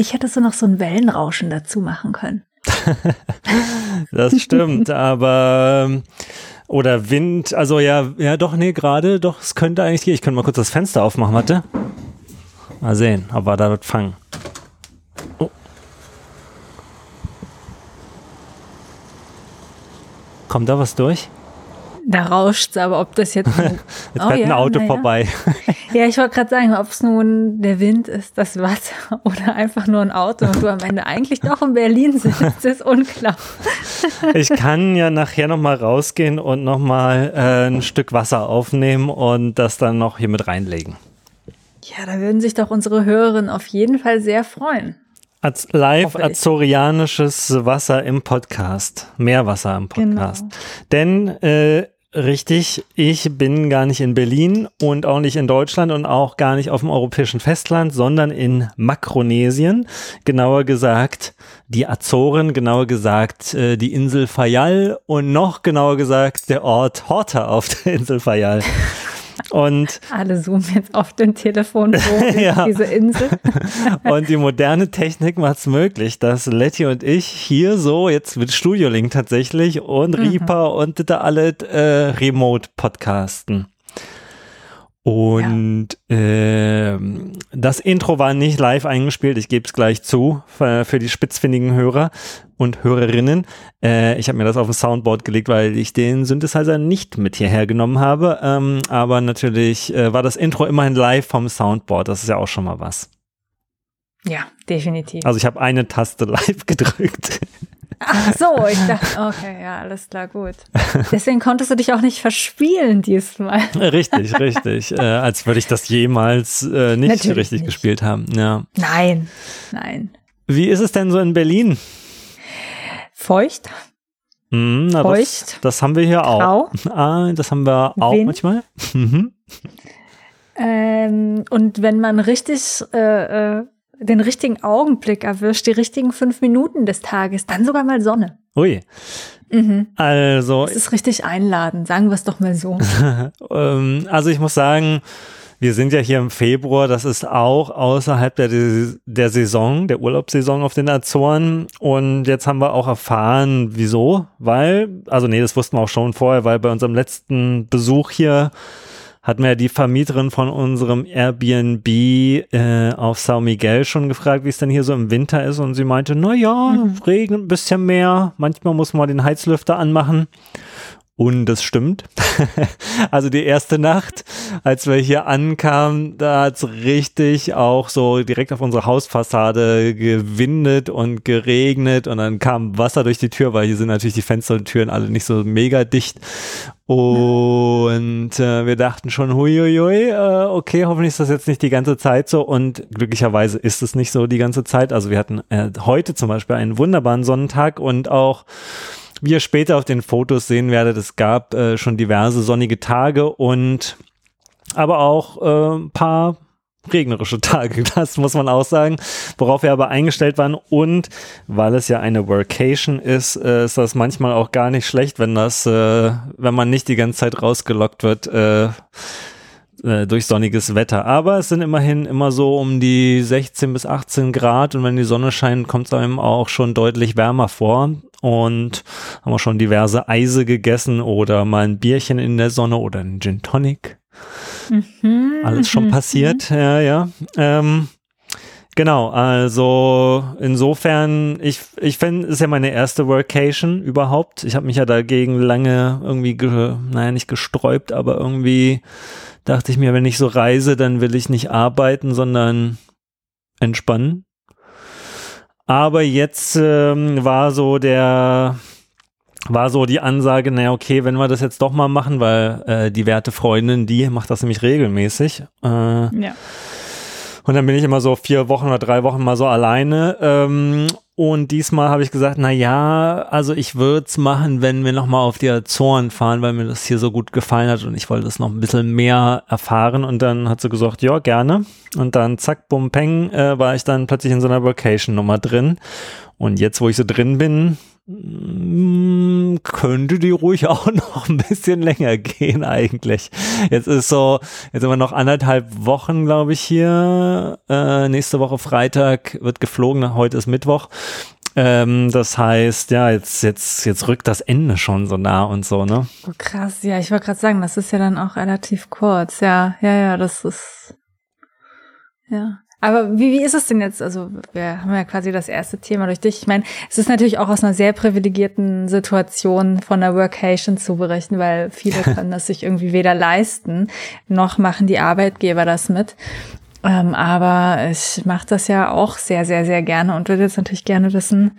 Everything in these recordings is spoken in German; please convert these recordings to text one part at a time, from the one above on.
Eigentlich hättest du noch so ein Wellenrauschen dazu machen können. das stimmt, aber ähm, oder Wind, also ja, ja doch, nee, gerade, doch, es könnte eigentlich gehen. Ich könnte mal kurz das Fenster aufmachen, warte. Mal sehen, ob wir da was fangen. Oh. Kommt da was durch? Da rauscht es, aber ob das jetzt. jetzt oh, fährt ja, ein Auto ja. vorbei. Ja, ich wollte gerade sagen, ob es nun der Wind ist, das Wasser oder einfach nur ein Auto und du am Ende eigentlich doch in Berlin sitzt, ist unklar. Ich kann ja nachher nochmal rausgehen und nochmal äh, ein Stück Wasser aufnehmen und das dann noch hier mit reinlegen. Ja, da würden sich doch unsere Hörerinnen auf jeden Fall sehr freuen. Az live azorianisches Wasser im Podcast. Meerwasser im Podcast. Genau. Denn äh, Richtig, ich bin gar nicht in Berlin und auch nicht in Deutschland und auch gar nicht auf dem europäischen Festland, sondern in Makronesien, genauer gesagt die Azoren, genauer gesagt äh, die Insel Fayal und noch genauer gesagt der Ort Horta auf der Insel Fayal. Und alle zoomen jetzt auf dem Telefon ja. diese Insel. und die moderne Technik macht es möglich, dass Letty und ich hier so jetzt mit Studio-Link tatsächlich und mhm. Reaper und da alle äh, remote podcasten. Und ja. äh, das Intro war nicht live eingespielt, ich gebe es gleich zu, für, für, die spitzfindigen Hörer und Hörerinnen. Äh, ich habe mir das auf ein Soundboard gelegt, weil ich den Synthesizer nicht mit hierher genommen habe. Ähm, aber natürlich äh, war das Intro immerhin live vom Soundboard, das ist ja auch schon mal was. Ja, definitiv. Also ich habe eine Taste live gedrückt. Ach so, ich dachte, okay, ja, alles klar, gut. Deswegen konntest du dich auch nicht verspielen diesmal. Richtig, richtig. äh, als würde ich das jemals äh, nicht Natürlich richtig nicht. gespielt haben. Ja. Nein, nein. Wie ist es denn so in Berlin? Feucht. Mm, na, Feucht. Das, das, haben wir hier auch. Ah, das haben wir auch Wind. manchmal. Mhm. Ähm, und wenn man richtig äh, äh, den richtigen Augenblick erwischt, die richtigen fünf Minuten des Tages, dann sogar mal Sonne. Ui. Mhm. Also. Das ist richtig einladend, sagen wir es doch mal so. Ähm, also ich muss sagen, wir sind ja hier im Februar, das ist auch außerhalb der, der Saison, der Urlaubssaison auf den Azoren. Und jetzt haben wir auch erfahren, wieso, weil, also nee, das wussten wir auch schon vorher, weil bei unserem letzten Besuch hier hat mir die Vermieterin von unserem Airbnb äh, auf Sao Miguel schon gefragt, wie es denn hier so im Winter ist. Und sie meinte, na ja, mhm. regnet ein bisschen mehr. Manchmal muss man den Heizlüfter anmachen. Und das stimmt. also die erste Nacht, als wir hier ankamen, da hat's richtig auch so direkt auf unsere Hausfassade gewindet und geregnet und dann kam Wasser durch die Tür, weil hier sind natürlich die Fenster und Türen alle nicht so mega dicht. Und äh, wir dachten schon, huiuiui, äh, okay, hoffentlich ist das jetzt nicht die ganze Zeit so. Und glücklicherweise ist es nicht so die ganze Zeit. Also wir hatten äh, heute zum Beispiel einen wunderbaren Sonnentag und auch wie ihr später auf den Fotos sehen werdet, es gab äh, schon diverse sonnige Tage und aber auch äh, ein paar regnerische Tage, das muss man auch sagen, worauf wir aber eingestellt waren und weil es ja eine Workation ist, äh, ist das manchmal auch gar nicht schlecht, wenn das, äh, wenn man nicht die ganze Zeit rausgelockt wird, äh, durch sonniges Wetter. Aber es sind immerhin immer so um die 16 bis 18 Grad und wenn die Sonne scheint, kommt es einem auch schon deutlich wärmer vor. Und haben wir schon diverse Eise gegessen oder mal ein Bierchen in der Sonne oder ein Gin Tonic. Mhm, Alles schon mhm, passiert, mhm. ja, ja. Ähm, genau, also insofern, ich, ich finde, es ist ja meine erste Workation überhaupt. Ich habe mich ja dagegen lange irgendwie, ge, naja, nicht gesträubt, aber irgendwie dachte ich mir, wenn ich so reise, dann will ich nicht arbeiten, sondern entspannen. Aber jetzt ähm, war so der, war so die Ansage, naja, okay, wenn wir das jetzt doch mal machen, weil äh, die werte Freundin, die macht das nämlich regelmäßig. Äh, ja. Und dann bin ich immer so vier Wochen oder drei Wochen mal so alleine. Ähm, und diesmal habe ich gesagt, na ja, also ich würde es machen, wenn wir nochmal auf die Azoren fahren, weil mir das hier so gut gefallen hat und ich wollte das noch ein bisschen mehr erfahren. Und dann hat sie gesagt, ja, gerne. Und dann zack, bum, peng, äh, war ich dann plötzlich in so einer Vacation-Nummer drin. Und jetzt, wo ich so drin bin, könnte die ruhig auch noch ein bisschen länger gehen eigentlich. Jetzt ist so, jetzt sind wir noch anderthalb Wochen, glaube ich, hier. Äh, nächste Woche Freitag wird geflogen, heute ist Mittwoch. Ähm, das heißt, ja, jetzt, jetzt, jetzt rückt das Ende schon so nah und so, ne? Oh, krass, ja, ich wollte gerade sagen, das ist ja dann auch relativ kurz. Ja, ja, ja, das ist. Ja. Aber wie, wie ist es denn jetzt? Also wir haben ja quasi das erste Thema durch dich. Ich meine, es ist natürlich auch aus einer sehr privilegierten Situation von der Workation zu berichten, weil viele können das sich irgendwie weder leisten, noch machen die Arbeitgeber das mit. Ähm, aber ich mache das ja auch sehr, sehr, sehr gerne und würde jetzt natürlich gerne wissen,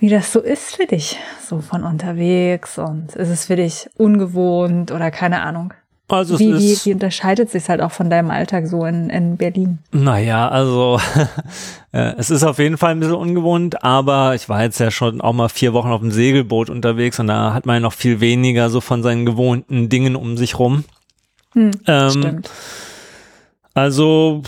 wie das so ist für dich, so von unterwegs und ist es für dich ungewohnt oder keine Ahnung. Also wie, wie, wie unterscheidet sich halt auch von deinem Alltag so in, in Berlin? Naja, also äh, es ist auf jeden Fall ein bisschen ungewohnt, aber ich war jetzt ja schon auch mal vier Wochen auf dem Segelboot unterwegs und da hat man ja noch viel weniger so von seinen gewohnten Dingen um sich rum. Hm, ähm, stimmt. Also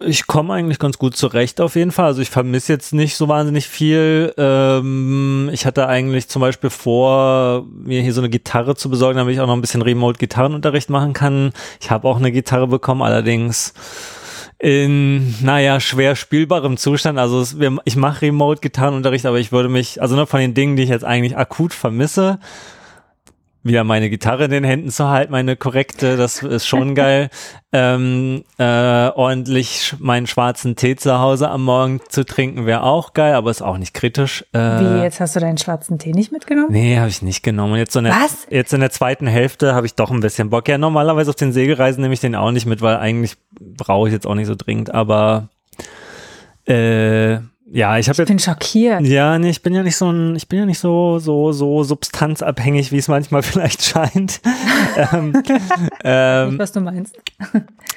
ich komme eigentlich ganz gut zurecht auf jeden Fall. Also ich vermisse jetzt nicht so wahnsinnig viel. Ähm, ich hatte eigentlich zum Beispiel vor, mir hier so eine Gitarre zu besorgen, damit ich auch noch ein bisschen Remote-Gitarrenunterricht machen kann. Ich habe auch eine Gitarre bekommen, allerdings in, naja, schwer spielbarem Zustand. Also es, ich mache Remote-Gitarrenunterricht, aber ich würde mich, also ne, von den Dingen, die ich jetzt eigentlich akut vermisse, wieder meine Gitarre in den Händen zu halten, meine korrekte, das ist schon geil. Ähm, äh, ordentlich meinen schwarzen Tee zu Hause am Morgen zu trinken wäre auch geil, aber ist auch nicht kritisch. Äh, Wie, jetzt hast du deinen schwarzen Tee nicht mitgenommen? Nee, habe ich nicht genommen. Und jetzt so eine, Was? Jetzt in der zweiten Hälfte habe ich doch ein bisschen Bock. Ja, normalerweise auf den Segelreisen nehme ich den auch nicht mit, weil eigentlich brauche ich jetzt auch nicht so dringend, aber äh, ja, ich habe Ich bin schockiert. Ja, nee, ich bin ja nicht so ein, ich bin ja nicht so so so substanzabhängig, wie es manchmal vielleicht scheint. ähm, ähm, was du meinst.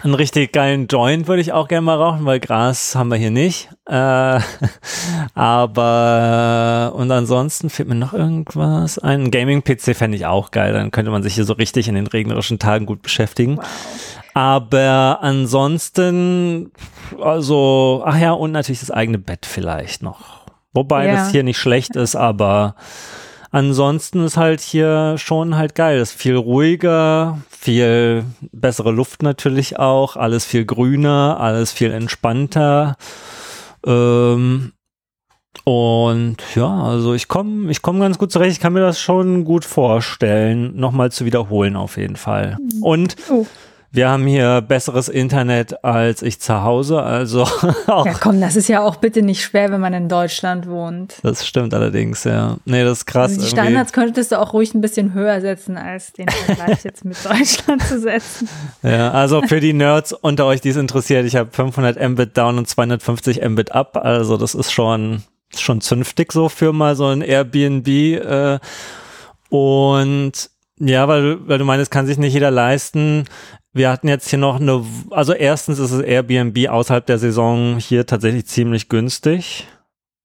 einen richtig geilen Joint würde ich auch gerne mal rauchen, weil Gras haben wir hier nicht. Äh, aber und ansonsten fehlt mir noch irgendwas. Ein Gaming-PC fände ich auch geil. Dann könnte man sich hier so richtig in den regnerischen Tagen gut beschäftigen. Wow. Aber ansonsten, also, ach ja, und natürlich das eigene Bett vielleicht noch. Wobei ja. das hier nicht schlecht ist, aber ansonsten ist halt hier schon halt geil. Es ist viel ruhiger, viel bessere Luft natürlich auch, alles viel grüner, alles viel entspannter. Ähm, und ja, also ich komme ich komm ganz gut zurecht. Ich kann mir das schon gut vorstellen, nochmal zu wiederholen auf jeden Fall. Mhm. Und oh. Wir haben hier besseres Internet als ich zu Hause, also auch. Ja, komm, das ist ja auch bitte nicht schwer, wenn man in Deutschland wohnt. Das stimmt allerdings, ja. Nee, das ist krass. Also die Standards irgendwie. könntest du auch ruhig ein bisschen höher setzen, als den Vergleich jetzt mit Deutschland zu setzen. Ja, also für die Nerds unter euch, die es interessiert, ich habe 500 Mbit down und 250 Mbit up, also das ist schon, schon zünftig so für mal so ein Airbnb äh, und ja, weil, weil du meinst, kann sich nicht jeder leisten. Wir hatten jetzt hier noch eine, also erstens ist es Airbnb außerhalb der Saison hier tatsächlich ziemlich günstig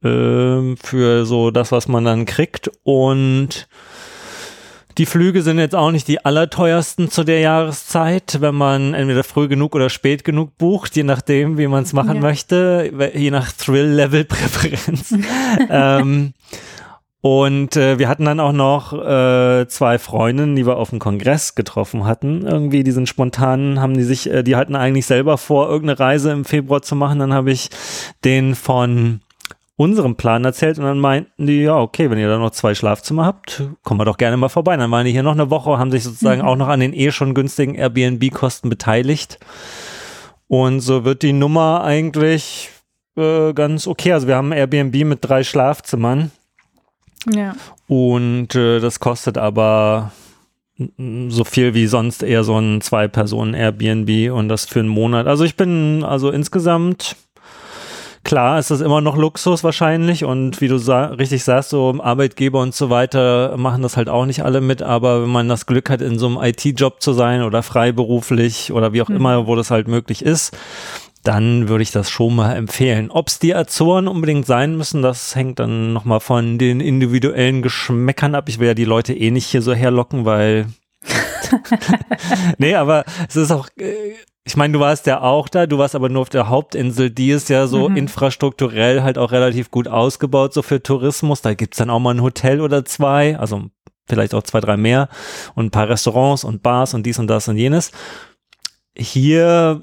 äh, für so das, was man dann kriegt und die Flüge sind jetzt auch nicht die allerteuersten zu der Jahreszeit, wenn man entweder früh genug oder spät genug bucht, je nachdem, wie man es machen ja. möchte, je nach Thrill-Level-Präferenz. ähm, und äh, wir hatten dann auch noch äh, zwei Freundinnen, die wir auf dem Kongress getroffen hatten. Irgendwie, die sind spontan, haben die sich, äh, die hatten eigentlich selber vor, irgendeine Reise im Februar zu machen. Dann habe ich den von unserem Plan erzählt und dann meinten die, ja, okay, wenn ihr da noch zwei Schlafzimmer habt, kommen wir doch gerne mal vorbei. Dann waren die hier noch eine Woche, haben sich sozusagen mhm. auch noch an den eh schon günstigen Airbnb-Kosten beteiligt. Und so wird die Nummer eigentlich äh, ganz okay. Also wir haben Airbnb mit drei Schlafzimmern ja. Und äh, das kostet aber so viel wie sonst eher so ein Zwei-Personen-Airbnb und das für einen Monat. Also ich bin also insgesamt Klar, ist das immer noch Luxus wahrscheinlich und wie du sa richtig sagst, so Arbeitgeber und so weiter machen das halt auch nicht alle mit, aber wenn man das Glück hat, in so einem IT-Job zu sein oder freiberuflich oder wie auch mhm. immer, wo das halt möglich ist, dann würde ich das schon mal empfehlen. Ob es die Azoren unbedingt sein müssen, das hängt dann nochmal von den individuellen Geschmäckern ab. Ich will ja die Leute eh nicht hier so herlocken, weil nee, aber es ist auch, äh, ich meine, du warst ja auch da, du warst aber nur auf der Hauptinsel, die ist ja so mhm. infrastrukturell halt auch relativ gut ausgebaut, so für Tourismus. Da gibt's dann auch mal ein Hotel oder zwei, also vielleicht auch zwei, drei mehr und ein paar Restaurants und Bars und dies und das und jenes. Hier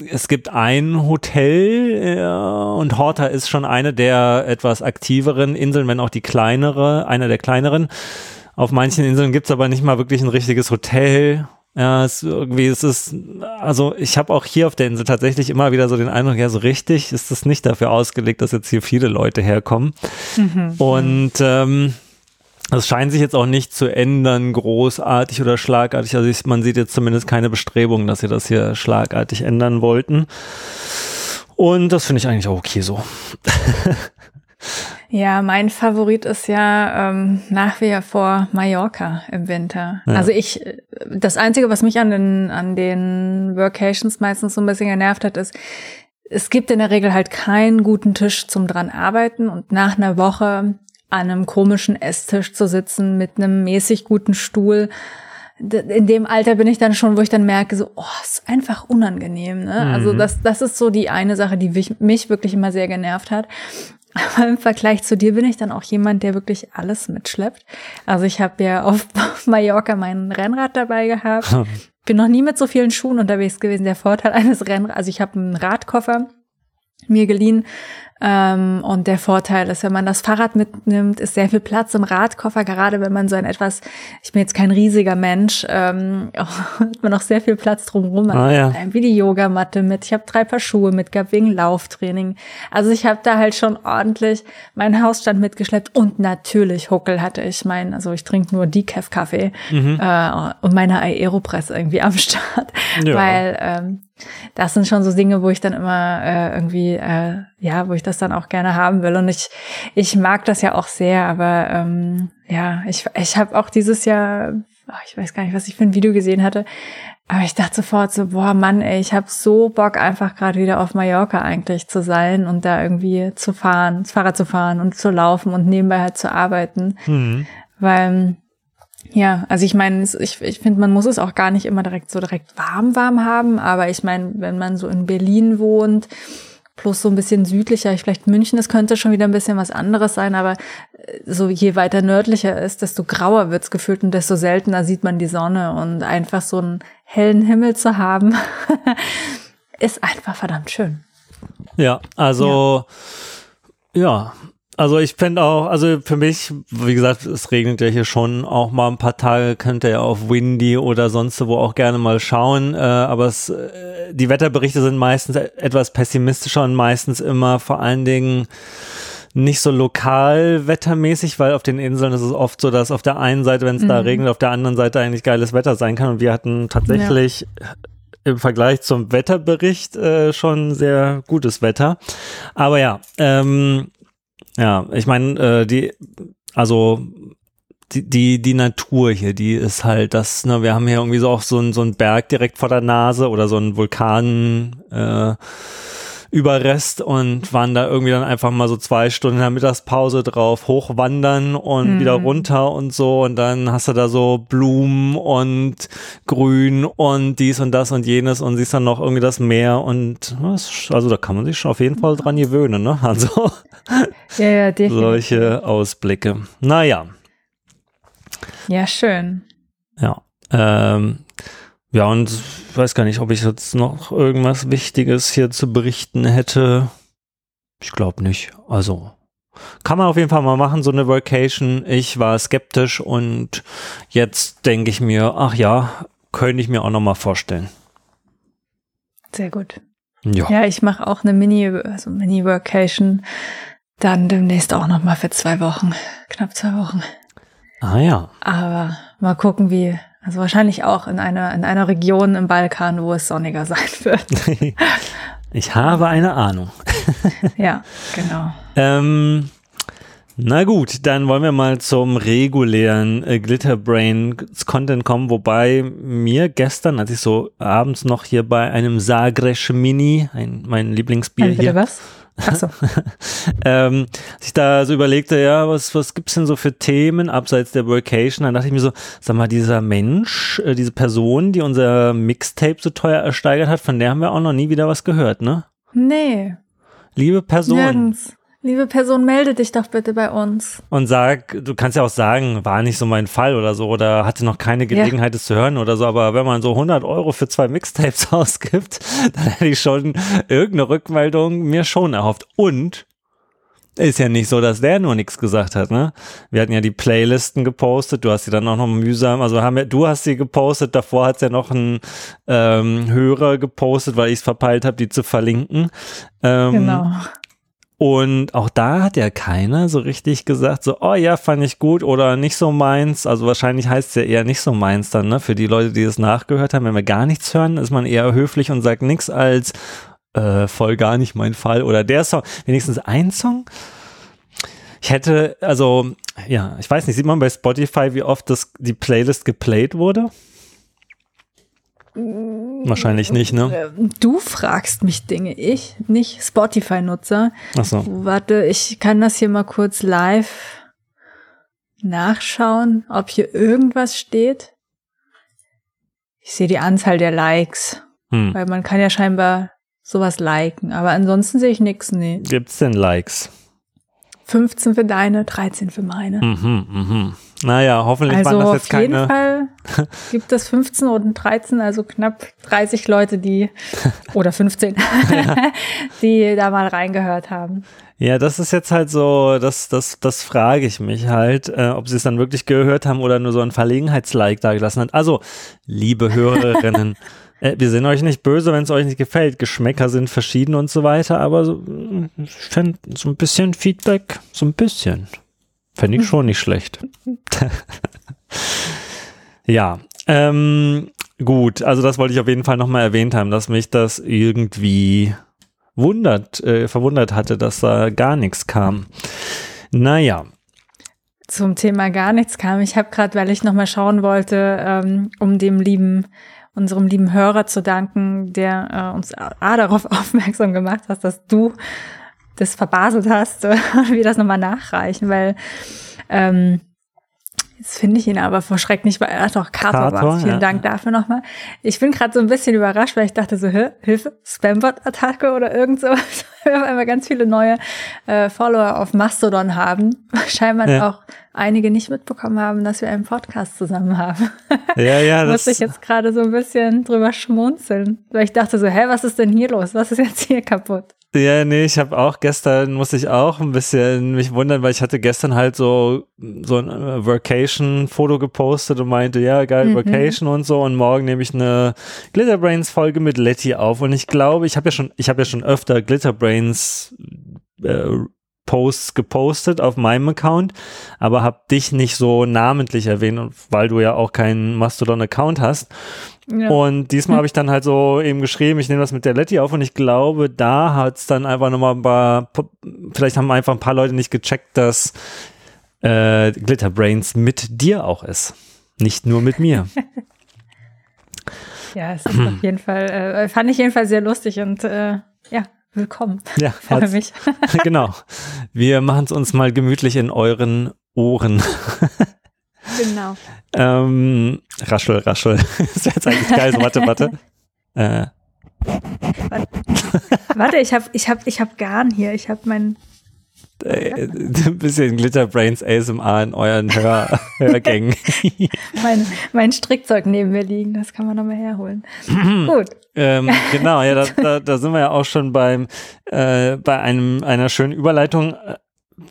es gibt ein Hotel ja, und Horta ist schon eine der etwas aktiveren Inseln, wenn auch die kleinere, eine der kleineren. Auf manchen Inseln gibt's aber nicht mal wirklich ein richtiges Hotel ja, es irgendwie es ist also ich habe auch hier auf der Insel tatsächlich immer wieder so den Eindruck, ja, so richtig ist es nicht dafür ausgelegt, dass jetzt hier viele Leute herkommen. Mhm. Und ähm, das scheint sich jetzt auch nicht zu ändern, großartig oder schlagartig. Also ich, man sieht jetzt zumindest keine Bestrebungen, dass sie das hier schlagartig ändern wollten. Und das finde ich eigentlich auch okay so. Ja, mein Favorit ist ja ähm, nach wie vor Mallorca im Winter. Ja. Also ich, das Einzige, was mich an den, an den Workations meistens so ein bisschen genervt hat, ist, es gibt in der Regel halt keinen guten Tisch zum dran arbeiten und nach einer Woche an einem komischen Esstisch zu sitzen mit einem mäßig guten Stuhl. In dem Alter bin ich dann schon, wo ich dann merke, so, oh, ist einfach unangenehm. Ne? Also mhm. Also das, das ist so die eine Sache, die mich wirklich immer sehr genervt hat. Aber im Vergleich zu dir bin ich dann auch jemand, der wirklich alles mitschleppt. Also ich habe ja auf Mallorca mein Rennrad dabei gehabt. Bin noch nie mit so vielen Schuhen unterwegs gewesen. Der Vorteil eines Rennrads, also ich habe einen Radkoffer mir geliehen, und der Vorteil ist, wenn man das Fahrrad mitnimmt, ist sehr viel Platz im Radkoffer, gerade wenn man so ein etwas, ich bin jetzt kein riesiger Mensch, ähm, hat man auch sehr viel Platz drumherum. Ah, ja. Wie die Yogamatte mit. Ich habe drei Paar Schuhe mitgehabt wegen Lauftraining. Also ich habe da halt schon ordentlich meinen Hausstand mitgeschleppt und natürlich Huckel hatte ich mein, also ich trinke nur Decaf-Kaffee mhm. äh, und meine Aeropress irgendwie am Start, ja. weil ähm, das sind schon so Dinge, wo ich dann immer äh, irgendwie, äh, ja, wo ich das dann auch gerne haben will. Und ich, ich mag das ja auch sehr, aber ähm, ja, ich, ich habe auch dieses Jahr, oh, ich weiß gar nicht, was ich für ein Video gesehen hatte, aber ich dachte sofort so, boah Mann, ey, ich habe so Bock, einfach gerade wieder auf Mallorca eigentlich zu sein und da irgendwie zu fahren, Fahrrad zu fahren und zu laufen und nebenbei halt zu arbeiten. Mhm. Weil ja, also ich meine, ich, ich finde, man muss es auch gar nicht immer direkt so direkt warm, warm haben, aber ich meine, wenn man so in Berlin wohnt, plus so ein bisschen südlicher, vielleicht München, das könnte schon wieder ein bisschen was anderes sein, aber äh, so je weiter nördlicher ist, desto grauer wird's gefühlt und desto seltener sieht man die Sonne und einfach so einen hellen Himmel zu haben, ist einfach verdammt schön. Ja, also ja, ja also ich finde auch, also für mich, wie gesagt, es regnet ja hier schon auch mal ein paar Tage, könnt ihr ja auf Windy oder sonst wo auch gerne mal schauen. Äh, aber es, äh, die Wetterberichte sind meistens etwas pessimistischer und meistens immer vor allen Dingen nicht so lokal wettermäßig, weil auf den Inseln ist es oft so, dass auf der einen Seite, wenn es mhm. da regnet, auf der anderen Seite eigentlich geiles Wetter sein kann. Und wir hatten tatsächlich ja im Vergleich zum Wetterbericht äh, schon sehr gutes Wetter. Aber ja, ähm, ja, ich meine, äh, die, also die, die, die Natur hier, die ist halt das, ne, wir haben hier irgendwie so auch so ein, so ein Berg direkt vor der Nase oder so ein Vulkan, äh, Überrest und waren da irgendwie dann einfach mal so zwei Stunden in der Mittagspause drauf hochwandern und mhm. wieder runter und so und dann hast du da so Blumen und Grün und dies und das und jenes und siehst dann noch irgendwie das Meer und also da kann man sich schon auf jeden Fall dran gewöhnen, ne? Also ja, ja, definitiv. solche Ausblicke. Naja. Ja, schön. Ja. Ähm, ja, und ich weiß gar nicht, ob ich jetzt noch irgendwas Wichtiges hier zu berichten hätte. Ich glaube nicht. Also kann man auf jeden Fall mal machen, so eine Vacation. Ich war skeptisch und jetzt denke ich mir, ach ja, könnte ich mir auch noch mal vorstellen. Sehr gut. Ja, ja ich mache auch eine Mini, also Mini-Vacation. Dann demnächst auch noch mal für zwei Wochen, knapp zwei Wochen. Ah ja. Aber mal gucken, wie, also wahrscheinlich auch in einer, in einer Region im Balkan, wo es sonniger sein wird. ich habe eine Ahnung. ja, genau. Ähm, na gut, dann wollen wir mal zum regulären äh, Glitterbrain Content kommen, wobei mir gestern, als ich so abends noch hier bei einem Sagres Mini, ein, mein Lieblingsbier ein, hier. was? Ach so. ähm, als ich da so überlegte, ja, was, was gibt's denn so für Themen abseits der Vacation? Dann dachte ich mir so, sag mal, dieser Mensch, äh, diese Person, die unser Mixtape so teuer ersteigert hat, von der haben wir auch noch nie wieder was gehört, ne? Nee. Liebe Person. Nirgends. Liebe Person, melde dich doch bitte bei uns. Und sag, du kannst ja auch sagen, war nicht so mein Fall oder so oder hatte noch keine Gelegenheit, es zu hören oder so, aber wenn man so 100 Euro für zwei Mixtapes ausgibt, dann hätte ich schon irgendeine Rückmeldung mir schon erhofft. Und ist ja nicht so, dass der nur nichts gesagt hat, ne? Wir hatten ja die Playlisten gepostet, du hast sie dann auch noch mühsam, also haben wir, du hast sie gepostet, davor hat ja noch ein ähm, Hörer gepostet, weil ich es verpeilt habe, die zu verlinken. Ähm, Genau. Und auch da hat ja keiner so richtig gesagt, so, oh ja, fand ich gut oder nicht so meins. Also wahrscheinlich heißt es ja eher nicht so meins dann, ne? Für die Leute, die es nachgehört haben, wenn wir gar nichts hören, ist man eher höflich und sagt nichts als äh, voll gar nicht mein Fall oder der Song. Wenigstens ein Song. Ich hätte, also, ja, ich weiß nicht, sieht man bei Spotify, wie oft das, die Playlist geplayt wurde? Wahrscheinlich nicht, ne? Ähm, Du fragst mich Dinge, ich nicht Spotify-Nutzer. Achso. Warte, ich kann das hier mal kurz live nachschauen, ob hier irgendwas steht. Ich sehe die Anzahl der Likes, Hm. weil man kann ja scheinbar sowas liken, aber ansonsten sehe ich nichts, nee. Gibt's denn Likes? 15 für deine, 13 für meine. Mhm, mhm. Naja, hoffentlich Also waren das auf jetzt jeden keine. Fall gibt es 15 und 13, also knapp 30 Leute, die oder 15, die da mal reingehört haben. Ja, das ist jetzt halt so, das, das, das frage ich mich halt, äh, ob sie es dann wirklich gehört haben oder nur so ein Verlegenheitslike da gelassen hat. Also, liebe Hörerinnen, äh, wir sind euch nicht böse, wenn es euch nicht gefällt. Geschmäcker sind verschieden und so weiter, aber so, ich fänd so ein bisschen Feedback, so ein bisschen, fände ich schon nicht schlecht. ja, ähm, gut, also das wollte ich auf jeden Fall nochmal erwähnt haben, dass mich das irgendwie wundert, äh, verwundert hatte, dass da gar nichts kam. Naja, Zum Thema gar nichts kam. Ich habe gerade, weil ich noch mal schauen wollte, ähm, um dem lieben unserem lieben Hörer zu danken, der äh, uns A, darauf aufmerksam gemacht hat, dass du das verbaselt hast, äh, wir das nochmal nachreichen, weil ähm, jetzt finde ich ihn aber vor Schreck nicht, weil er doch Kator Kator. Vielen ja. Dank dafür nochmal. Ich bin gerade so ein bisschen überrascht, weil ich dachte so, Hilfe, Spambot-Attacke oder irgend sowas. Wir auf einmal ganz viele neue äh, Follower auf Mastodon haben. Scheinbar Ja. auch einige nicht mitbekommen haben, dass wir einen Podcast zusammen haben. ja, ja, das, Musste ich jetzt gerade so ein bisschen drüber schmunzeln. Weil ich dachte so, hä, was ist denn hier los? Was ist jetzt hier kaputt? Ja, nee, ich habe auch gestern, musste ich auch ein bisschen mich wundern, weil ich hatte gestern halt so, so ein äh, Vacation-Foto gepostet und meinte, ja, geil, Mhm. Vacation und so und morgen nehme ich eine Glitterbrains-Folge mit Letty auf und ich glaube, ich habe ja schon, ich habe ja schon öfter Glitterbrains äh, Posts gepostet auf meinem Account, aber habe dich nicht so namentlich erwähnt, weil du ja auch keinen Mastodon-Account hast. Ja. Und diesmal habe ich dann halt so eben geschrieben, ich nehme das mit der Letty auf und ich glaube, da hat es dann einfach nochmal ein paar, vielleicht haben einfach ein paar Leute nicht gecheckt, dass äh, Glitterbrains mit dir auch ist. Nicht nur mit mir. Ja, es ist auf jeden Fall, äh, fand ich jedenfalls sehr lustig und äh, ja, willkommen. ja, Freue mich. genau. Wir machen es uns mal gemütlich in euren Ohren. genau. ähm, raschel, raschel. ist jetzt eigentlich geil. So, warte, warte. Äh, Warte, ich habe ich hab, ich hab Garn hier. Ich habe mein. äh, ein bisschen Glitterbrains ASMR in euren Hör Hörgängen. mein, mein Strickzeug neben mir liegen. Das kann man nochmal herholen. Gut. Ähm, genau, ja, da, da, da sind wir ja auch schon beim äh, bei einem einer schönen Überleitung. Äh,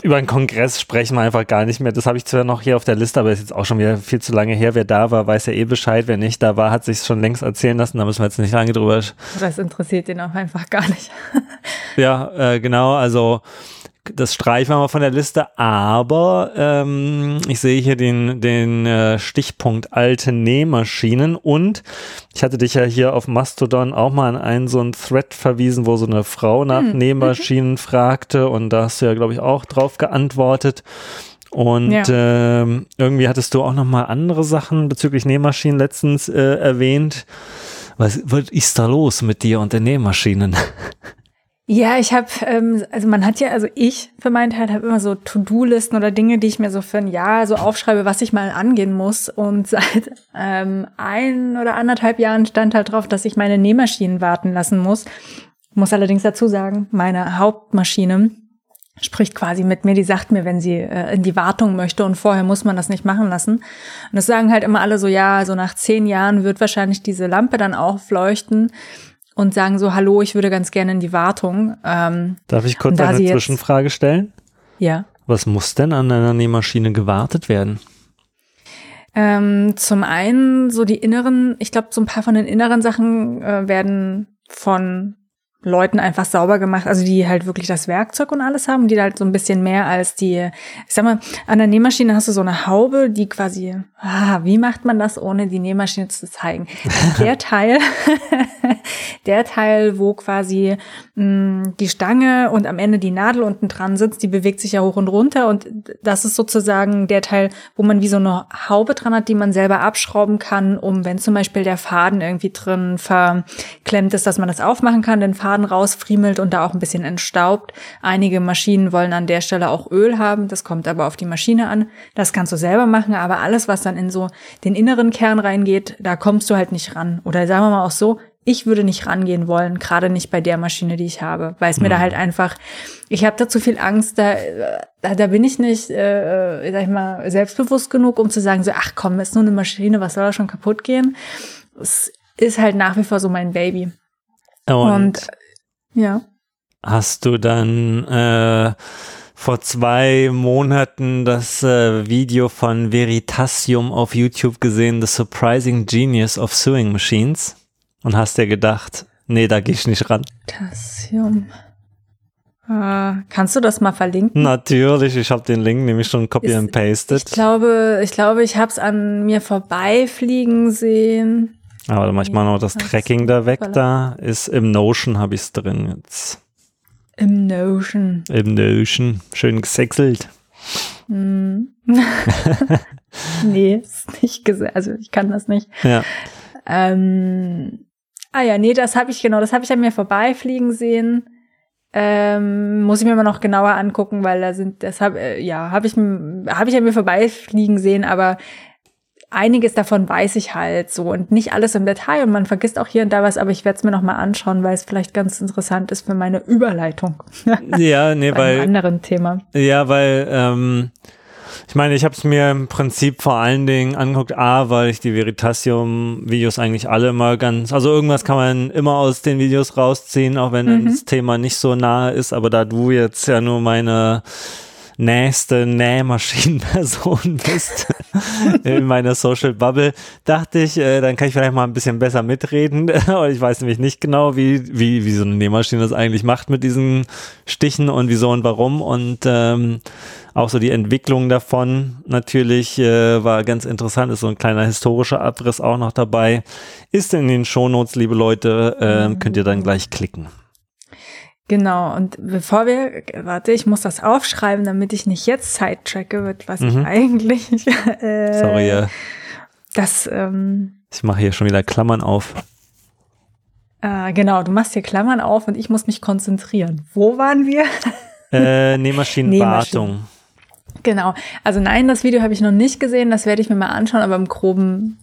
Über einen Kongress sprechen wir einfach gar nicht mehr. Das habe ich zwar noch hier auf der Liste, aber ist jetzt auch schon wieder viel zu lange her. Wer da war, weiß ja eh Bescheid. Wer nicht da war, hat sich schon längst erzählen lassen. Da müssen wir jetzt nicht lange drüber. Das interessiert ihn auch einfach gar nicht. Ja, äh, genau. Also das streichen wir mal von der Liste. Aber ähm, ich sehe hier den, den äh, Stichpunkt alte Nähmaschinen und ich hatte dich ja hier auf Mastodon auch mal an einen so einen Thread verwiesen, wo so eine Frau nach Hm, Nähmaschinen fragte und da hast du ja, glaube ich, auch drauf geantwortet. Und Ja. ähm, irgendwie hattest du auch noch mal andere Sachen bezüglich Nähmaschinen letztens äh, erwähnt. Was, was ist da los mit dir und den Nähmaschinen? Ja, ich habe, ähm, also man hat ja, also ich für meinen Teil habe immer so To-Do-Listen oder Dinge, die ich mir so für ein Jahr so aufschreibe, was ich mal angehen muss. Und seit ähm, ein oder anderthalb Jahren stand halt drauf, dass ich meine Nähmaschinen warten lassen muss. Muss allerdings dazu sagen, meine Hauptmaschine spricht quasi mit mir, die sagt mir, wenn sie äh, in die Wartung möchte und vorher muss man das nicht machen lassen. Und das sagen halt immer alle so, ja, so nach zehn Jahren wird wahrscheinlich diese Lampe dann aufleuchten und sagen so, hallo, ich würde ganz gerne in die Wartung. Ähm, Darf ich kurz eine Zwischenfrage stellen? Ja. Was muss denn an einer Nähmaschine gewartet werden? Ähm, zum einen so die inneren, ich glaube, so ein paar von den inneren Sachen äh, werden von Leuten einfach sauber gemacht, also die halt wirklich das Werkzeug und alles haben, die halt so ein bisschen mehr als die, ich sag mal, an der Nähmaschine hast du so eine Haube, die quasi, ah, wie macht man das, ohne die Nähmaschine zu zeigen? Also der Teil, der Teil, wo quasi mh, mm, die Stange und am Ende die Nadel unten dran sitzt, die bewegt sich ja hoch und runter und das ist sozusagen der Teil, wo man wie so eine Haube dran hat, die man selber abschrauben kann, um wenn zum Beispiel der Faden irgendwie drin verklemmt ist, dass man das aufmachen kann, den Faden Faden rausfriemelt und da auch ein bisschen entstaubt. Einige Maschinen wollen an der Stelle auch Öl haben, das kommt aber auf die Maschine an. Das kannst du selber machen, aber alles, was dann in so den inneren Kern reingeht, da kommst du halt nicht ran. Oder sagen wir mal auch so, ich würde nicht rangehen wollen, gerade nicht bei der Maschine, die ich habe, weil es mhm. mir da mhm. halt einfach, ich habe da zu viel Angst, da, da, da bin ich nicht, äh, äh, sag ich mal, selbstbewusst genug, um zu sagen, so, ach komm, ist nur eine Maschine, was soll da schon kaputt gehen? Es ist halt nach wie vor so mein Baby. Und, und ja. Hast du dann äh, vor zwei Monaten das äh, Video von Veritasium auf YouTube gesehen, The Surprising Genius of Sewing Machines? Und hast dir gedacht, nee, da gehe ich nicht ran. Veritasium. Äh, kannst du das mal verlinken? Natürlich, ich habe den Link nämlich schon copy Ist, and pasted. Ich glaube, ich glaube, ich habe es an mir vorbeifliegen sehen. Aber manchmal noch das Tracking da weg, da ist im Notion habe ich es drin jetzt. Im Notion. Im Notion. Schön gesexelt. Mm. nee, ist nicht gesehen. Also ich kann das nicht. Ja. Ähm, ah ja, nee, das habe ich genau, das habe ich an mir vorbeifliegen sehen. Ähm, muss ich mir mal noch genauer angucken, weil da sind, das habe äh, ja, habe ich habe ich an mir vorbeifliegen sehen, aber einiges davon weiß ich halt so und nicht alles im Detail und man vergisst auch hier und da was, aber ich werde es mir noch mal anschauen, weil es vielleicht ganz interessant ist für meine Überleitung. ja, nee, weil einem anderen Thema. Ja, weil ähm, ich meine, ich habe es mir im Prinzip vor allen Dingen angeguckt, a, weil ich die Veritasium-Videos eigentlich alle mal ganz, also irgendwas kann man immer aus den Videos rausziehen, auch wenn mhm. das Thema nicht so nahe ist, aber da du jetzt ja nur meine nächste Nähmaschinenperson bist in meiner Social Bubble, dachte ich, äh, dann kann ich vielleicht mal ein bisschen besser mitreden. Ich weiß nämlich nicht genau, wie, wie, wie so eine Nähmaschine das eigentlich macht mit diesen Stichen und wieso und warum. Und ähm, auch so die Entwicklung davon natürlich äh, war ganz interessant, ist so ein kleiner historischer Abriss auch noch dabei. Ist in den Shownotes, liebe Leute, äh, könnt ihr dann gleich klicken. Genau, und bevor wir, warte, ich muss das aufschreiben, damit ich nicht jetzt Zeit tracke, wird, was mhm. ich eigentlich. Äh, Sorry, ja. Das, ähm, Ich mache hier schon wieder Klammern auf. Äh, genau, du machst hier Klammern auf und ich muss mich konzentrieren. Wo waren wir? Äh, Nähmaschinenwartung. Nähmaschinen. Genau. Also nein, das Video habe ich noch nicht gesehen, das werde ich mir mal anschauen, aber im Groben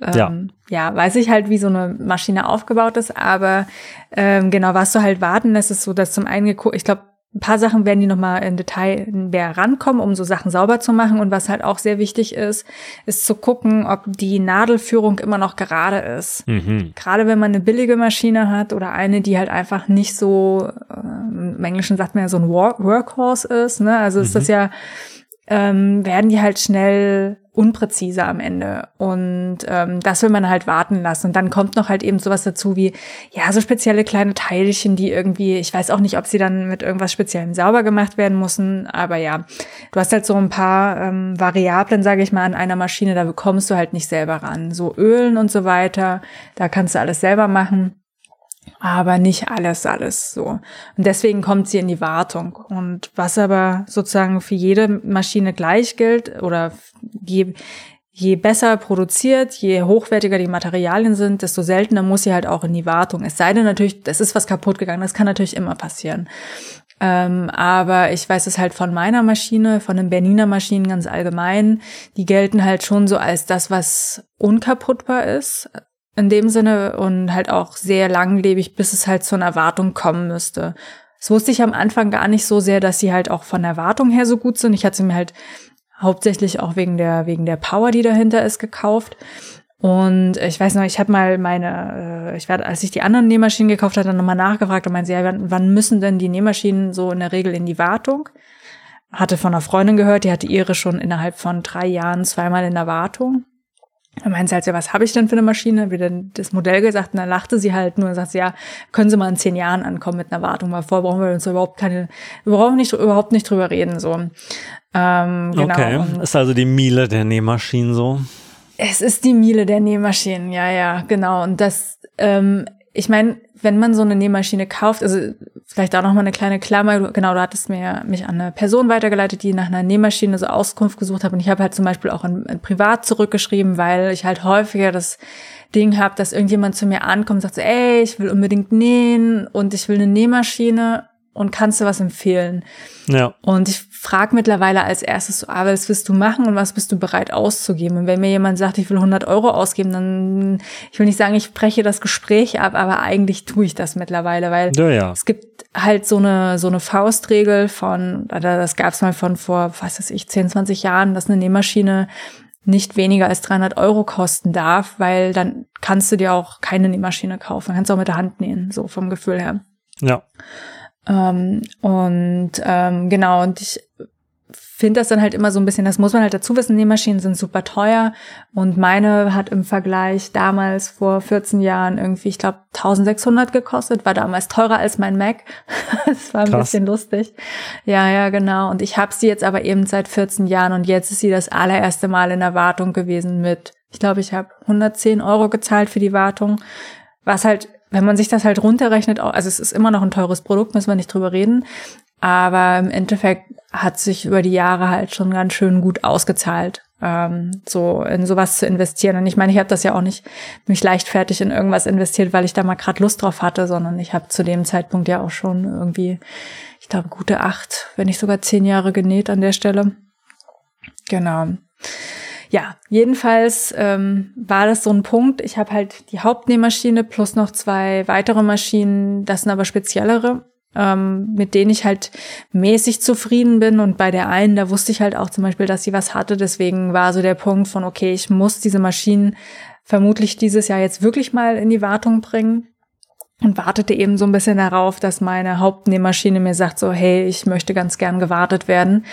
ähm, ja. ja, weiß ich halt, wie so eine Maschine aufgebaut ist, aber ähm, genau, was du halt warten lässt, ist so, dass zum einen, ich glaube, ein paar Sachen werden die nochmal in Detail mehr rankommen, um so Sachen sauber zu machen. Und was halt auch sehr wichtig ist, ist zu gucken, ob die Nadelführung immer noch gerade ist. Mhm. Gerade wenn man eine billige Maschine hat oder eine, die halt einfach nicht so, äh, im Englischen sagt man ja so ein Workhorse ist, ne? Also ist das mhm. ja, ähm, werden die halt schnell unpräzise am Ende. Und ähm, das will man halt warten lassen. Und dann kommt noch halt eben sowas dazu wie, ja, so spezielle kleine Teilchen, die irgendwie, ich weiß auch nicht, ob sie dann mit irgendwas Speziellem sauber gemacht werden müssen, aber ja, du hast halt so ein paar ähm, Variablen, sage ich mal, an einer Maschine, da bekommst du halt nicht selber ran. So Ölen und so weiter, da kannst du alles selber machen aber nicht alles, alles so. Und deswegen kommt sie in die Wartung. Und was aber sozusagen für jede Maschine gleich gilt oder je, je besser produziert, je hochwertiger die Materialien sind, desto seltener muss sie halt auch in die Wartung. Es sei denn natürlich, es ist was kaputt gegangen, das kann natürlich immer passieren. Ähm, aber ich weiß es halt von meiner Maschine, von den Berliner Maschinen ganz allgemein. Die gelten halt schon so als das, was unkaputtbar ist. In dem Sinne und halt auch sehr langlebig, bis es halt zu einer Wartung kommen müsste. Das wusste ich am Anfang gar nicht so sehr, dass sie halt auch von der Wartung her so gut sind. Ich hatte sie mir halt hauptsächlich auch wegen der, wegen der Power, die dahinter ist, gekauft. Und ich weiß noch, ich habe mal meine, äh, ich werde, als ich die anderen Nähmaschinen gekauft hatte, dann nochmal nachgefragt und meinte, ja, wann, wann müssen denn die Nähmaschinen so in der Regel in die Wartung? Hatte von einer Freundin gehört, die hatte ihre schon innerhalb von drei Jahren zweimal in der Wartung. Dann meinte sie halt, ja, was habe ich denn für eine Maschine? Wie denn das Modell gesagt, und dann lachte sie halt nur und sagt, ja, können Sie mal in zehn Jahren ankommen mit einer Wartung, weil vor brauchen wir uns überhaupt keine, wir brauchen nicht, überhaupt nicht drüber reden, so. Ähm, genau. Okay, und ist also die Miele der Nähmaschinen so? Es ist die Miele der Nähmaschinen, ja, ja, genau. Und das, ähm, ich meine, wenn man so eine Nähmaschine kauft, also vielleicht auch noch mal eine kleine Klammer, genau, du hattest mir mich an eine Person weitergeleitet, die nach einer Nähmaschine so Auskunft gesucht hat und ich habe halt zum Beispiel auch in, in privat zurückgeschrieben, weil ich halt häufiger das Ding habe, dass irgendjemand zu mir ankommt und sagt so, ey, ich will unbedingt nähen und ich will eine Nähmaschine und kannst du was empfehlen? Ja. Und ich frage mittlerweile als erstes so, ah, was willst du machen und was bist du bereit auszugeben? Und wenn mir jemand sagt, ich will 100 Euro ausgeben, dann, ich will nicht sagen, ich breche das Gespräch ab, aber eigentlich tue ich das mittlerweile, weil ja, ja. es gibt halt so eine, so eine Faustregel von, das gab es mal von vor, was weiß ich, 10, 20 Jahren, dass eine Nähmaschine nicht weniger als 300 Euro kosten darf, weil dann kannst du dir auch keine Nähmaschine kaufen. Kannst du auch mit der Hand nähen, so vom Gefühl her. Ja. Ähm, und ähm, genau, und ich finde das dann halt immer so ein bisschen, das muss man halt dazu wissen, Nähmaschinen sind super teuer und meine hat im Vergleich damals vor 14 Jahren irgendwie, ich glaube, 1600 gekostet, war damals teurer als mein Mac. das war ein Krass. bisschen lustig. Ja, ja, genau. Und ich habe sie jetzt aber eben seit 14 Jahren und jetzt ist sie das allererste Mal in der Wartung gewesen mit, ich glaube, ich habe 110 Euro gezahlt für die Wartung, was halt wenn man sich das halt runterrechnet, also es ist immer noch ein teures Produkt, müssen wir nicht drüber reden, aber im Endeffekt hat sich über die Jahre halt schon ganz schön gut ausgezahlt, ähm, so in sowas zu investieren. Und ich meine, ich habe das ja auch nicht mich leichtfertig in irgendwas investiert, weil ich da mal gerade Lust drauf hatte, sondern ich habe zu dem Zeitpunkt ja auch schon irgendwie, ich glaube, gute acht, wenn nicht sogar zehn Jahre genäht an der Stelle. Genau ja, jedenfalls ähm, war das so ein Punkt. Ich habe halt die Hauptnähmaschine plus noch zwei weitere Maschinen, das sind aber speziellere, ähm, mit denen ich halt mäßig zufrieden bin. Und bei der einen, da wusste ich halt auch zum Beispiel, dass sie was hatte. Deswegen war so der Punkt von, okay, ich muss diese Maschinen vermutlich dieses Jahr jetzt wirklich mal in die Wartung bringen und wartete eben so ein bisschen darauf, dass meine Hauptnähmaschine mir sagt so, hey, ich möchte ganz gern gewartet werden.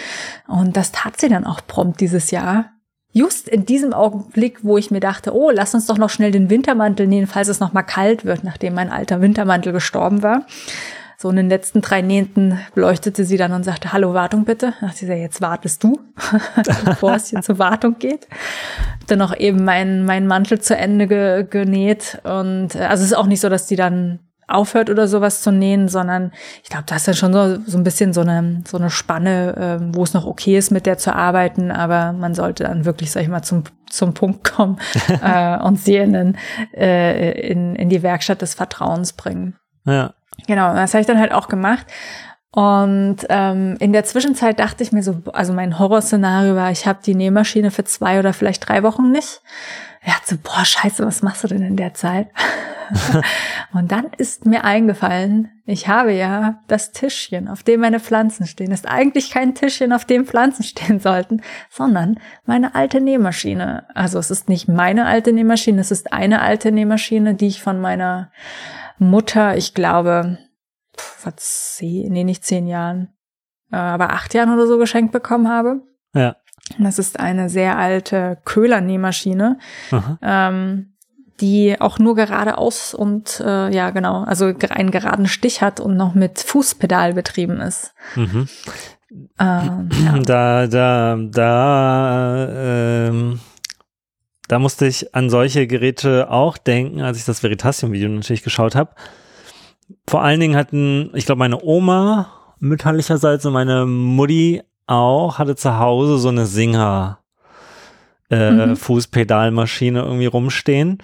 Und das tat sie dann auch prompt dieses Jahr just in diesem Augenblick, wo ich mir dachte, oh, lass uns doch noch schnell den Wintermantel nähen, falls es noch mal kalt wird, nachdem mein alter Wintermantel gestorben war. So in den letzten drei Nähten beleuchtete sie dann und sagte, hallo, Wartung bitte. Da dachte ich, jetzt wartest du, bevor es hier zur Wartung geht. Dann noch eben mein, mein Mantel zu Ende ge, genäht. Und äh, also es ist auch nicht so, dass die dann aufhört oder sowas zu nähen, sondern ich glaube, da ist dann schon so, so ein bisschen so eine, so eine Spanne, äh, wo es noch okay ist, mit der zu arbeiten, aber man sollte dann wirklich, sag ich mal, zum, zum Punkt kommen äh, und sie in, den, äh, in, in die Werkstatt des Vertrauens bringen. Ja. Genau, das habe ich dann halt auch gemacht. Und ähm, in der Zwischenzeit dachte ich mir so, also mein Horrorszenario war, ich habe die Nähmaschine für zwei oder vielleicht drei Wochen nicht. Er hat so, boah, scheiße, was machst du denn in der Zeit? und dann ist mir eingefallen, ich habe ja das Tischchen, auf dem meine Pflanzen stehen. Ist eigentlich kein Tischchen, auf dem Pflanzen stehen sollten, sondern meine alte Nähmaschine. Also es ist nicht meine alte Nähmaschine, es ist eine alte Nähmaschine, die ich von meiner Mutter, ich glaube, vor zehn, nee, nicht zehn Jahren, äh, aber acht Jahren oder so geschenkt bekommen habe. Ja. Das ist eine sehr alte Köhlernähmaschine, ähm, die auch nur geradeaus und äh, ja genau, also einen geraden Stich hat und noch mit Fußpedal betrieben ist. Mhm. Ähm, ja. Da, da, da, ähm, da musste ich an solche Geräte auch denken, als ich das Veritasium-Video natürlich geschaut habe. Vor allen Dingen hatten, ich glaube, meine Oma mütterlicherseits und meine Mutti auch, hatte zu Hause so eine Singer äh, mhm. Fußpedalmaschine irgendwie rumstehen.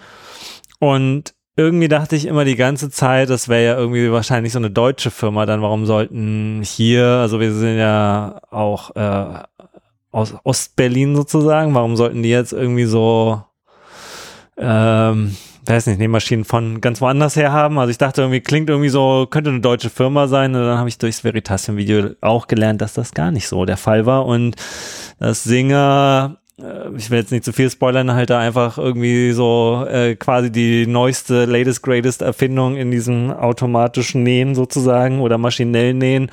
Und irgendwie dachte ich immer die ganze Zeit, das wäre ja irgendwie wahrscheinlich so eine deutsche Firma, dann warum sollten hier, also wir sind ja auch äh, aus Ostberlin sozusagen, warum sollten die jetzt irgendwie so, ähm, weiß nicht, Nähmaschinen von ganz woanders her haben? Also ich dachte irgendwie, klingt irgendwie so, könnte eine deutsche Firma sein. Und dann habe ich durchs Veritasium-Video auch gelernt, dass das gar nicht so der Fall war. Und das Singer äh, ich will jetzt nicht zu viel spoilern, halt da einfach irgendwie so äh, quasi die neueste, latest, greatest Erfindung in diesem automatischen Nähen sozusagen oder maschinellen Nähen,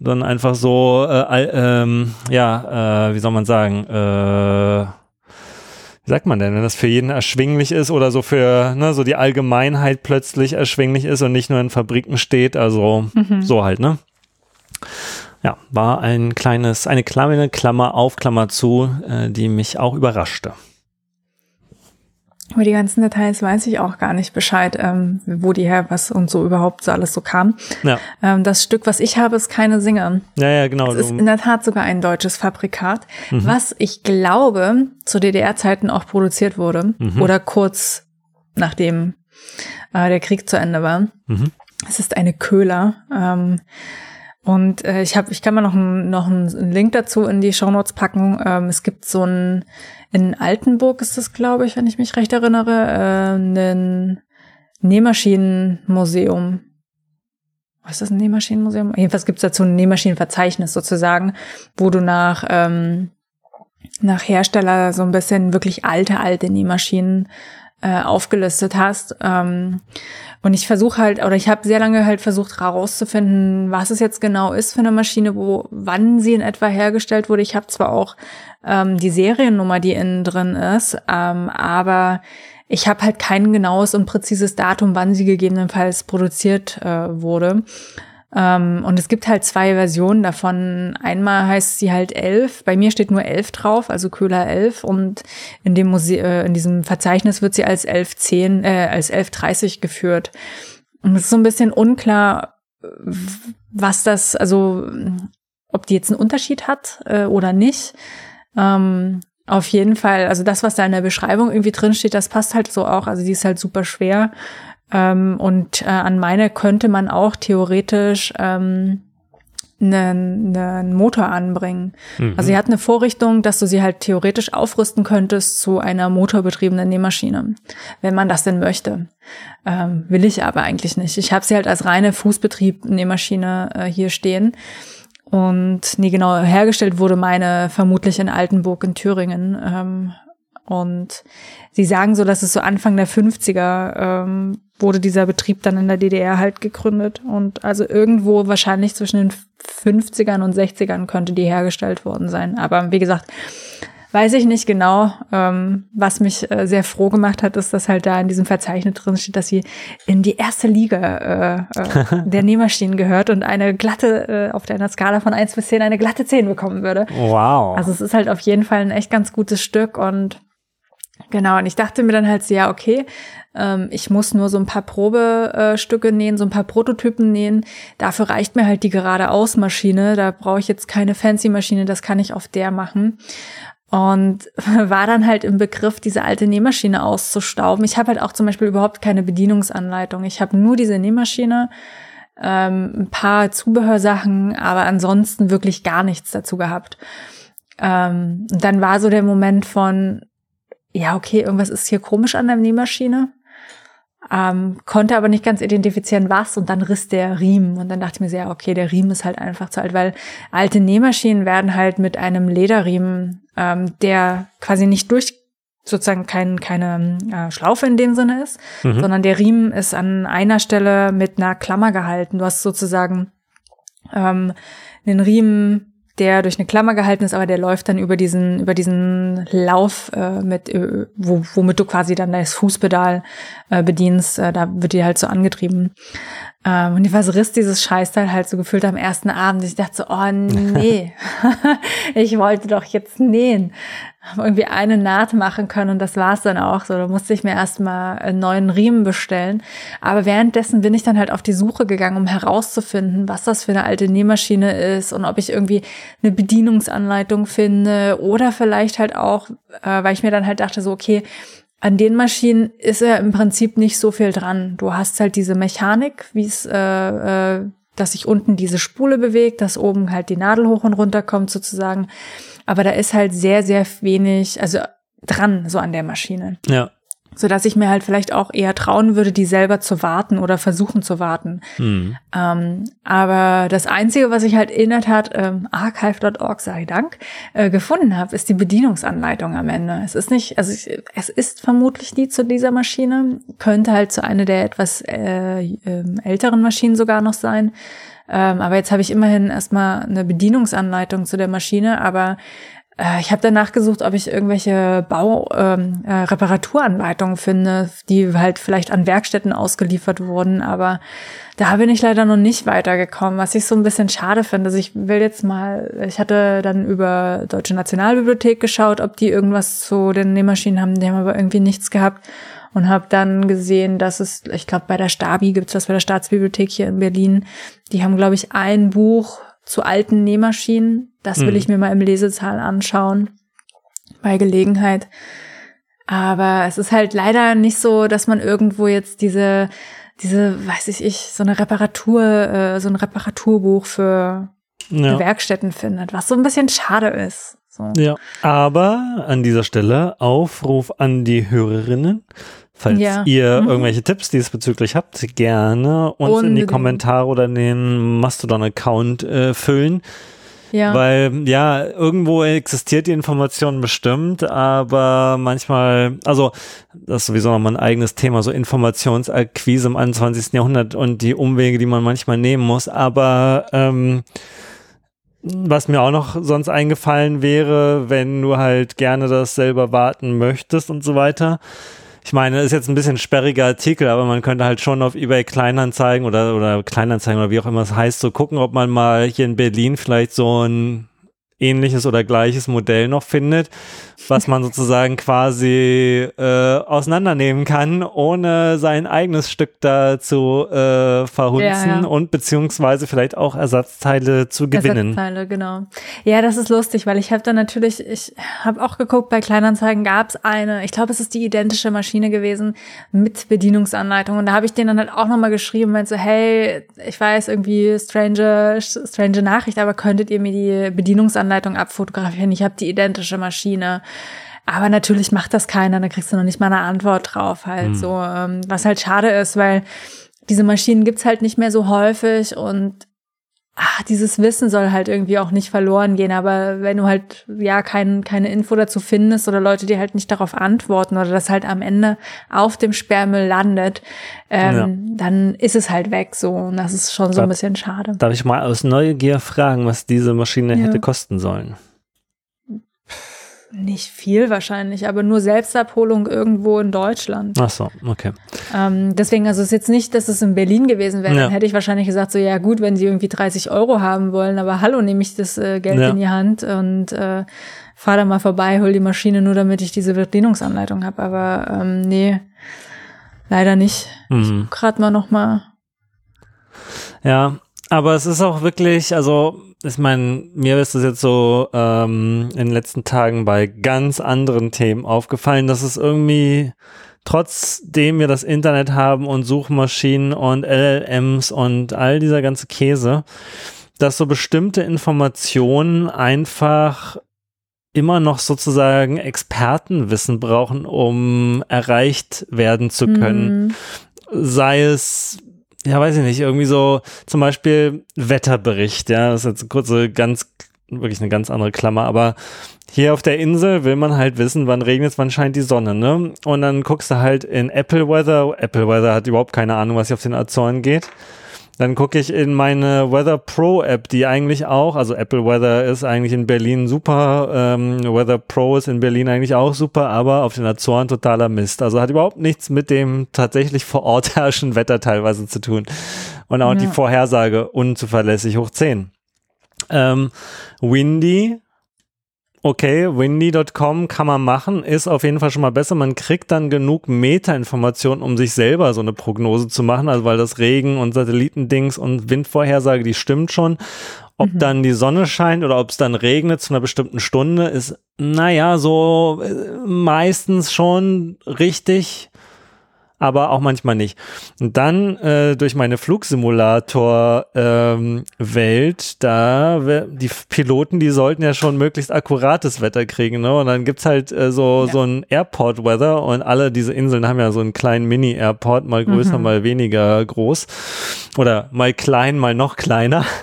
sondern einfach so, äh, ähm, ja, äh, wie soll man sagen, äh, wie sagt man denn, wenn das für jeden erschwinglich ist oder so für ne, so die Allgemeinheit plötzlich erschwinglich ist und nicht nur in Fabriken steht, also mhm. so halt, ne? Ja, war ein kleines, eine kleine Klammer auf, Klammer zu, äh, die mich auch überraschte. Über die ganzen Details weiß ich auch gar nicht Bescheid, ähm, wo die her was und so überhaupt so alles so kam. Ja. Ähm, das Stück, was ich habe, ist keine Singer. Ja, ja, genau. Es ist in der Tat sogar ein deutsches Fabrikat, mhm. was ich glaube zu DDR-Zeiten auch produziert wurde mhm. oder kurz nachdem äh, der Krieg zu Ende war. Mhm. Es ist eine Köhler. Ähm, und äh, ich habe, ich kann mal noch, ein, noch einen Link dazu in die Shownotes packen. Ähm, es gibt so ein, in Altenburg ist das, glaube ich, wenn ich mich recht erinnere, äh, ein Nähmaschinenmuseum. Was ist das, ein Nähmaschinenmuseum? Jedenfalls gibt es dazu ein Nähmaschinenverzeichnis sozusagen, wo du nach, ähm, nach Hersteller so ein bisschen wirklich alte, alte Nähmaschinen äh, aufgelistet hast. Ähm, und ich versuche halt, oder ich habe sehr lange halt versucht herauszufinden, was es jetzt genau ist für eine Maschine, wo, wann sie in etwa hergestellt wurde. Ich habe zwar auch ähm, die Seriennummer, die innen drin ist, ähm, aber ich habe halt kein genaues und präzises Datum, wann sie gegebenenfalls produziert äh, wurde. Ähm, und es gibt halt zwei Versionen davon. Einmal heißt sie halt elf. Bei mir steht nur elf drauf, also Köhler elf. Und in dem Muse äh, in diesem Verzeichnis wird sie als elf zehn, äh, als elf dreißig geführt. Und es ist so ein bisschen unklar, was das, also ob die jetzt einen Unterschied hat äh, oder nicht. Ähm, auf jeden Fall, also das, was da in der Beschreibung irgendwie drin steht, das passt halt so auch. Also die ist halt super schwer. Ähm, und äh, an meine könnte man auch theoretisch ähm, einen, einen Motor anbringen. Mhm. Also sie hat eine Vorrichtung, dass du sie halt theoretisch aufrüsten könntest zu einer motorbetriebenen Nähmaschine, wenn man das denn möchte. Ähm, will ich aber eigentlich nicht. Ich habe sie halt als reine Fußbetrieb Nähmaschine äh, hier stehen. Und nee, genau, hergestellt wurde meine vermutlich in Altenburg in Thüringen. Ähm, und sie sagen so, dass es so Anfang der 50er ähm, wurde dieser Betrieb dann in der DDR halt gegründet. Und also irgendwo wahrscheinlich zwischen den 50ern und 60ern könnte die hergestellt worden sein. Aber wie gesagt, weiß ich nicht genau. Ähm, was mich äh, sehr froh gemacht hat, ist, dass halt da in diesem Verzeichnis drin steht, dass sie in die erste Liga äh, äh, der Nähmaschinen gehört und eine glatte, äh, auf einer Skala von eins bis zehn eine glatte zehn bekommen würde. Wow. Also es ist halt auf jeden Fall ein echt ganz gutes Stück und Genau, und ich dachte mir dann halt so, ja, okay, ähm, ich muss nur so ein paar Probestücke äh, nähen, so ein paar Prototypen nähen. Dafür reicht mir halt die geradeaus-Maschine. Da brauche ich jetzt keine fancy Maschine, das kann ich auf der machen. Und war dann halt im Begriff, diese alte Nähmaschine auszustauben. Ich habe halt auch zum Beispiel überhaupt keine Bedienungsanleitung. Ich habe nur diese Nähmaschine, ähm, ein paar Zubehörsachen, aber ansonsten wirklich gar nichts dazu gehabt. Ähm, dann war so der Moment von, ja, okay, irgendwas ist hier komisch an der Nähmaschine. Ähm, konnte aber nicht ganz identifizieren, was. Und dann riss der Riemen. Und dann dachte ich mir ja, okay, der Riemen ist halt einfach zu alt, weil alte Nähmaschinen werden halt mit einem Lederriemen, ähm, der quasi nicht durch sozusagen kein, keine äh, Schlaufe in dem Sinne ist, mhm. sondern der Riemen ist an einer Stelle mit einer Klammer gehalten. Du hast sozusagen ähm, einen Riemen der durch eine Klammer gehalten ist, aber der läuft dann über diesen, über diesen Lauf äh, mit, äh, wo, womit du quasi dann das Fußpedal äh, bedienst. Äh, da wird die halt so angetrieben. Ähm, und die riss dieses Scheißteil halt so gefühlt am ersten Abend. Ich dachte so, oh nee, ich wollte doch jetzt nähen. Hab irgendwie eine Naht machen können und das war's dann auch so. Da musste ich mir erstmal einen neuen Riemen bestellen. Aber währenddessen bin ich dann halt auf die Suche gegangen, um herauszufinden, was das für eine alte Nähmaschine ist und ob ich irgendwie eine Bedienungsanleitung finde oder vielleicht halt auch, äh, weil ich mir dann halt dachte so, okay, an den Maschinen ist ja im Prinzip nicht so viel dran. Du hast halt diese Mechanik, wie es, äh, äh, dass sich unten diese Spule bewegt, dass oben halt die Nadel hoch und runter kommt sozusagen. Aber da ist halt sehr, sehr wenig, also dran so an der Maschine. Ja so dass ich mir halt vielleicht auch eher trauen würde, die selber zu warten oder versuchen zu warten. Mhm. Ähm, aber das Einzige, was ich halt in der Tat ähm, archive.org, sei Dank, äh, gefunden habe, ist die Bedienungsanleitung am Ende. Es ist nicht, also ich, es ist vermutlich die zu dieser Maschine, könnte halt zu einer der etwas äh, äh, älteren Maschinen sogar noch sein. Ähm, aber jetzt habe ich immerhin erstmal eine Bedienungsanleitung zu der Maschine, aber äh, ich habe danach gesucht, ob ich irgendwelche Bau ähm, äh, finde, die halt vielleicht an Werkstätten ausgeliefert wurden, aber da bin ich leider noch nicht weitergekommen, was ich so ein bisschen schade finde. Also ich will jetzt mal, ich hatte dann über Deutsche Nationalbibliothek geschaut, ob die irgendwas zu den Nähmaschinen haben, die haben aber irgendwie nichts gehabt und habe dann gesehen, dass es, ich glaube, bei der Stabi gibt es das bei der Staatsbibliothek hier in Berlin. Die haben, glaube ich, ein Buch zu alten Nähmaschinen. Das will mhm. ich mir mal im Lesezahl anschauen. Bei Gelegenheit. Aber es ist halt leider nicht so, dass man irgendwo jetzt diese, diese, weiß ich ich, so eine Reparatur, äh, so ein Reparaturbuch für ja. Werkstätten findet, was so ein bisschen schade ist. So. Ja, aber an dieser Stelle Aufruf an die Hörerinnen. Falls ja. ihr mhm. irgendwelche Tipps diesbezüglich habt, gerne uns Unbedingt. in die Kommentare oder in den Mastodon-Account äh, füllen. Ja. Weil ja, irgendwo existiert die Information bestimmt, aber manchmal, also das ist sowieso nochmal ein eigenes Thema, so Informationsakquise im 21. Jahrhundert und die Umwege, die man manchmal nehmen muss. Aber ähm, was mir auch noch sonst eingefallen wäre, wenn du halt gerne das selber warten möchtest und so weiter ich meine, ist jetzt ein bisschen sperriger Artikel, aber man könnte halt schon auf eBay Kleinanzeigen oder, oder Kleinanzeigen oder wie auch immer es heißt, so gucken, ob man mal hier in Berlin vielleicht so ein ähnliches oder gleiches Modell noch findet, was man sozusagen quasi äh, auseinandernehmen kann, ohne sein eigenes Stück da zu äh, verhunzen ja, ja. und beziehungsweise vielleicht auch Ersatzteile zu gewinnen. Ersatzteile, genau. Ja, das ist lustig, weil ich habe da natürlich, ich habe auch geguckt, bei Kleinanzeigen gab es eine, ich glaube, es ist die identische Maschine gewesen mit Bedienungsanleitung und da habe ich denen dann halt auch nochmal geschrieben, meinte so, hey, ich weiß irgendwie strange, strange Nachricht, aber könntet ihr mir die Bedienungsanleitung abfotografieren? Ich habe die identische Maschine. Aber natürlich macht das keiner, da kriegst du noch nicht mal eine Antwort drauf halt mhm. so. Ähm, was halt schade ist, weil diese Maschinen gibt's halt nicht mehr so häufig und ach, dieses Wissen soll halt irgendwie auch nicht verloren gehen. Aber wenn du halt ja kein, keine Info dazu findest oder Leute, die halt nicht darauf antworten oder das halt am Ende auf dem Sperrmüll landet, ähm, ja. dann ist es halt weg so. Und das ist schon so ein bisschen schade. Darf ich mal aus Neugier fragen, was diese Maschine ja. hätte kosten sollen? Nicht viel wahrscheinlich, aber nur Selbstabholung irgendwo in Deutschland. Ach so, okay. Ähm, deswegen, also es ist jetzt nicht, dass es in Berlin gewesen wäre. Ja. Dann hätte ich wahrscheinlich gesagt, so ja gut, wenn sie irgendwie 30 Euro haben wollen, aber hallo, nehme ich das äh, Geld ja. in die Hand und äh, fahre da mal vorbei, hol die Maschine nur, damit ich diese Bedienungsanleitung habe. Aber ähm, nee, leider nicht. Mhm. Ich gerade mal noch mal. Ja, aber es ist auch wirklich, also ich meine, mir ist es jetzt so ähm, in den letzten Tagen bei ganz anderen Themen aufgefallen, dass es irgendwie trotzdem wir das Internet haben und Suchmaschinen und LLMs und all dieser ganze Käse, dass so bestimmte Informationen einfach immer noch sozusagen Expertenwissen brauchen, um erreicht werden zu können. Mhm. Sei es ja, weiß ich nicht, irgendwie so zum Beispiel Wetterbericht, ja, das ist jetzt eine kurze, ganz, wirklich eine ganz andere Klammer, aber hier auf der Insel will man halt wissen, wann regnet es, wann scheint die Sonne, ne? Und dann guckst du halt in Apple Weather, Apple Weather hat überhaupt keine Ahnung, was hier auf den Azoren geht. Dann gucke ich in meine Weather Pro App, die eigentlich auch, also Apple Weather ist eigentlich in Berlin super, ähm, Weather Pro ist in Berlin eigentlich auch super, aber auf den Azoren totaler Mist. Also hat überhaupt nichts mit dem tatsächlich vor Ort herrschenden Wetter teilweise zu tun. Und auch ja. die Vorhersage unzuverlässig hoch 10. Ähm, Windy okay, windy.com kann man machen, ist auf jeden Fall schon mal besser. Man kriegt dann genug Meta-Informationen, um sich selber so eine Prognose zu machen, also weil das Regen und Satellitendings und Windvorhersage, die stimmt schon. Ob mhm. dann die Sonne scheint oder ob es dann regnet zu einer bestimmten Stunde, ist, naja, so äh, meistens schon richtig aber auch manchmal nicht. Und dann äh, durch meine Flugsimulator-Welt, ähm, da die Piloten, die sollten ja schon möglichst akkurates Wetter kriegen. Ne? Und dann gibt's halt äh, so, ja. so ein Airport-Weather und alle diese Inseln haben ja so einen kleinen Mini-Airport, mal größer, mhm. mal weniger groß. Oder mal klein, mal noch kleiner.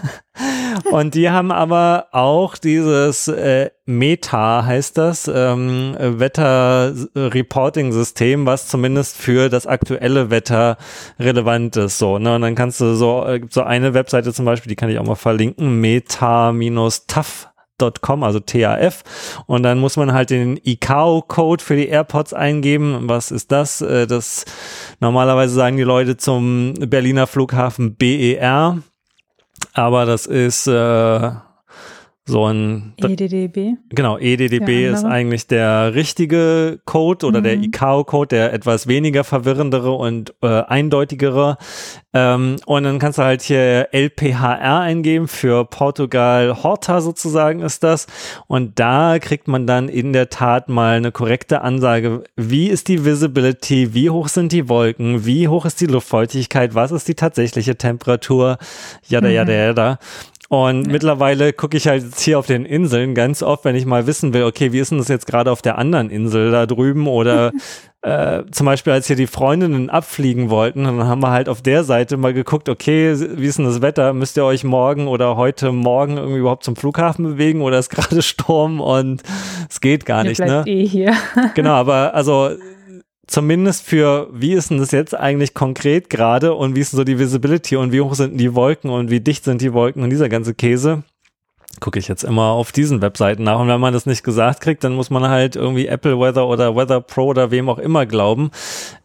Und die haben aber auch dieses äh, Meta, heißt das, ähm, Wetter-Reporting-System, was zumindest für das aktuelle Wetter relevant ist. So, ne? Und dann kannst du so, äh, so eine Webseite zum Beispiel, die kann ich auch mal verlinken, meta-tough .com, also TAF. Und dann muss man halt den ICAO-Code für die AirPods eingeben. Was ist das? Äh, das normalerweise sagen die Leute zum Berliner Flughafen BER. Aber das ist äh, so ein EDDB. Genau, EDDB ist eigentlich der richtige Code oder mhm. der ICAO-Code, der etwas weniger verwirrendere und äh, eindeutigere. Ähm, und dann kannst du halt hier LPHR eingeben für Portugal Horta sozusagen ist das. Und da kriegt man dann in der Tat mal eine korrekte Ansage. Wie ist die Visibility? Wie hoch sind die Wolken? Wie hoch ist die Luftfeuchtigkeit? Was ist die tatsächliche Temperatur? Jada, jada, mhm. jada. Und ja. mittlerweile gucke ich halt jetzt hier auf den Inseln ganz oft, wenn ich mal wissen will, okay, wie ist denn das jetzt gerade auf der anderen Insel da drüben oder äh, zum Beispiel, als hier die Freundinnen abfliegen wollten, dann haben wir halt auf der Seite mal geguckt, okay, wie ist denn das Wetter? Müsst ihr euch morgen oder heute Morgen irgendwie überhaupt zum Flughafen bewegen oder ist gerade Sturm und es geht gar Ihr nicht, ne? Eh hier. genau, aber also zumindest für, wie ist denn das jetzt eigentlich konkret gerade und wie ist denn so die Visibility und wie hoch sind die Wolken und wie dicht sind die Wolken und dieser ganze Käse, gucke ich jetzt immer auf diesen Webseiten nach. Und wenn man das nicht gesagt kriegt, dann muss man halt irgendwie Apple Weather oder Weather Pro oder wem auch immer glauben.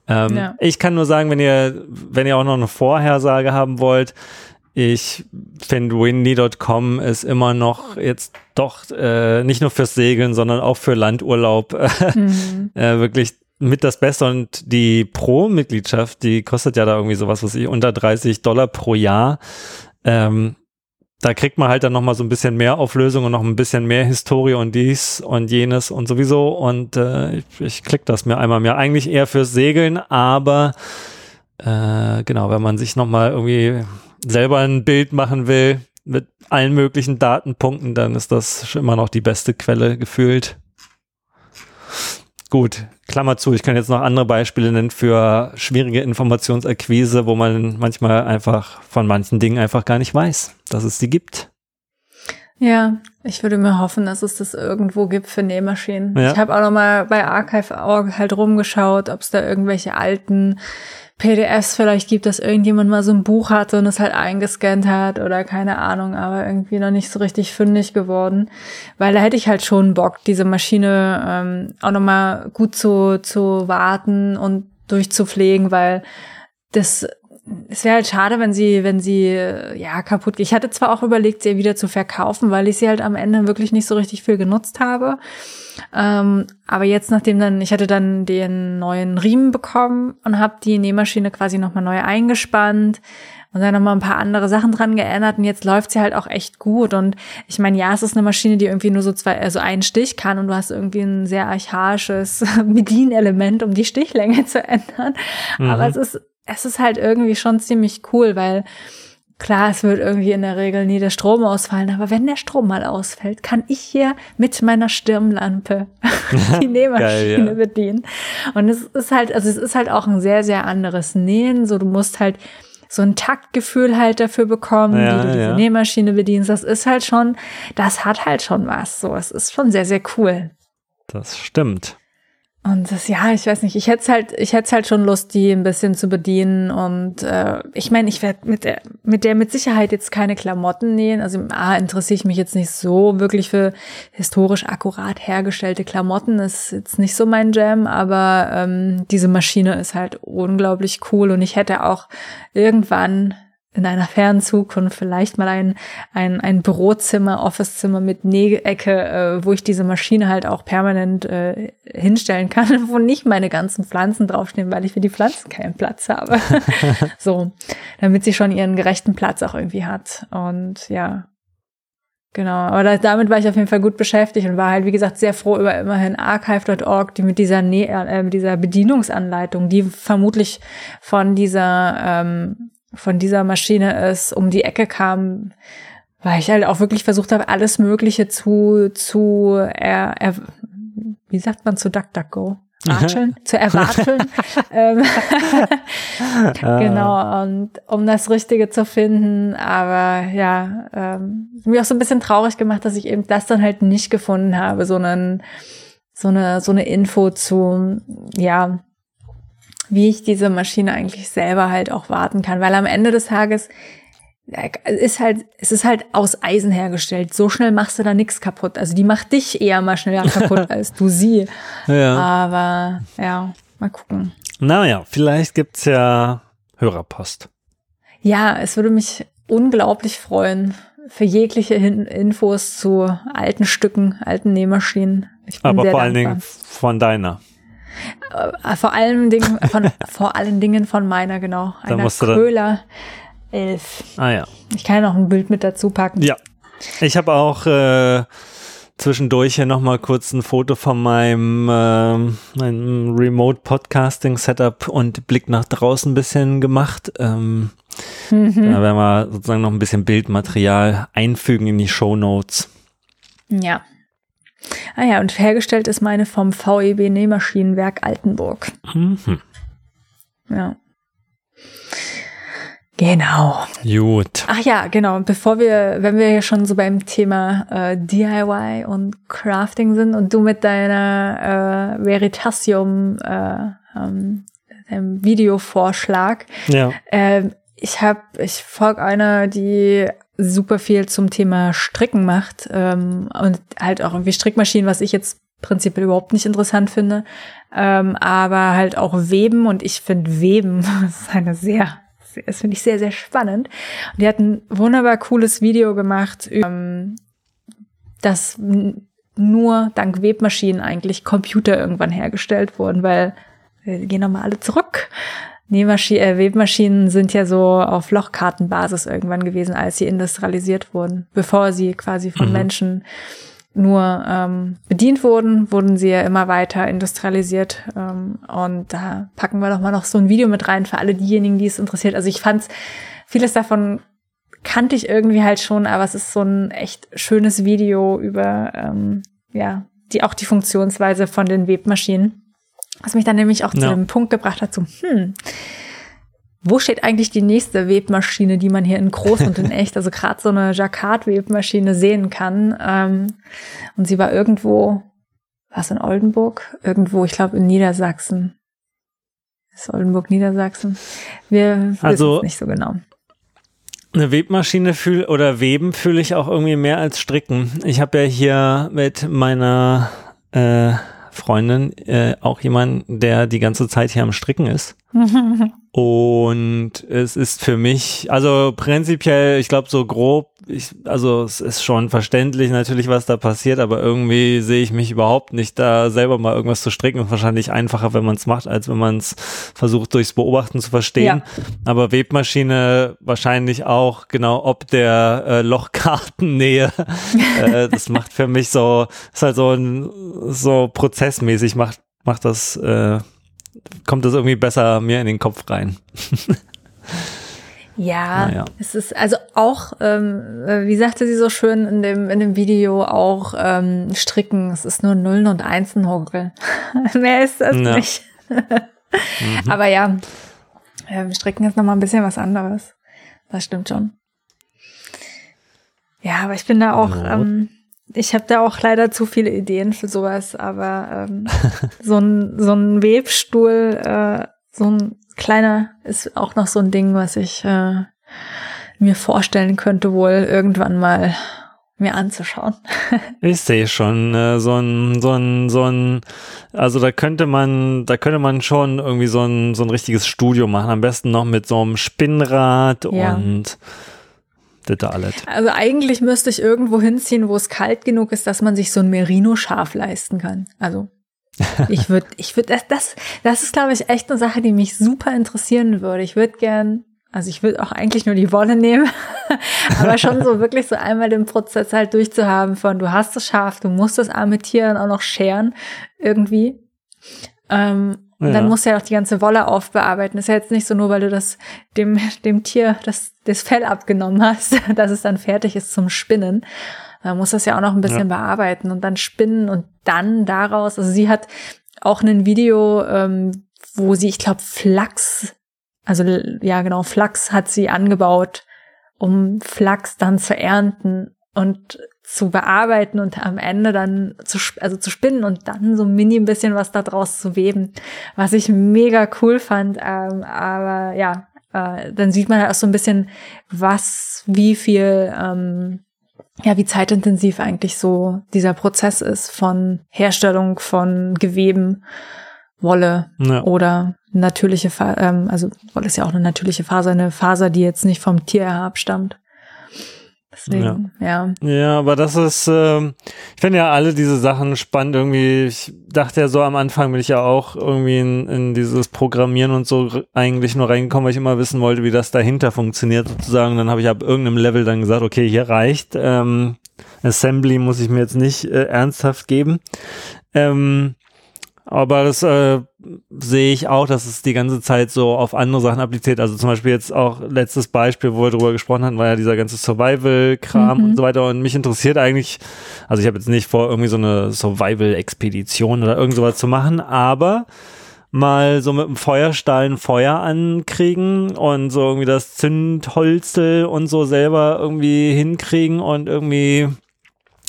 Ähm, ja. Ich kann nur sagen, wenn ihr, wenn ihr auch noch eine Vorhersage haben wollt, ich finde windy.com ist immer noch jetzt doch äh, nicht nur fürs Segeln, sondern auch für Landurlaub mhm. äh, wirklich mit das Beste und die Pro-Mitgliedschaft, die kostet ja da irgendwie sowas, was ich, unter 30 Dollar pro Jahr. Ähm, da kriegt man halt dann nochmal so ein bisschen mehr Auflösung und noch ein bisschen mehr Historie und dies und jenes und sowieso. Und äh, ich, ich klick das mir einmal mehr. Eigentlich eher fürs Segeln, aber äh, genau, wenn man sich nochmal irgendwie selber ein Bild machen will mit allen möglichen Datenpunkten, dann ist das immer noch die beste Quelle gefühlt. Gut, Klammer zu, ich kann jetzt noch andere Beispiele nennen für schwierige Informationsakquise, wo man manchmal einfach von manchen Dingen einfach gar nicht weiß, dass es sie gibt. Ja, ich würde mir hoffen, dass es das irgendwo gibt für Nähmaschinen. Ja. Ich habe auch noch mal bei Archive.org halt rumgeschaut, ob es da irgendwelche alten PDFs vielleicht gibt, dass irgendjemand mal so ein Buch hatte und es halt eingescannt hat oder keine Ahnung, aber irgendwie noch nicht so richtig fündig geworden. Weil da hätte ich halt schon Bock, diese Maschine ähm, auch nochmal gut zu, zu warten und durchzupflegen, weil das es wäre halt schade, wenn sie, wenn sie ja kaputt geht. Ich hatte zwar auch überlegt, sie wieder zu verkaufen, weil ich sie halt am Ende wirklich nicht so richtig viel genutzt habe. Ähm, aber jetzt, nachdem dann, ich hatte dann den neuen Riemen bekommen und habe die Nähmaschine quasi nochmal neu eingespannt und dann nochmal ein paar andere Sachen dran geändert und jetzt läuft sie halt auch echt gut. Und ich meine, ja, es ist eine Maschine, die irgendwie nur so zwei, also einen Stich kann und du hast irgendwie ein sehr archaisches Bedienelement, um die Stichlänge zu ändern. Mhm. Aber es ist, es ist halt irgendwie schon ziemlich cool, weil Klar, es wird irgendwie in der Regel nie der Strom ausfallen, aber wenn der Strom mal ausfällt, kann ich hier mit meiner Stirnlampe die Nähmaschine Geil, ja. bedienen. Und es ist halt, also es ist halt auch ein sehr, sehr anderes Nähen. So, du musst halt so ein Taktgefühl halt dafür bekommen, ja, wie du diese ja. Nähmaschine bedienst. Das ist halt schon, das hat halt schon was. So, es ist schon sehr, sehr cool. Das stimmt. Und das, ja, ich weiß nicht, ich hätte halt, ich hätte halt schon Lust, die ein bisschen zu bedienen. Und äh, ich meine, ich werde mit der, mit der mit Sicherheit jetzt keine Klamotten nähen. Also A, interessiere ich mich jetzt nicht so wirklich für historisch akkurat hergestellte Klamotten. Das ist jetzt nicht so mein Jam, aber ähm, diese Maschine ist halt unglaublich cool. Und ich hätte auch irgendwann in einer fernen Zukunft vielleicht mal ein, ein, ein Bürozimmer, Officezimmer mit Nähecke, äh, wo ich diese Maschine halt auch permanent äh, hinstellen kann, wo nicht meine ganzen Pflanzen draufstehen, weil ich für die Pflanzen keinen Platz habe. so, damit sie schon ihren gerechten Platz auch irgendwie hat. Und ja, Genau, aber da, damit war ich auf jeden Fall gut beschäftigt und war halt, wie gesagt, sehr froh über immerhin archive.org, die mit dieser, Nä äh, dieser Bedienungsanleitung, die vermutlich von dieser ähm, von dieser Maschine ist, um die Ecke kam, weil ich halt auch wirklich versucht habe, alles Mögliche zu, zu, er, er, wie sagt man zu DuckDuckGo? Watscheln, zu erwarteln. ähm, genau, und um das Richtige zu finden. Aber ja, ähm, mir auch so ein bisschen traurig gemacht, dass ich eben das dann halt nicht gefunden habe, so einen, so eine, so eine Info zu, ja, wie ich diese Maschine eigentlich selber halt auch warten kann, weil am Ende des Tages ist halt, es ist halt aus Eisen hergestellt. So schnell machst du da nichts kaputt. Also die macht dich eher mal schneller kaputt als du sie. Ja. Aber ja, mal gucken. Naja, vielleicht gibt's ja Hörerpost. Ja, es würde mich unglaublich freuen für jegliche Infos zu alten Stücken, alten Nähmaschinen. Aber vor allen Dingen von deiner. Äh, vor allen Dingen von, vor allen Dingen von meiner, genau. Einer musst du Köhler 11. Ah ja. Ich kann noch ein Bild mit dazu packen. Ja. Ich habe auch äh, zwischendurch hier nochmal kurz ein Foto von meinem, äh, meinem Remote Podcasting Setup und Blick nach draußen ein bisschen gemacht. Ähm, mhm. Da werden wir sozusagen noch ein bisschen Bildmaterial einfügen in die Show Notes. Ja. Ah ja, und hergestellt ist meine vom VEB Nähmaschinenwerk Altenburg. Mhm. Ja. Genau. Gut. Ach ja, genau. Und bevor wir, wenn wir ja schon so beim Thema äh, DIY und Crafting sind und du mit deiner äh, Veritasium äh, ähm, deinem Videovorschlag. Ja. Äh, ich habe, ich folge einer, die super viel zum Thema Stricken macht ähm, und halt auch irgendwie Strickmaschinen, was ich jetzt prinzipiell überhaupt nicht interessant finde, ähm, aber halt auch Weben und ich finde Weben ist eine sehr, das finde ich sehr, sehr spannend. Und die hat ein wunderbar cooles Video gemacht, ähm, dass nur dank Webmaschinen eigentlich Computer irgendwann hergestellt wurden, weil wir gehen nochmal alle zurück. Nähmaschinen, äh, Webmaschinen sind ja so auf Lochkartenbasis irgendwann gewesen, als sie industrialisiert wurden. Bevor sie quasi von mhm. Menschen nur ähm, bedient wurden, wurden sie ja immer weiter industrialisiert. Ähm, und da packen wir doch mal noch so ein Video mit rein für alle diejenigen, die es interessiert. Also ich fand's, vieles davon kannte ich irgendwie halt schon, aber es ist so ein echt schönes Video über ähm, ja die auch die Funktionsweise von den Webmaschinen. Was mich dann nämlich auch ja. zu dem Punkt gebracht hat, so, hm, wo steht eigentlich die nächste Webmaschine, die man hier in groß und in echt, also gerade so eine Jacquard-Webmaschine sehen kann. Ähm, und sie war irgendwo, was in Oldenburg? Irgendwo, ich glaube in Niedersachsen. Ist Oldenburg Niedersachsen? Wir also, wissen es nicht so genau. Eine Webmaschine fühl oder Weben fühle ich auch irgendwie mehr als Stricken. Ich habe ja hier mit meiner äh, Freundin äh, auch jemand, der die ganze Zeit hier am Stricken ist. Und es ist für mich, also prinzipiell, ich glaube so grob, ich, also es ist schon verständlich natürlich, was da passiert, aber irgendwie sehe ich mich überhaupt nicht da selber mal irgendwas zu stricken. Ist wahrscheinlich einfacher, wenn man es macht, als wenn man es versucht durchs Beobachten zu verstehen. Ja. Aber Webmaschine wahrscheinlich auch genau ob der äh, Lochkartennähe. äh, das macht für mich so, ist halt so ein so prozessmäßig macht macht das äh, kommt das irgendwie besser mir in den Kopf rein. Ja, naja. es ist also auch, ähm, äh, wie sagte sie so schön in dem, in dem Video, auch ähm, Stricken. Es ist nur Nullen und Einsen, Hogel. Mehr ist das ja. nicht. mhm. Aber ja, äh, Stricken ist nochmal ein bisschen was anderes. Das stimmt schon. Ja, aber ich bin da auch, ähm, ich habe da auch leider zu viele Ideen für sowas, aber ähm, so ein so ein Webstuhl, äh, so ein kleiner ist auch noch so ein Ding, was ich äh, mir vorstellen könnte, wohl irgendwann mal mir anzuschauen. ich sehe schon äh, so ein so ein so ein also da könnte man da könnte man schon irgendwie so ein so ein richtiges Studio machen, am besten noch mit so einem Spinnrad ja. und das alles. Also eigentlich müsste ich irgendwo hinziehen, wo es kalt genug ist, dass man sich so ein Merino-Schaf leisten kann. Also ich würde, ich würde, das, das, das ist, glaube ich, echt eine Sache, die mich super interessieren würde. Ich würde gern, also ich würde auch eigentlich nur die Wolle nehmen, aber schon so wirklich so einmal den Prozess halt durchzuhaben von, du hast das Schaf, du musst das arme Tier dann auch noch scheren, irgendwie. Ähm, und dann musst du ja auch die ganze Wolle aufbearbeiten. ist ja jetzt nicht so nur, weil du das dem, dem Tier das, das Fell abgenommen hast, dass es dann fertig ist zum Spinnen. Man muss das ja auch noch ein bisschen ja. bearbeiten und dann spinnen und dann daraus, also sie hat auch ein Video, ähm, wo sie, ich glaube, Flachs, also ja genau, Flachs hat sie angebaut, um Flachs dann zu ernten und zu bearbeiten und am Ende dann zu, also zu spinnen und dann so mini ein bisschen was da draus zu weben, was ich mega cool fand. Ähm, aber ja, äh, dann sieht man halt auch so ein bisschen, was, wie viel, ähm, ja, wie zeitintensiv eigentlich so dieser Prozess ist von Herstellung von Geweben, Wolle ja. oder natürliche, Fa ähm, also Wolle ist ja auch eine natürliche Faser, eine Faser, die jetzt nicht vom Tier abstammt. Deswegen, ja. ja. Ja, aber das ist, äh, ich finde ja alle diese Sachen spannend irgendwie. Ich dachte ja so am Anfang bin ich ja auch irgendwie in, in dieses Programmieren und so eigentlich nur reingekommen, weil ich immer wissen wollte, wie das dahinter funktioniert sozusagen. Dann habe ich ab irgendeinem Level dann gesagt, okay, hier reicht. Ähm, Assembly muss ich mir jetzt nicht äh, ernsthaft geben. Ähm, aber das äh, sehe ich auch, dass es die ganze Zeit so auf andere Sachen appliziert. Also zum Beispiel jetzt auch letztes Beispiel, wo wir darüber gesprochen hatten, war ja dieser ganze Survival-Kram mhm. und so weiter. Und mich interessiert eigentlich, also ich habe jetzt nicht vor, irgendwie so eine Survival-Expedition oder irgend sowas zu machen, aber mal so mit dem Feuerstahl ein Feuer ankriegen und so irgendwie das Zündholzel und so selber irgendwie hinkriegen und irgendwie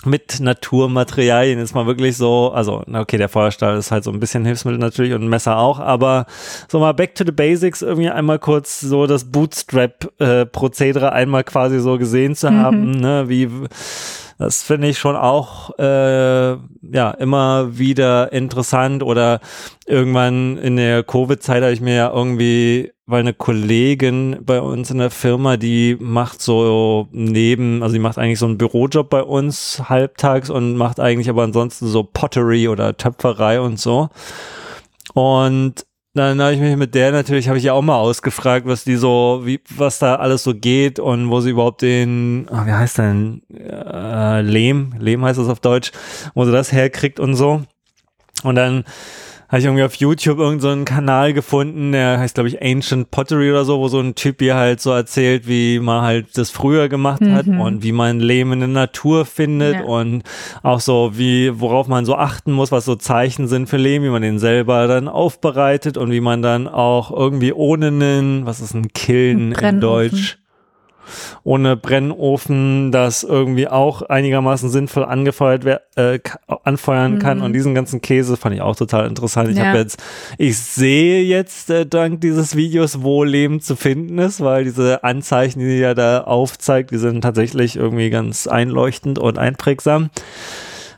mit Naturmaterialien ist mal wirklich so, also okay, der Feuerstahl ist halt so ein bisschen Hilfsmittel natürlich und ein Messer auch, aber so mal back to the basics, irgendwie einmal kurz so das Bootstrap-Prozedere äh, einmal quasi so gesehen zu mhm. haben, ne, wie das finde ich schon auch äh, ja immer wieder interessant oder irgendwann in der Covid-Zeit habe ich mir ja irgendwie weil eine Kollegin bei uns in der Firma, die macht so neben, also die macht eigentlich so einen Bürojob bei uns halbtags und macht eigentlich aber ansonsten so Pottery oder Töpferei und so. Und dann habe ich mich mit der natürlich, habe ich ja auch mal ausgefragt, was die so, wie, was da alles so geht und wo sie überhaupt den, oh, wie heißt denn, äh, Lehm, Lehm heißt das auf Deutsch, wo sie das herkriegt und so. Und dann habe ich irgendwie auf YouTube irgendeinen so Kanal gefunden, der heißt, glaube ich, Ancient Pottery oder so, wo so ein Typ hier halt so erzählt, wie man halt das früher gemacht mhm. hat und wie man Lehm in der Natur findet ja. und auch so, wie, worauf man so achten muss, was so Zeichen sind für Lehm, wie man den selber dann aufbereitet und wie man dann auch irgendwie ohne einen, was ist ein Kiln in Deutsch? Ohne Brennofen das irgendwie auch einigermaßen sinnvoll angefeuert äh, anfeuern kann. Mhm. Und diesen ganzen Käse fand ich auch total interessant. Ich ja. habe jetzt, ich sehe jetzt äh, dank dieses Videos, wo Leben zu finden ist, weil diese Anzeichen, die er da aufzeigt, die sind tatsächlich irgendwie ganz einleuchtend und einprägsam.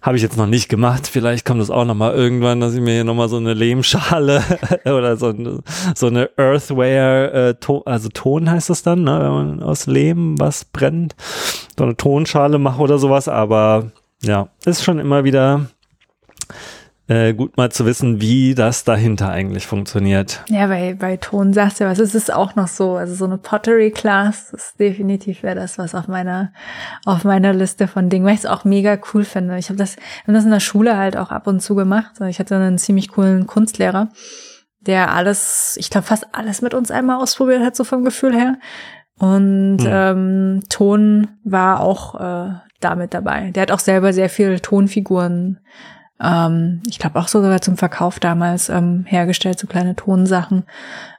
Habe ich jetzt noch nicht gemacht. Vielleicht kommt es auch noch mal irgendwann, dass ich mir hier noch mal so eine Lehmschale oder so eine, so eine Earthware, äh, to also Ton heißt das dann, ne, wenn man aus Lehm was brennt, so eine Tonschale mache oder sowas. Aber ja, ist schon immer wieder äh, gut mal zu wissen, wie das dahinter eigentlich funktioniert. Ja, bei, bei Ton sagst du was, es ist auch noch so, also so eine Pottery Class ist definitiv wäre das was auf meiner auf meiner Liste von Dingen, weil ich es auch mega cool finde. Ich habe das, hab das in der Schule halt auch ab und zu gemacht. Ich hatte einen ziemlich coolen Kunstlehrer, der alles, ich glaube fast alles mit uns einmal ausprobiert hat, so vom Gefühl her. Und hm. ähm, Ton war auch äh, damit dabei. Der hat auch selber sehr viel Tonfiguren ähm, ich glaube auch sogar zum Verkauf damals ähm, hergestellt, so kleine Tonsachen.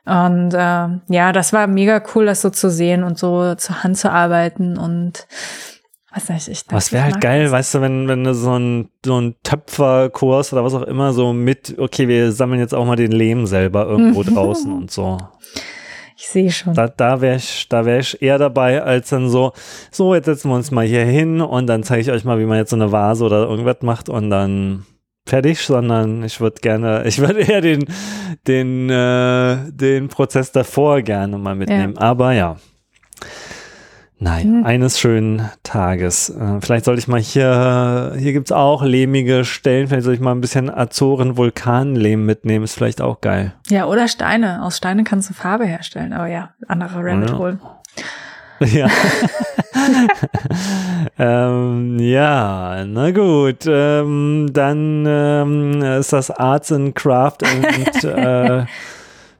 Und äh, ja, das war mega cool, das so zu sehen und so zur Hand zu arbeiten und Was, nicht, ich was wäre halt geil, das. weißt du, wenn, wenn du so ein, so ein Töpferkurs oder was auch immer so mit, okay, wir sammeln jetzt auch mal den Lehm selber irgendwo draußen und so. Ich sehe schon. Da, da wäre ich, da wär ich eher dabei, als dann so, so, jetzt setzen wir uns mal hier hin und dann zeige ich euch mal, wie man jetzt so eine Vase oder irgendwas macht und dann fertig, sondern ich würde gerne, ich würde eher den, den, äh, den Prozess davor gerne mal mitnehmen. Ja. Aber ja. Nein, mhm. eines schönen Tages. Äh, vielleicht sollte ich mal hier, hier gibt es auch lehmige Stellen, vielleicht soll ich mal ein bisschen Azoren-Vulkanlehm mitnehmen, ist vielleicht auch geil. Ja, oder Steine. Aus Steinen kannst du Farbe herstellen, aber ja, anderer Rabbit Hole. Ja. ähm, ja, na gut. Ähm, dann ähm, ist das Arts and Craft und äh,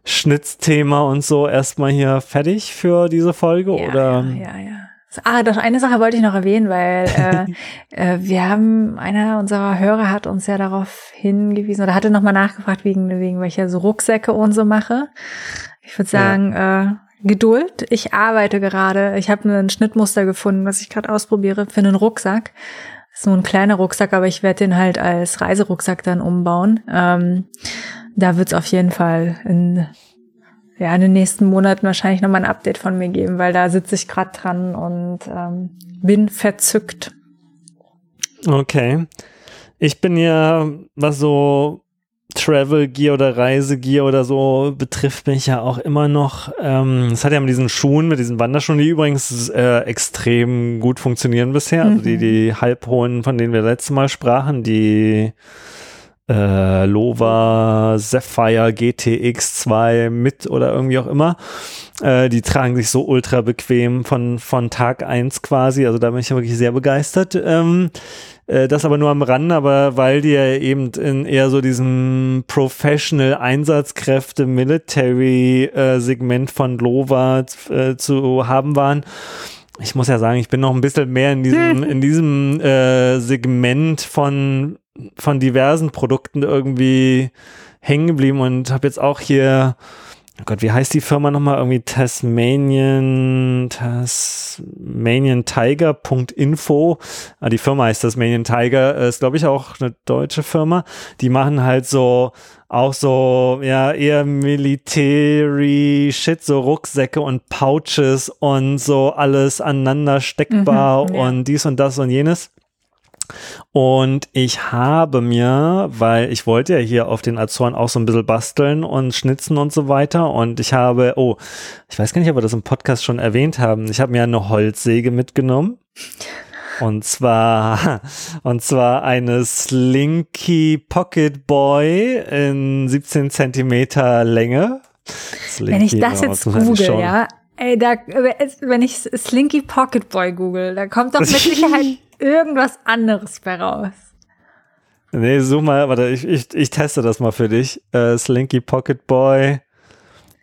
Schnitzthema und so erstmal hier fertig für diese Folge, ja, oder? Ja, ja, ja. Ah, doch eine Sache wollte ich noch erwähnen, weil äh, äh, wir haben, einer unserer Hörer hat uns ja darauf hingewiesen oder hatte nochmal nachgefragt, wegen, wegen welcher so Rucksäcke und so mache. Ich würde sagen, ja. äh, Geduld. Ich arbeite gerade. Ich habe ein Schnittmuster gefunden, was ich gerade ausprobiere für einen Rucksack. Das ist nur ein kleiner Rucksack, aber ich werde den halt als Reiserucksack dann umbauen. Ähm, da wird es auf jeden Fall in, ja, in den nächsten Monaten wahrscheinlich nochmal ein Update von mir geben, weil da sitze ich gerade dran und ähm, bin verzückt. Okay. Ich bin ja, was so Travel Gear oder Reisegear oder so betrifft mich ja auch immer noch. Ähm, es hat ja mit diesen Schuhen, mit diesen Wanderschuhen, die übrigens äh, extrem gut funktionieren bisher. Mhm. Also die, mhm. die halbhohen, von denen wir letztes Mal sprachen, die äh, Lova Sapphire GTX 2 mit oder irgendwie auch immer. Äh, die tragen sich so ultra bequem von, von Tag eins quasi. Also da bin ich ja wirklich sehr begeistert. Ähm, äh, das aber nur am Rand, aber weil die ja eben in eher so diesem Professional Einsatzkräfte Military äh, Segment von Lova äh, zu haben waren. Ich muss ja sagen, ich bin noch ein bisschen mehr in diesem, in diesem äh, Segment von, von diversen Produkten irgendwie hängen geblieben und habe jetzt auch hier oh Gott, wie heißt die Firma nochmal? Irgendwie Tasmanian, Tasmanian Tiger.info. Ah, die Firma heißt Tasmanian Tiger, äh, ist glaube ich auch eine deutsche Firma. Die machen halt so, auch so, ja, eher Military Shit, so Rucksäcke und Pouches und so alles aneinander steckbar mhm, ja. und dies und das und jenes. Und ich habe mir, weil ich wollte ja hier auf den Azoren auch so ein bisschen basteln und schnitzen und so weiter. Und ich habe, oh, ich weiß gar nicht, ob wir das im Podcast schon erwähnt haben. Ich habe mir eine Holzsäge mitgenommen. Und zwar, und zwar eine Slinky Pocket Boy in 17 Zentimeter Länge. Slinky, Wenn ich das jetzt google, ja, ey, da, wenn ich Slinky Pocket Boy google, da kommt doch mit Sicherheit irgendwas anderes bei raus. Nee, such mal, warte, ich, ich, ich teste das mal für dich. Äh, Slinky Pocket Boy.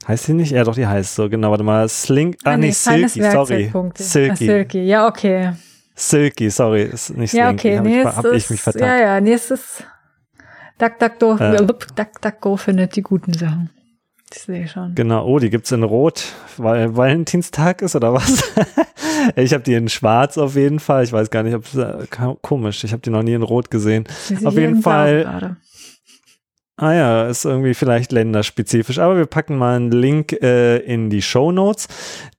Heißt die nicht? Ja, doch, die heißt so, genau. Warte mal, Slink, ah, ah nee, Silky, sorry. Silky. Ah, Silky, ja, okay. Silky, sorry, ist nicht Slinky. Ja, okay, nee, ich, hab ich mich vertagt. Ja, ja, nee, es ist DuckDuckGo, äh, DuckDuckGo findet die guten Sachen. Ich sehe schon. Genau, oh, die gibt es in Rot, weil Valentinstag ist oder was? ich habe die in Schwarz auf jeden Fall. Ich weiß gar nicht, ob es äh, komisch. Ich habe die noch nie in Rot gesehen. Auf jeden Fall. Ah ja, ist irgendwie vielleicht länderspezifisch, aber wir packen mal einen Link äh, in die Show Notes.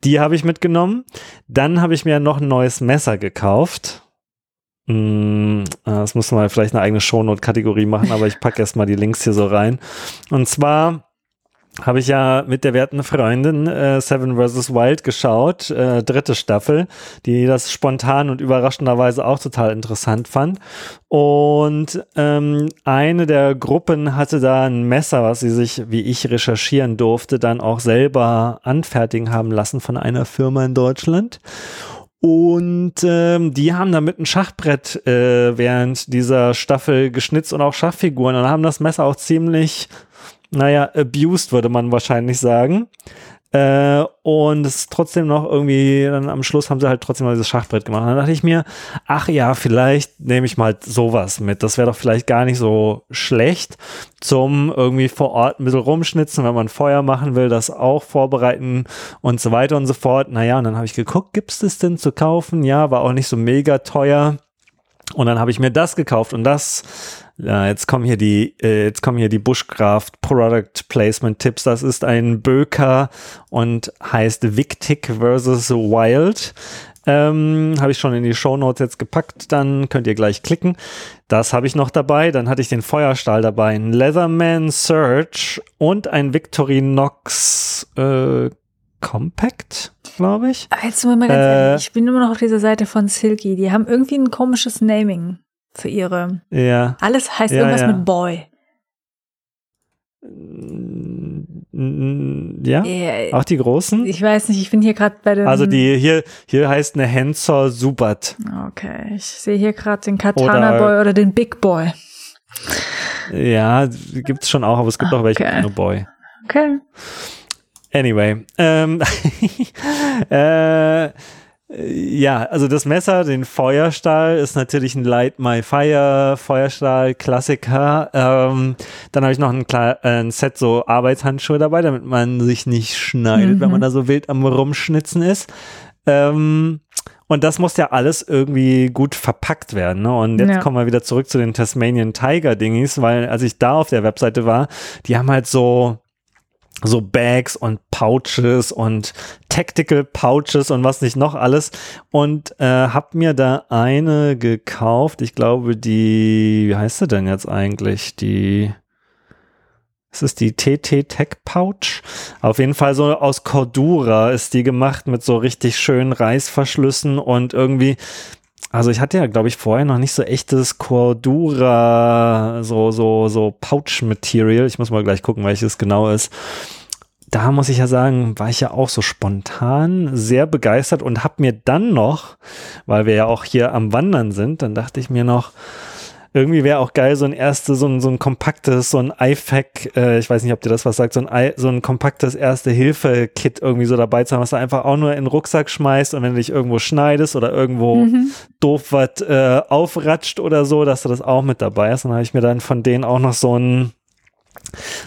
Die habe ich mitgenommen. Dann habe ich mir noch ein neues Messer gekauft. Mm, das muss man vielleicht eine eigene Shownote-Kategorie machen, aber ich packe erstmal die Links hier so rein. Und zwar habe ich ja mit der werten Freundin äh, Seven vs. Wild geschaut, äh, dritte Staffel, die das spontan und überraschenderweise auch total interessant fand. Und ähm, eine der Gruppen hatte da ein Messer, was sie sich, wie ich recherchieren durfte, dann auch selber anfertigen haben lassen von einer Firma in Deutschland. Und ähm, die haben damit ein Schachbrett äh, während dieser Staffel geschnitzt und auch Schachfiguren und haben das Messer auch ziemlich naja, abused würde man wahrscheinlich sagen. Äh, und es ist trotzdem noch irgendwie, dann am Schluss haben sie halt trotzdem mal dieses Schachbrett gemacht. Dann dachte ich mir, ach ja, vielleicht nehme ich mal sowas mit. Das wäre doch vielleicht gar nicht so schlecht zum irgendwie vor Ort ein bisschen rumschnitzen, wenn man Feuer machen will, das auch vorbereiten und so weiter und so fort. Naja, und dann habe ich geguckt, gibt es das denn zu kaufen? Ja, war auch nicht so mega teuer. Und dann habe ich mir das gekauft und das ja, jetzt kommen hier die, äh, jetzt kommen hier die Bushcraft Product Placement Tipps. Das ist ein Böker und heißt Victic versus Wild. Ähm, habe ich schon in die Show Notes jetzt gepackt, dann könnt ihr gleich klicken. Das habe ich noch dabei. Dann hatte ich den Feuerstahl dabei, ein Leatherman Search und ein Victorinox äh, Compact, glaube ich. Aber jetzt mal ganz äh, ehrlich, ich bin immer noch auf dieser Seite von Silky. Die haben irgendwie ein komisches Naming für ihre. Ja. Alles heißt ja, irgendwas ja. mit Boy. Ja, yeah. auch die großen? Ich weiß nicht, ich bin hier gerade bei den. Also die hier, hier heißt eine Hensor Subat. Okay, ich sehe hier gerade den Katana oder, Boy oder den Big Boy. Ja, gibt es schon auch, aber es gibt okay. auch welche nur Boy. Okay. Anyway, ähm, äh, ja, also das Messer, den Feuerstahl, ist natürlich ein Light My Fire Feuerstahl Klassiker. Ähm, dann habe ich noch ein, äh, ein, Set so Arbeitshandschuhe dabei, damit man sich nicht schneidet, mhm. wenn man da so wild am Rumschnitzen ist. Ähm, und das muss ja alles irgendwie gut verpackt werden. Ne? Und jetzt ja. kommen wir wieder zurück zu den Tasmanian Tiger Dingis, weil als ich da auf der Webseite war, die haben halt so so Bags und Pouches und Tactical Pouches und was nicht noch alles und äh, hab mir da eine gekauft. Ich glaube, die, wie heißt sie denn jetzt eigentlich? Die, es ist die TT Tech Pouch. Auf jeden Fall so aus Cordura ist die gemacht mit so richtig schönen Reißverschlüssen und irgendwie also ich hatte ja, glaube ich, vorher noch nicht so echtes Cordura, so, so, so Pouch-Material. Ich muss mal gleich gucken, welches genau ist. Da muss ich ja sagen, war ich ja auch so spontan sehr begeistert und habe mir dann noch, weil wir ja auch hier am Wandern sind, dann dachte ich mir noch, irgendwie wäre auch geil, so ein erstes, so ein, so ein kompaktes, so ein IFAC, äh, ich weiß nicht, ob dir das was sagt, so ein, I, so ein kompaktes Erste-Hilfe-Kit irgendwie so dabei zu haben, was du einfach auch nur in den Rucksack schmeißt und wenn du dich irgendwo schneidest oder irgendwo mhm. doof was äh, aufratscht oder so, dass du das auch mit dabei hast. Und dann habe ich mir dann von denen auch noch so ein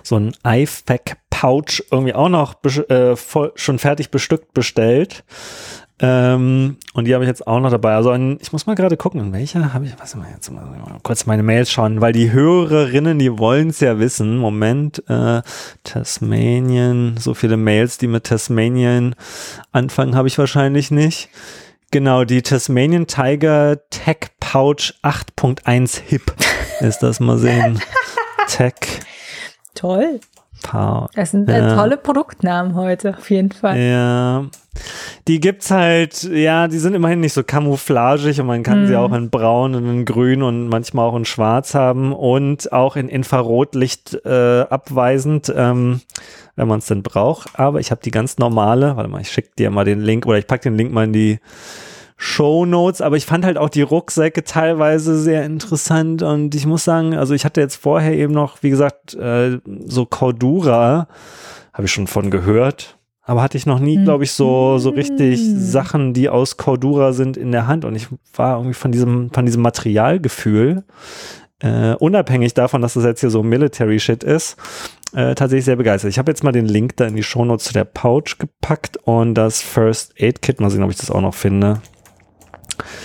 so ein IFAC Pouch irgendwie auch noch äh, voll, schon fertig bestückt bestellt. Ähm, und die habe ich jetzt auch noch dabei. Also ich muss mal gerade gucken, in welcher habe ich, was mal jetzt mal, mal kurz meine Mails schauen, weil die Hörerinnen, die wollen es ja wissen. Moment, äh, Tasmanien, so viele Mails, die mit Tasmanien anfangen, habe ich wahrscheinlich nicht. Genau, die Tasmanian Tiger Tech Pouch 8.1 Hip ist das mal sehen. Tech. Toll. Paar. Das sind äh, tolle Produktnamen heute, auf jeden Fall. Ja. Die gibt's halt, ja, die sind immerhin nicht so camouflagig und man kann mm. sie mhm. auch in braun und in grün und manchmal auch in schwarz haben und auch in Infrarotlicht äh, abweisend, ähm, wenn man es denn braucht. Aber ich habe die ganz normale, warte mal, ich schicke dir mal den Link oder ich pack den Link mal in die Show Notes, aber ich fand halt auch die Rucksäcke teilweise sehr interessant und ich muss sagen, also ich hatte jetzt vorher eben noch, wie gesagt, äh, so Cordura, habe ich schon von gehört, aber hatte ich noch nie, glaube ich, so, so richtig mhm. Sachen, die aus Cordura sind in der Hand und ich war irgendwie von diesem, von diesem Materialgefühl, äh, unabhängig davon, dass das jetzt hier so Military Shit ist, äh, tatsächlich sehr begeistert. Ich habe jetzt mal den Link da in die Shownotes zu der Pouch gepackt und das First Aid Kit, mal sehen, ob ich das auch noch finde.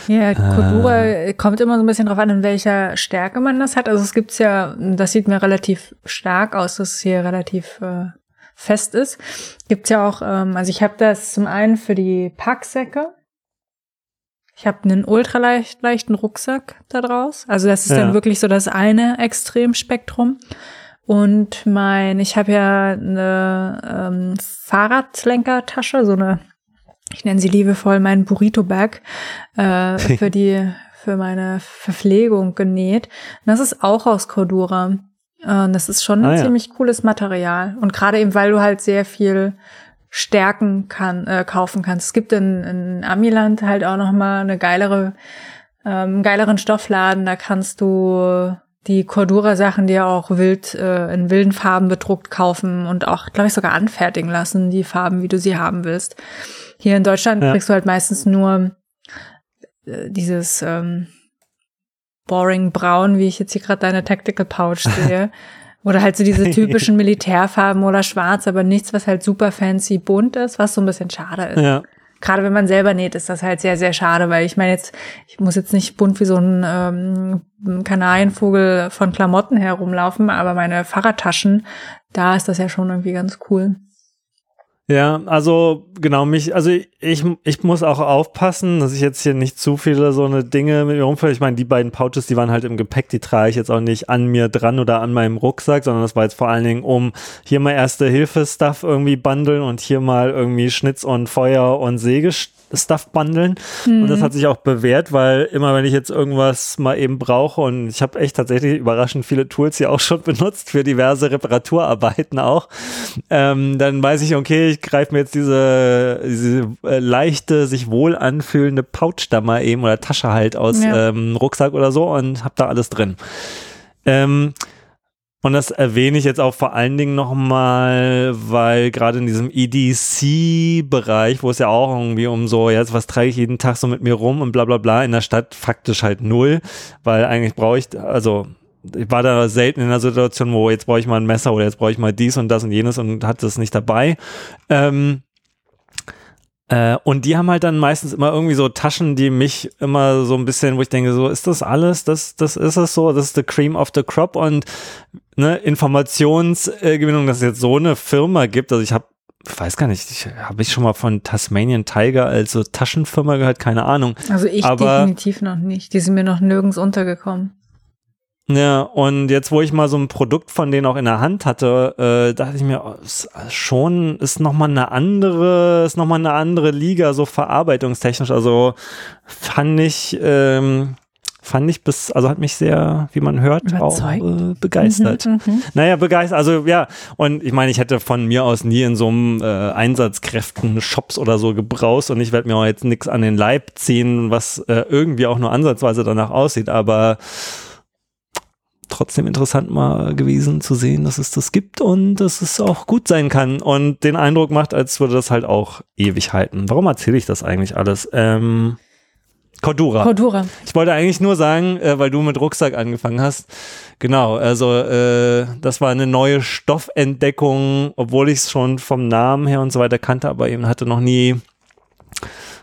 Ja, Cordura äh, kommt immer so ein bisschen drauf an, in welcher Stärke man das hat. Also es gibt's ja, das sieht mir relativ stark aus, dass es hier relativ äh, fest ist. Gibt's ja auch, ähm, also ich habe das zum einen für die Packsäcke. Ich habe einen ultraleicht leichten Rucksack da draus. Also das ist ja. dann wirklich so das eine Extremspektrum. Und mein, ich habe ja eine ähm, Fahrradlenkertasche, so eine ich nenne sie liebevoll meinen Burrito-Bag, äh, für die, für meine Verpflegung genäht. Und das ist auch aus Cordura. Und das ist schon ah, ein ja. ziemlich cooles Material. Und gerade eben, weil du halt sehr viel Stärken kann, äh, kaufen kannst. Es gibt in, in Amiland halt auch noch mal eine geilere, ähm, geileren Stoffladen. Da kannst du die Cordura-Sachen, die ja auch wild äh, in wilden Farben bedruckt kaufen und auch, glaube ich, sogar anfertigen lassen, die Farben, wie du sie haben willst. Hier in Deutschland ja. kriegst du halt meistens nur äh, dieses ähm, boring Braun, wie ich jetzt hier gerade deine Tactical Pouch sehe. Oder halt so diese typischen Militärfarben oder schwarz, aber nichts, was halt super fancy bunt ist, was so ein bisschen schade ist. Ja. Gerade wenn man selber näht, ist das halt sehr, sehr schade, weil ich meine jetzt, ich muss jetzt nicht bunt wie so ein ähm, Kanarienvogel von Klamotten herumlaufen, aber meine Fahrradtaschen, da ist das ja schon irgendwie ganz cool. Ja, also genau mich, also ich, ich muss auch aufpassen, dass ich jetzt hier nicht zu viele so eine Dinge mit mir rumführe. Ich meine, die beiden Pouches, die waren halt im Gepäck, die trage ich jetzt auch nicht an mir dran oder an meinem Rucksack, sondern das war jetzt vor allen Dingen um hier mal erste Hilfe-Stuff irgendwie bundeln und hier mal irgendwie Schnitz und Feuer und Säge Stuff bundeln. Mhm. Und das mhm. hat sich auch bewährt, weil immer wenn ich jetzt irgendwas mal eben brauche und ich habe echt tatsächlich überraschend viele Tools hier auch schon benutzt für diverse Reparaturarbeiten auch, ähm, dann weiß ich, okay, ich greife mir jetzt diese, diese äh, leichte, sich wohl anfühlende Pouch da mal eben oder Tasche halt aus ja. ähm, Rucksack oder so und habe da alles drin. Ähm, und das erwähne ich jetzt auch vor allen Dingen nochmal, weil gerade in diesem EDC-Bereich, wo es ja auch irgendwie um so, jetzt was trage ich jeden Tag so mit mir rum und bla bla bla, in der Stadt faktisch halt null, weil eigentlich brauche ich, also ich war da selten in einer Situation, wo jetzt brauche ich mal ein Messer oder jetzt brauche ich mal dies und das und jenes und hatte es nicht dabei. Ähm, äh, und die haben halt dann meistens immer irgendwie so Taschen, die mich immer so ein bisschen, wo ich denke, so, ist das alles? Das, das ist es so? Das ist the cream of the crop und ne, Informationsgewinnung, dass es jetzt so eine Firma gibt. Also ich habe ich weiß gar nicht, habe ich schon mal von Tasmanian Tiger als so Taschenfirma gehört? Keine Ahnung. Also ich Aber, definitiv noch nicht. Die sind mir noch nirgends untergekommen. Ja, und jetzt, wo ich mal so ein Produkt von denen auch in der Hand hatte, äh, dachte ich mir, oh, ist schon ist nochmal eine andere, ist nochmal eine andere Liga, so verarbeitungstechnisch. Also fand ich, ähm, fand ich bis, also hat mich sehr, wie man hört, Überzeugt. auch äh, begeistert. Mhm, mhm, naja, begeistert, also ja, und ich meine, ich hätte von mir aus nie in so einem äh, Einsatzkräften Shops oder so gebraust und ich werde mir auch jetzt nichts an den Leib ziehen, was äh, irgendwie auch nur ansatzweise danach aussieht, aber trotzdem interessant mal gewesen zu sehen, dass es das gibt und dass es auch gut sein kann und den Eindruck macht, als würde das halt auch ewig halten. Warum erzähle ich das eigentlich alles? Ähm, Cordura. Cordura. Ich wollte eigentlich nur sagen, äh, weil du mit Rucksack angefangen hast. Genau, also äh, das war eine neue Stoffentdeckung, obwohl ich es schon vom Namen her und so weiter kannte, aber eben hatte noch nie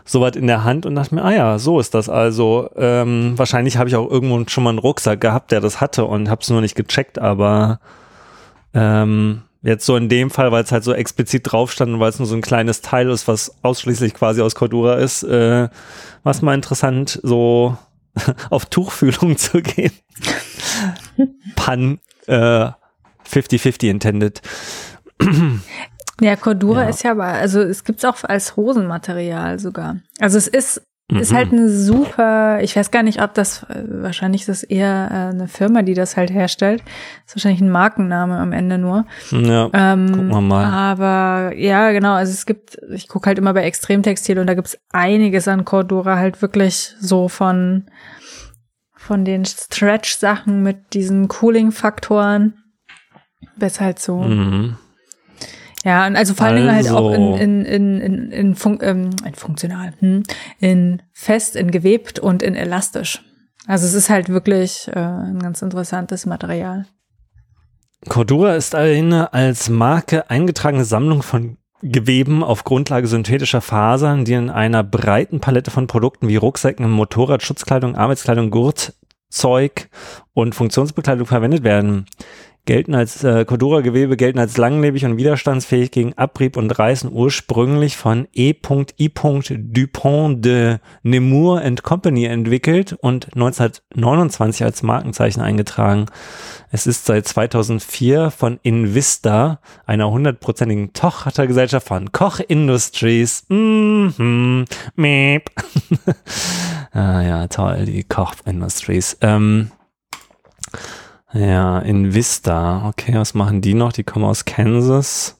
soweit in der Hand und dachte mir, ah ja, so ist das also. Ähm, wahrscheinlich habe ich auch irgendwo schon mal einen Rucksack gehabt, der das hatte und habe es nur nicht gecheckt, aber ähm, jetzt so in dem Fall, weil es halt so explizit drauf stand und weil es nur so ein kleines Teil ist, was ausschließlich quasi aus Cordura ist, äh, war es mal interessant, so auf Tuchfühlung zu gehen. Pan äh, 50-50 intended. Ja, Cordura ja. ist ja aber, also es gibt's auch als Hosenmaterial sogar. Also es ist, mhm. ist halt eine super, ich weiß gar nicht, ob das, wahrscheinlich ist es eher äh, eine Firma, die das halt herstellt. Ist wahrscheinlich ein Markenname am Ende nur. Ja, ähm, gucken wir mal. Aber ja, genau, also es gibt, ich gucke halt immer bei Extremtextil und da gibt's einiges an Cordura halt wirklich so von, von den Stretch-Sachen mit diesen Cooling-Faktoren bis halt so. Mhm ja, und also vor allen Dingen halt auch in, also. in, in, in, in, fun ähm, in funktional, hm? in fest, in gewebt und in elastisch. Also es ist halt wirklich äh, ein ganz interessantes Material. Cordura ist eine als Marke eingetragene Sammlung von Geweben auf Grundlage synthetischer Fasern, die in einer breiten Palette von Produkten wie Rucksäcken, Motorrad, Schutzkleidung, Arbeitskleidung, Gurtzeug und Funktionsbekleidung verwendet werden gelten als äh, Cordura-Gewebe gelten als langlebig und widerstandsfähig gegen Abrieb und Reißen ursprünglich von E. I. Dupont de Nemours and Company entwickelt und 1929 als Markenzeichen eingetragen. Es ist seit 2004 von Invista, einer hundertprozentigen Tochtergesellschaft von Koch Industries. Mm -hmm. ah ja, toll, die Koch Industries. Ähm, ja, in Vista. Okay, was machen die noch? Die kommen aus Kansas.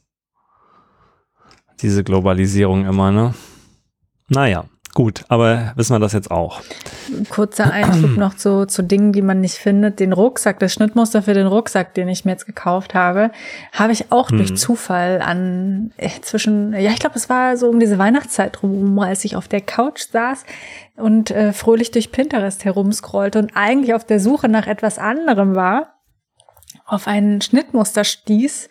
Diese Globalisierung immer, ne? Naja, Gut, aber wissen wir das jetzt auch. Kurzer Einschub noch zu, zu Dingen, die man nicht findet. Den Rucksack, das Schnittmuster für den Rucksack, den ich mir jetzt gekauft habe, habe ich auch mhm. durch Zufall an äh, zwischen, ja, ich glaube, es war so um diese Weihnachtszeit rum, als ich auf der Couch saß und äh, fröhlich durch Pinterest herumscrollte und eigentlich auf der Suche nach etwas anderem war auf ein Schnittmuster stieß.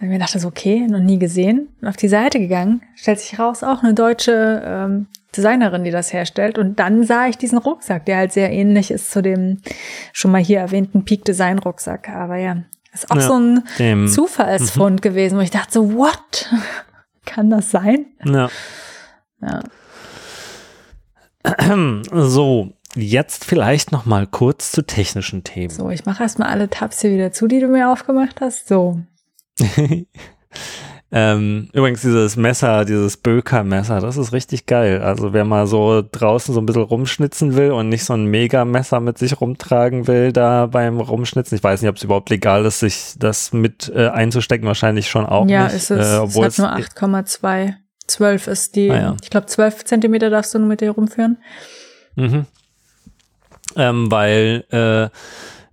Und mir dachte so, okay, noch nie gesehen. Und auf die Seite gegangen, stellt sich raus, auch eine deutsche ähm, Designerin, die das herstellt. Und dann sah ich diesen Rucksack, der halt sehr ähnlich ist zu dem schon mal hier erwähnten Peak Design Rucksack. Aber ja, ist auch ja, so ein dem, Zufallsfund mhm. gewesen, wo ich dachte so, what? Kann das sein? Ja. Ja. So, jetzt vielleicht noch mal kurz zu technischen Themen. So, ich mache erstmal alle Tabs hier wieder zu, die du mir aufgemacht hast. So. ähm, übrigens dieses Messer, dieses Böker-Messer, das ist richtig geil. Also wer mal so draußen so ein bisschen rumschnitzen will und nicht so ein Mega-Messer mit sich rumtragen will, da beim Rumschnitzen, ich weiß nicht, ob es überhaupt legal ist, sich das mit äh, einzustecken, wahrscheinlich schon auch ja, nicht. Ist es, äh, obwohl es hat nur 8,2. 12 ist die, ah, ja. ich glaube 12 Zentimeter darfst du nur mit dir rumführen. Mhm ähm, weil äh,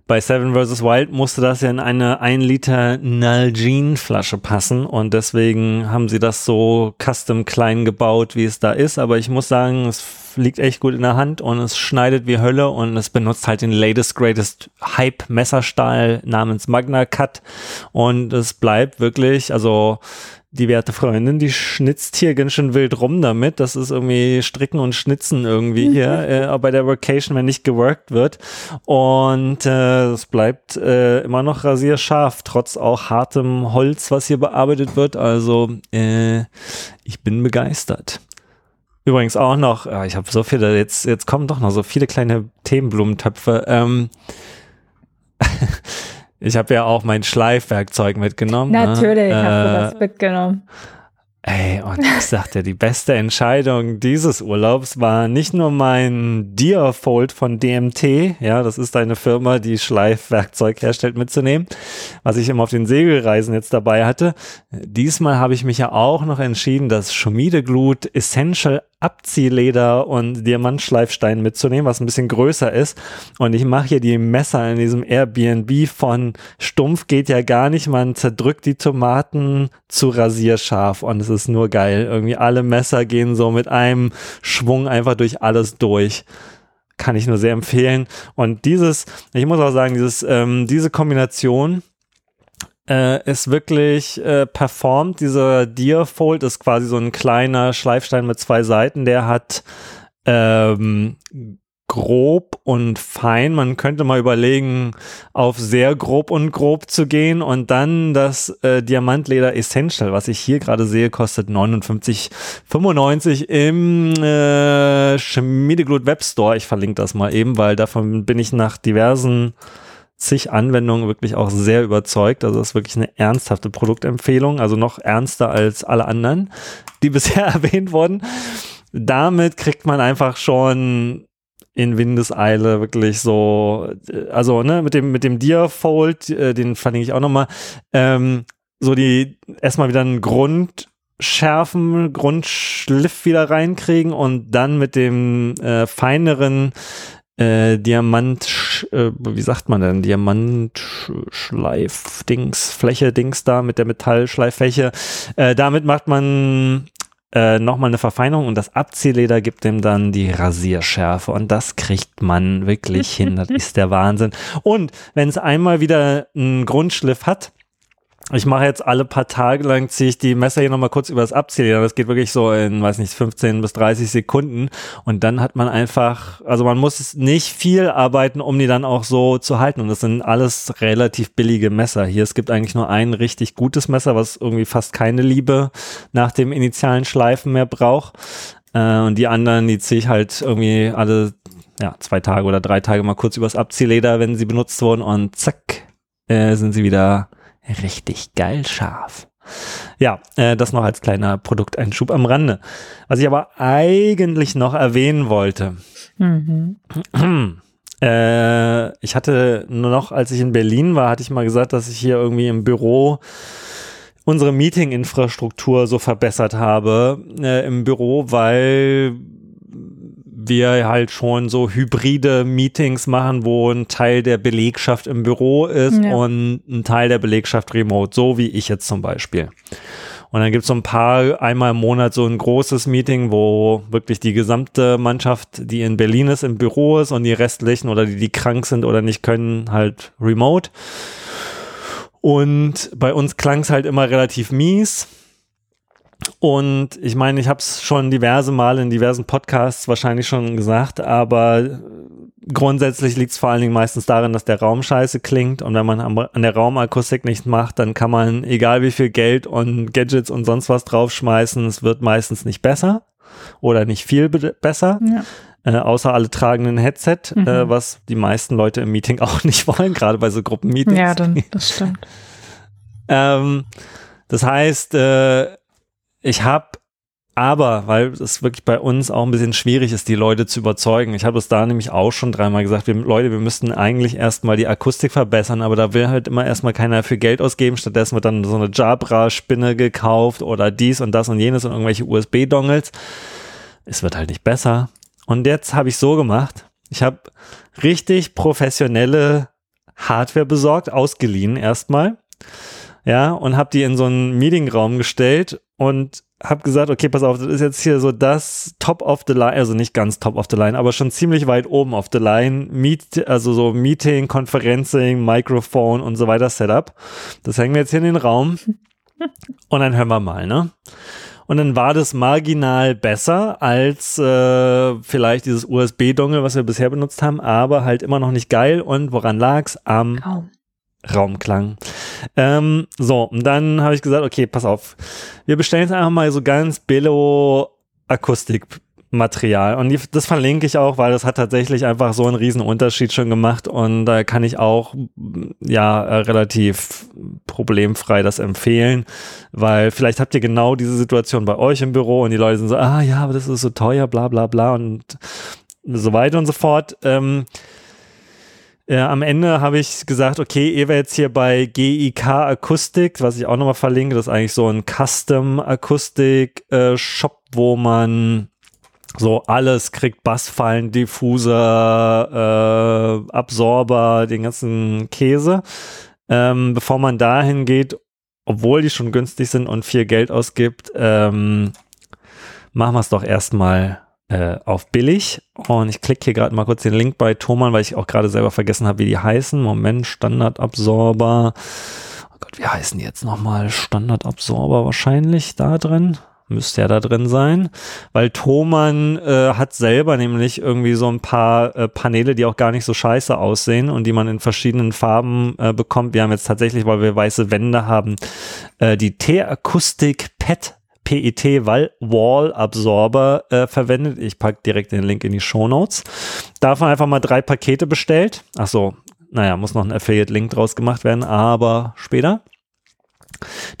bei Seven vs. Wild musste das ja in eine 1 Liter Nalgene Flasche passen und deswegen haben sie das so custom klein gebaut, wie es da ist. Aber ich muss sagen, es liegt echt gut in der Hand und es schneidet wie Hölle und es benutzt halt den latest greatest Hype Messerstahl namens Magna Cut und es bleibt wirklich, also die werte Freundin, die schnitzt hier ganz schön wild rum damit. Das ist irgendwie Stricken und Schnitzen irgendwie hier äh, bei der Vacation, wenn nicht geworkt wird. Und äh, es bleibt äh, immer noch rasierscharf, trotz auch hartem Holz, was hier bearbeitet wird. Also äh, ich bin begeistert. Übrigens auch noch, äh, ich habe so viele, jetzt, jetzt kommen doch noch so viele kleine Themenblumentöpfe. Ähm, Ich habe ja auch mein Schleifwerkzeug mitgenommen. Ne? Natürlich ne? hast du das äh, mitgenommen. Ey, und ich sagte, die beste Entscheidung dieses Urlaubs war nicht nur mein Deerfold von DMT, ja, das ist eine Firma, die Schleifwerkzeug herstellt, mitzunehmen, was ich immer auf den Segelreisen jetzt dabei hatte. Diesmal habe ich mich ja auch noch entschieden, das Schmiedeglut Essential Abziehleder und Diamantschleifstein mitzunehmen, was ein bisschen größer ist. Und ich mache hier die Messer in diesem Airbnb von stumpf geht ja gar nicht. Man zerdrückt die Tomaten zu rasierscharf und es ist nur geil. Irgendwie alle Messer gehen so mit einem Schwung einfach durch alles durch kann ich nur sehr empfehlen. Und dieses, ich muss auch sagen, dieses, ähm, diese Kombination äh, ist wirklich äh, performt. Dieser Deerfold ist quasi so ein kleiner Schleifstein mit zwei Seiten. Der hat ähm, grob und fein. Man könnte mal überlegen, auf sehr grob und grob zu gehen und dann das äh, Diamantleder Essential, was ich hier gerade sehe, kostet 59,95 im äh, Schmiedeglut Webstore. Ich verlinke das mal eben, weil davon bin ich nach diversen zig Anwendungen wirklich auch sehr überzeugt. Also das ist wirklich eine ernsthafte Produktempfehlung, also noch ernster als alle anderen, die bisher erwähnt wurden. Damit kriegt man einfach schon in Windeseile wirklich so, also ne, mit dem, mit dem Deerfold, äh, den verlinke ich auch nochmal, ähm, so die erstmal wieder einen Grund schärfen, Grundschliff wieder reinkriegen und dann mit dem äh, feineren äh, Diamant, äh, wie sagt man denn, Diamantschleif-Dings, Fläche-Dings da mit der Metallschleiffläche. Äh, damit macht man äh, nochmal eine Verfeinerung und das Abziehleder gibt dem dann die Rasierschärfe und das kriegt man wirklich hin. Das ist der Wahnsinn. Und wenn es einmal wieder einen Grundschliff hat, ich mache jetzt alle paar Tage lang, ziehe ich die Messer hier nochmal kurz über das Abziehen. Das geht wirklich so in, weiß nicht, 15 bis 30 Sekunden. Und dann hat man einfach, also man muss nicht viel arbeiten, um die dann auch so zu halten. Und das sind alles relativ billige Messer. Hier, es gibt eigentlich nur ein richtig gutes Messer, was irgendwie fast keine Liebe nach dem initialen Schleifen mehr braucht. Äh, und die anderen, die ziehe ich halt irgendwie alle, ja, zwei Tage oder drei Tage mal kurz übers Abziehleder, wenn sie benutzt wurden. Und zack, äh, sind sie wieder richtig geil scharf. Ja, äh, das noch als kleiner Produkteinschub am Rande. Was ich aber eigentlich noch erwähnen wollte. Mhm. Äh, ich hatte nur noch, als ich in Berlin war, hatte ich mal gesagt, dass ich hier irgendwie im Büro unsere Meeting-Infrastruktur so verbessert habe äh, im Büro, weil wir halt schon so hybride Meetings machen, wo ein Teil der Belegschaft im Büro ist ja. und ein Teil der Belegschaft remote, so wie ich jetzt zum Beispiel. Und dann gibt es so ein paar, einmal im Monat so ein großes Meeting, wo wirklich die gesamte Mannschaft, die in Berlin ist, im Büro ist und die restlichen oder die, die krank sind oder nicht können, halt remote. Und bei uns klang es halt immer relativ mies und ich meine, ich habe es schon diverse Male in diversen Podcasts wahrscheinlich schon gesagt, aber grundsätzlich liegt es vor allen Dingen meistens darin, dass der Raum scheiße klingt und wenn man an der Raumakustik nichts macht, dann kann man egal wie viel Geld und Gadgets und sonst was draufschmeißen, es wird meistens nicht besser oder nicht viel besser. Ja. Äh, außer alle tragen ein Headset, äh, mhm. äh, was die meisten Leute im Meeting auch nicht wollen, gerade bei so Gruppenmeetings. Ja, dann, das stimmt. ähm, das heißt, äh, ich habe aber, weil es wirklich bei uns auch ein bisschen schwierig ist, die Leute zu überzeugen. Ich habe es da nämlich auch schon dreimal gesagt, wir, Leute, wir müssten eigentlich erstmal die Akustik verbessern, aber da will halt immer erstmal keiner für Geld ausgeben. Stattdessen wird dann so eine Jabra-Spinne gekauft oder dies und das und jenes und irgendwelche USB-Dongles. Es wird halt nicht besser. Und jetzt habe ich so gemacht. Ich habe richtig professionelle Hardware besorgt, ausgeliehen erstmal. Ja, und habe die in so einen Meetingraum gestellt und habe gesagt, okay, pass auf, das ist jetzt hier so das Top of the Line, also nicht ganz Top of the Line, aber schon ziemlich weit oben of the Line, Meet, also so Meeting, Conferencing, Microphone und so weiter Setup. Das hängen wir jetzt hier in den Raum und dann hören wir mal, ne? Und dann war das marginal besser als äh, vielleicht dieses USB-Dongle, was wir bisher benutzt haben, aber halt immer noch nicht geil. Und woran lag's? Am Kaum. Raumklang. Ähm, so, und dann habe ich gesagt, okay, pass auf. Wir bestellen jetzt einfach mal so ganz billo Akustikmaterial. Und die, das verlinke ich auch, weil das hat tatsächlich einfach so einen riesen Unterschied schon gemacht. Und da kann ich auch, ja, relativ problemfrei das empfehlen. Weil vielleicht habt ihr genau diese Situation bei euch im Büro und die Leute sind so, ah ja, aber das ist so teuer, bla bla bla und so weiter und so fort. Ähm, äh, am Ende habe ich gesagt, okay, ihr wäre jetzt hier bei GIK Akustik, was ich auch nochmal verlinke. Das ist eigentlich so ein Custom Akustik äh, wo man so alles kriegt, Bassfallen, Diffuser, äh, Absorber, den ganzen Käse. Ähm, bevor man dahin geht, obwohl die schon günstig sind und viel Geld ausgibt, ähm, machen wir es doch erstmal äh, auf billig. Und ich klicke hier gerade mal kurz den Link bei Thomann, weil ich auch gerade selber vergessen habe, wie die heißen. Moment, Standardabsorber. Oh Gott, wie heißen die jetzt nochmal? Standardabsorber wahrscheinlich da drin. Müsste ja da drin sein, weil Thomann äh, hat selber nämlich irgendwie so ein paar äh, Paneele, die auch gar nicht so scheiße aussehen und die man in verschiedenen Farben äh, bekommt. Wir haben jetzt tatsächlich, weil wir weiße Wände haben, äh, die T-Akustik Pet PET Wall Absorber äh, verwendet. Ich packe direkt den Link in die Show Notes. Davon einfach mal drei Pakete bestellt. Ach so, naja, muss noch ein Affiliate-Link draus gemacht werden, aber später.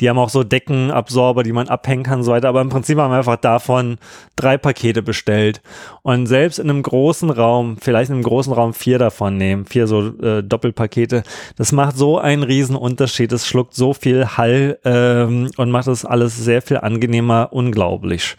Die haben auch so Deckenabsorber, die man abhängen kann und so weiter. Aber im Prinzip haben wir einfach davon drei Pakete bestellt. Und selbst in einem großen Raum, vielleicht in einem großen Raum vier davon nehmen, vier so äh, Doppelpakete, das macht so einen riesen Unterschied. Es schluckt so viel Hall ähm, und macht das alles sehr viel angenehmer, unglaublich.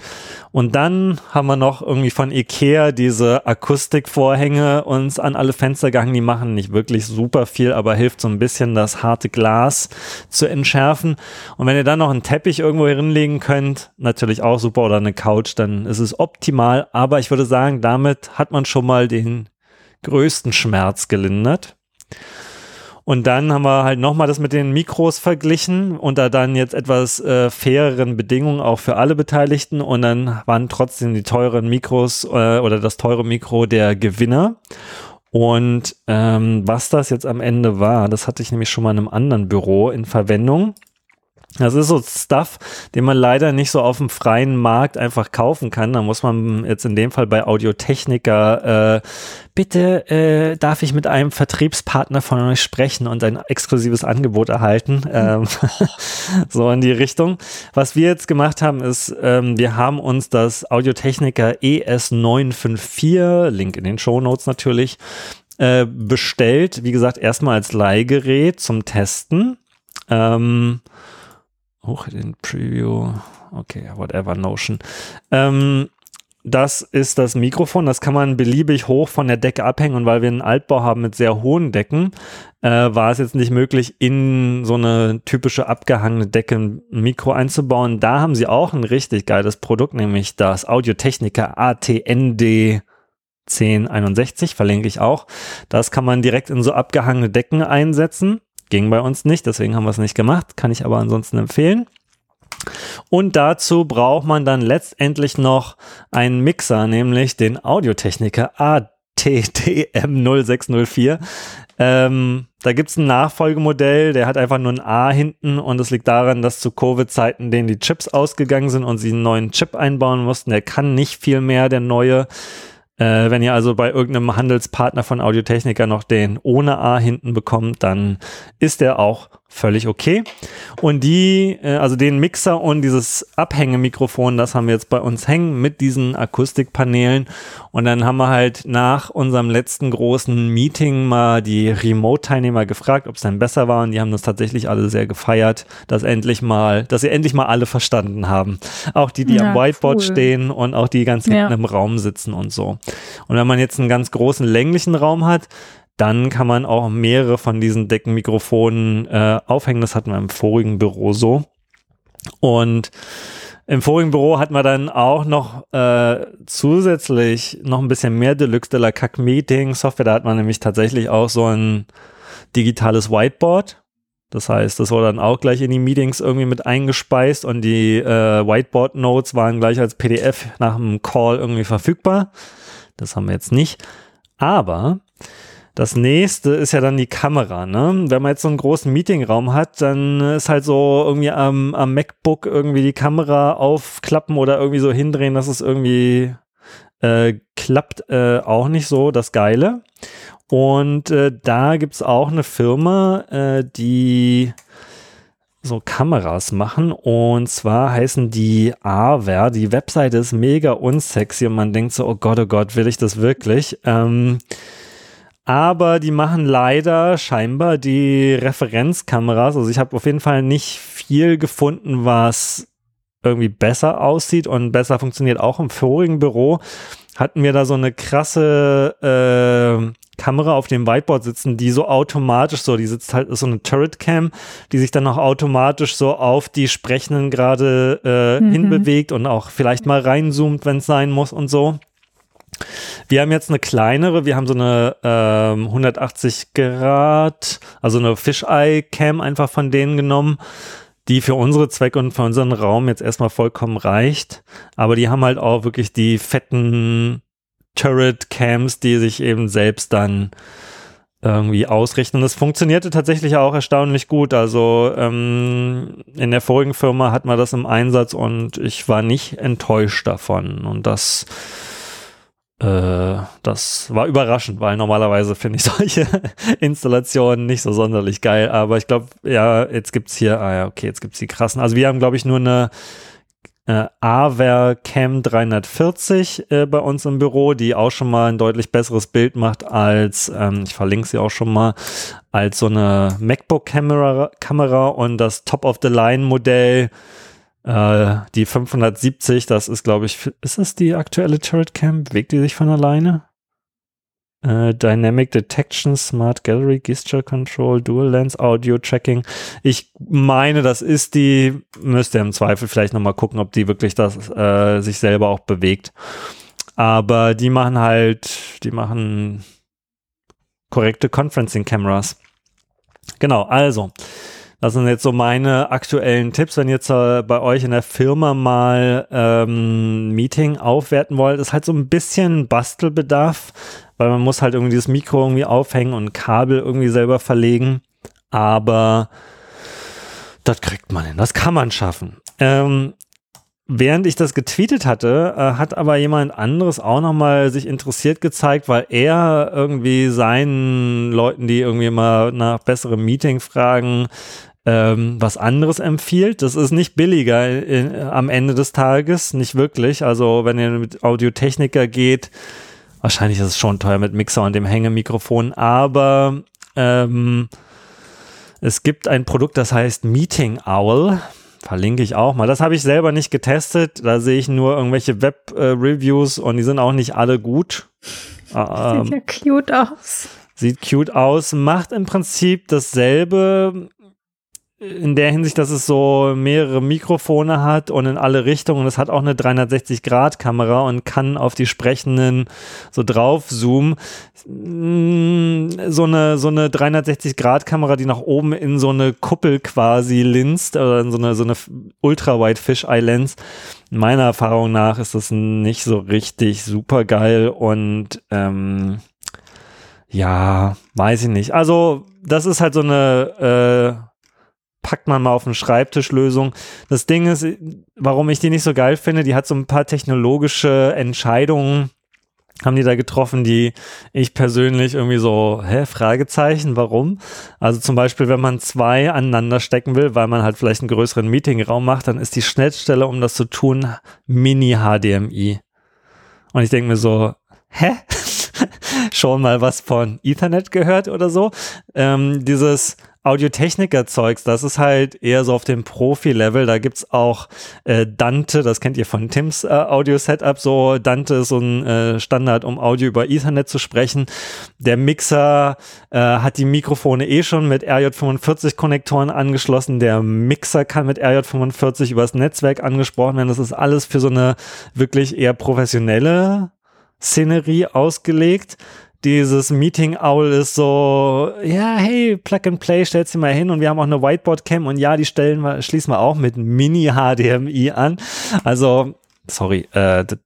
Und dann haben wir noch irgendwie von Ikea diese Akustikvorhänge uns an alle Fenster gehangen. Die machen nicht wirklich super viel, aber hilft so ein bisschen, das harte Glas zu entschärfen. Und wenn ihr dann noch einen Teppich irgendwo hinlegen könnt, natürlich auch super oder eine Couch, dann ist es optimal. Aber ich würde sagen, damit hat man schon mal den größten Schmerz gelindert. Und dann haben wir halt nochmal das mit den Mikros verglichen unter dann jetzt etwas äh, faireren Bedingungen auch für alle Beteiligten. Und dann waren trotzdem die teuren Mikros äh, oder das teure Mikro der Gewinner. Und ähm, was das jetzt am Ende war, das hatte ich nämlich schon mal in einem anderen Büro in Verwendung. Das ist so Stuff, den man leider nicht so auf dem freien Markt einfach kaufen kann. Da muss man jetzt in dem Fall bei Audiotechniker, äh, bitte äh, darf ich mit einem Vertriebspartner von euch sprechen und ein exklusives Angebot erhalten. Ähm, so in die Richtung. Was wir jetzt gemacht haben, ist, ähm, wir haben uns das Audiotechniker ES954, Link in den Show Notes natürlich, äh, bestellt. Wie gesagt, erstmal als Leihgerät zum Testen. Ähm, hoch in Preview. Okay, whatever, Notion. Ähm, das ist das Mikrofon. Das kann man beliebig hoch von der Decke abhängen. Und weil wir einen Altbau haben mit sehr hohen Decken, äh, war es jetzt nicht möglich, in so eine typische abgehangene Decke ein Mikro einzubauen. Da haben sie auch ein richtig geiles Produkt, nämlich das Audio-Technica ATND 1061, verlinke ich auch. Das kann man direkt in so abgehangene Decken einsetzen. Ging bei uns nicht, deswegen haben wir es nicht gemacht. Kann ich aber ansonsten empfehlen. Und dazu braucht man dann letztendlich noch einen Mixer, nämlich den Audiotechniker ATTM0604. Ähm, da gibt es ein Nachfolgemodell, der hat einfach nur ein A hinten und es liegt daran, dass zu Covid-Zeiten denen die Chips ausgegangen sind und sie einen neuen Chip einbauen mussten. Der kann nicht viel mehr, der neue. Äh, wenn ihr also bei irgendeinem Handelspartner von Audiotechniker noch den ohne A hinten bekommt, dann ist der auch völlig okay. Und die, äh, also den Mixer und dieses Abhängemikrofon, das haben wir jetzt bei uns hängen mit diesen Akustikpanelen. Und dann haben wir halt nach unserem letzten großen Meeting mal die Remote-Teilnehmer gefragt, ob es dann besser war. Und die haben das tatsächlich alle sehr gefeiert, dass endlich mal, dass sie endlich mal alle verstanden haben. Auch die, die ja, am Whiteboard cool. stehen und auch die ganz hinten ja. im Raum sitzen und so. Und wenn man jetzt einen ganz großen länglichen Raum hat, dann kann man auch mehrere von diesen Deckenmikrofonen äh, aufhängen. Das hatten wir im vorigen Büro so. Und im vorigen Büro hatten wir dann auch noch äh, zusätzlich noch ein bisschen mehr Deluxe de la Cac Meeting Software. Da hat man nämlich tatsächlich auch so ein digitales Whiteboard. Das heißt, das wurde dann auch gleich in die Meetings irgendwie mit eingespeist und die äh, Whiteboard Notes waren gleich als PDF nach dem Call irgendwie verfügbar. Das haben wir jetzt nicht. Aber das nächste ist ja dann die Kamera. Ne? Wenn man jetzt so einen großen Meetingraum hat, dann ist halt so irgendwie am, am MacBook irgendwie die Kamera aufklappen oder irgendwie so hindrehen, dass es irgendwie äh, klappt, äh, auch nicht so das Geile. Und äh, da gibt es auch eine Firma, äh, die so Kameras machen und zwar heißen die Aver. Die Webseite ist mega unsexy und man denkt so, oh Gott, oh Gott, will ich das wirklich? Ähm, aber die machen leider scheinbar die Referenzkameras. Also ich habe auf jeden Fall nicht viel gefunden, was irgendwie besser aussieht und besser funktioniert. Auch im vorigen Büro hatten wir da so eine krasse äh, Kamera auf dem Whiteboard sitzen, die so automatisch so, die sitzt halt ist so eine Turret Cam, die sich dann auch automatisch so auf die Sprechenden gerade äh, mhm. hinbewegt und auch vielleicht mal reinzoomt, wenn es sein muss und so. Wir haben jetzt eine kleinere, wir haben so eine ähm, 180 Grad, also eine Fisheye-Cam einfach von denen genommen, die für unsere Zwecke und für unseren Raum jetzt erstmal vollkommen reicht. Aber die haben halt auch wirklich die fetten Turret-Cams, die sich eben selbst dann irgendwie ausrichten. Und das funktionierte tatsächlich auch erstaunlich gut. Also ähm, in der vorigen Firma hatten wir das im Einsatz und ich war nicht enttäuscht davon. Und das das war überraschend, weil normalerweise finde ich solche Installationen nicht so sonderlich geil. Aber ich glaube, ja, jetzt gibt es hier, ah ja, okay, jetzt gibt es die krassen. Also wir haben, glaube ich, nur eine äh, Aver Cam 340 äh, bei uns im Büro, die auch schon mal ein deutlich besseres Bild macht als, ähm, ich verlinke sie auch schon mal, als so eine MacBook-Kamera Kamera und das Top-of-the-Line-Modell äh, die 570, das ist, glaube ich, ist das die aktuelle Turret Cam? Bewegt die sich von alleine? Äh, Dynamic Detection, Smart Gallery, Gesture Control, Dual Lens, Audio Tracking. Ich meine, das ist die, müsst ihr im Zweifel vielleicht nochmal gucken, ob die wirklich das äh, sich selber auch bewegt. Aber die machen halt, die machen korrekte Conferencing Cameras. Genau, also das sind jetzt so meine aktuellen Tipps, wenn ihr jetzt äh, bei euch in der Firma mal ähm, Meeting aufwerten wollt. Ist halt so ein bisschen Bastelbedarf, weil man muss halt irgendwie dieses Mikro irgendwie aufhängen und Kabel irgendwie selber verlegen. Aber das kriegt man hin, das kann man schaffen. Ähm, während ich das getweetet hatte, äh, hat aber jemand anderes auch nochmal sich interessiert gezeigt, weil er irgendwie seinen Leuten, die irgendwie mal nach besserem Meeting fragen, ähm, was anderes empfiehlt. Das ist nicht billiger in, am Ende des Tages, nicht wirklich. Also wenn ihr mit Audiotechniker geht, wahrscheinlich ist es schon teuer mit Mixer und dem Hängemikrofon, aber ähm, es gibt ein Produkt, das heißt Meeting Owl. verlinke ich auch mal. Das habe ich selber nicht getestet. Da sehe ich nur irgendwelche Web-Reviews äh, und die sind auch nicht alle gut. Ähm, Sieht ja cute aus. Sieht cute aus, macht im Prinzip dasselbe in der Hinsicht, dass es so mehrere Mikrofone hat und in alle Richtungen. Es hat auch eine 360-Grad-Kamera und kann auf die Sprechenden so drauf zoomen. Mm, so eine, so eine 360-Grad-Kamera, die nach oben in so eine Kuppel quasi linst oder in so eine, so eine Ultra-Wide Fish-Eye-Lens. Meiner Erfahrung nach ist das nicht so richtig super geil und ähm, ja, weiß ich nicht. Also, das ist halt so eine äh, packt man mal auf den Schreibtisch Lösung. Das Ding ist, warum ich die nicht so geil finde, die hat so ein paar technologische Entscheidungen, haben die da getroffen, die ich persönlich irgendwie so, hä, Fragezeichen, warum? Also zum Beispiel, wenn man zwei aneinander stecken will, weil man halt vielleicht einen größeren Meetingraum macht, dann ist die Schnittstelle, um das zu tun, Mini-HDMI. Und ich denke mir so, hä? Schon mal was von Ethernet gehört oder so? Ähm, dieses Audiotechniker-Zeugs, das ist halt eher so auf dem Profi-Level. Da gibt's auch äh, Dante, das kennt ihr von Tims äh, Audio-Setup. So, Dante ist so ein äh, Standard, um Audio über Ethernet zu sprechen. Der Mixer äh, hat die Mikrofone eh schon mit RJ45-Konnektoren angeschlossen. Der Mixer kann mit RJ45 übers Netzwerk angesprochen werden. Das ist alles für so eine wirklich eher professionelle Szenerie ausgelegt dieses Meeting Owl ist so, ja, hey, Plug and Play, stellst du mal hin und wir haben auch eine Whiteboard Cam und ja, die stellen wir, schließen wir auch mit Mini HDMI an. Also, sorry, äh, das,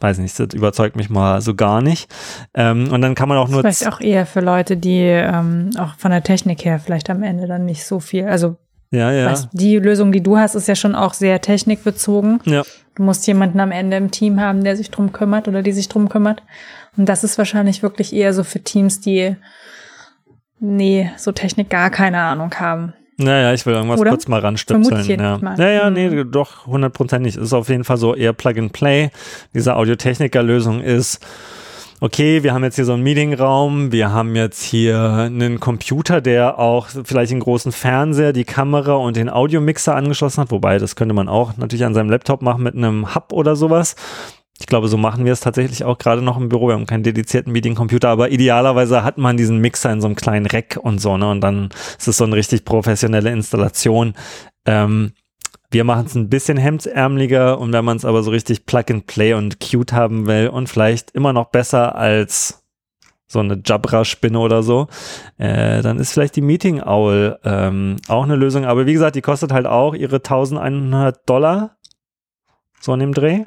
weiß nicht, das überzeugt mich mal so gar nicht. Ähm, und dann kann man auch nur. Vielleicht auch eher für Leute, die ähm, auch von der Technik her vielleicht am Ende dann nicht so viel, also ja, ja. Weißt, die Lösung, die du hast, ist ja schon auch sehr technikbezogen. Ja. Du musst jemanden am Ende im Team haben, der sich drum kümmert oder die sich drum kümmert. Und das ist wahrscheinlich wirklich eher so für Teams, die, nee, so Technik gar keine Ahnung haben. Naja, ich will irgendwas Oder? kurz mal ranstöpseln. Ja. Mal. Naja, nee, mhm. doch, hundertprozentig. Ist auf jeden Fall so eher Plug and Play. Diese Audiotechniker-Lösung ist, okay, wir haben jetzt hier so einen Meetingraum, wir haben jetzt hier einen Computer, der auch vielleicht einen großen Fernseher, die Kamera und den Audiomixer angeschlossen hat, wobei das könnte man auch natürlich an seinem Laptop machen mit einem Hub oder sowas. Ich glaube, so machen wir es tatsächlich auch gerade noch im Büro. Wir haben keinen dedizierten Meeting-Computer, aber idealerweise hat man diesen Mixer in so einem kleinen Rack und so, ne? Und dann ist es so eine richtig professionelle Installation. Ähm, wir machen es ein bisschen hemdsärmeliger und wenn man es aber so richtig Plug and Play und cute haben will und vielleicht immer noch besser als so eine Jabra-Spinne oder so, äh, dann ist vielleicht die Meeting Owl ähm, auch eine Lösung. Aber wie gesagt, die kostet halt auch ihre 1100 Dollar. So in dem Dreh.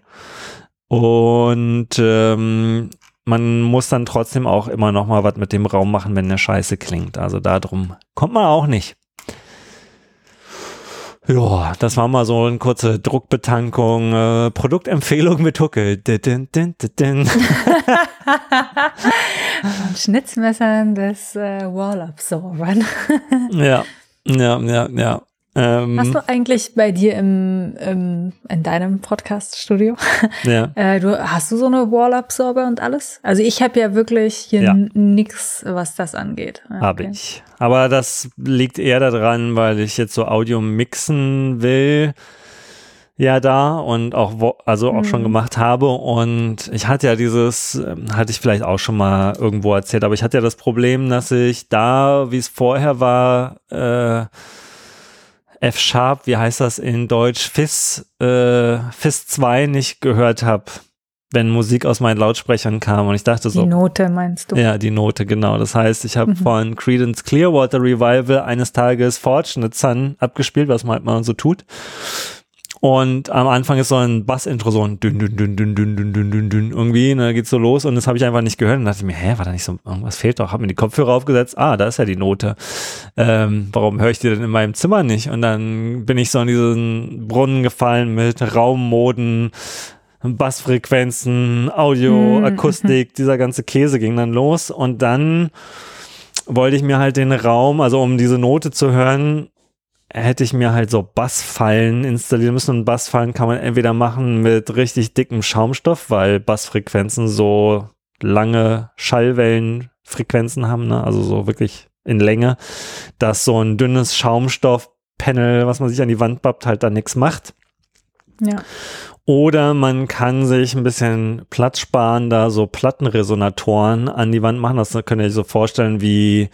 Und ähm, man muss dann trotzdem auch immer noch mal was mit dem Raum machen, wenn der Scheiße klingt. Also darum kommt man auch nicht. Ja, das war mal so eine kurze Druckbetankung, äh, Produktempfehlung mit Hucke. Schnitzmessern des äh, Wall-Absorbern. ja, ja, ja, ja. Ähm, Hast du eigentlich bei dir im, im in deinem Podcast-Studio, ja. äh, du, hast du so eine Wall-Absorber und alles? Also ich habe ja wirklich hier ja. nix, was das angeht. Okay. Habe ich. Aber das liegt eher daran, weil ich jetzt so Audio mixen will ja da und auch also auch mhm. schon gemacht habe und ich hatte ja dieses ähm, hatte ich vielleicht auch schon mal irgendwo erzählt, aber ich hatte ja das Problem, dass ich da, wie es vorher war, äh, F-Sharp, wie heißt das in Deutsch, FIS, äh, FIS 2 nicht gehört habe, wenn Musik aus meinen Lautsprechern kam. Und ich dachte so. Die Note meinst du? Ja, die Note, genau. Das heißt, ich habe mhm. von Credence Clearwater Revival eines Tages Fortunate Son abgespielt, was man halt mal so tut. Und am Anfang ist so ein Bass-Intro, so ein dünn, dünn, dünn, dünn, dünn, dünn, dünn, dünn, dünn, irgendwie, ne, geht's so los und das habe ich einfach nicht gehört und dachte mir, hä, war da nicht so, irgendwas fehlt doch, hab mir die Kopfhörer aufgesetzt, ah, da ist ja die Note. Ähm, warum höre ich die denn in meinem Zimmer nicht? Und dann bin ich so in diesen Brunnen gefallen mit Raummoden, Bassfrequenzen, Audio, mhm. Akustik, dieser ganze Käse ging dann los und dann wollte ich mir halt den Raum, also um diese Note zu hören, hätte ich mir halt so Bassfallen installieren müssen. Und Bassfallen kann man entweder machen mit richtig dickem Schaumstoff, weil Bassfrequenzen so lange Schallwellenfrequenzen haben, ne? also so wirklich in Länge, dass so ein dünnes Schaumstoff Panel, was man sich an die Wand babbt, halt dann nichts macht. Ja. Oder man kann sich ein bisschen Platz sparen, da so Plattenresonatoren an die Wand machen. Das könnt ihr euch so vorstellen wie,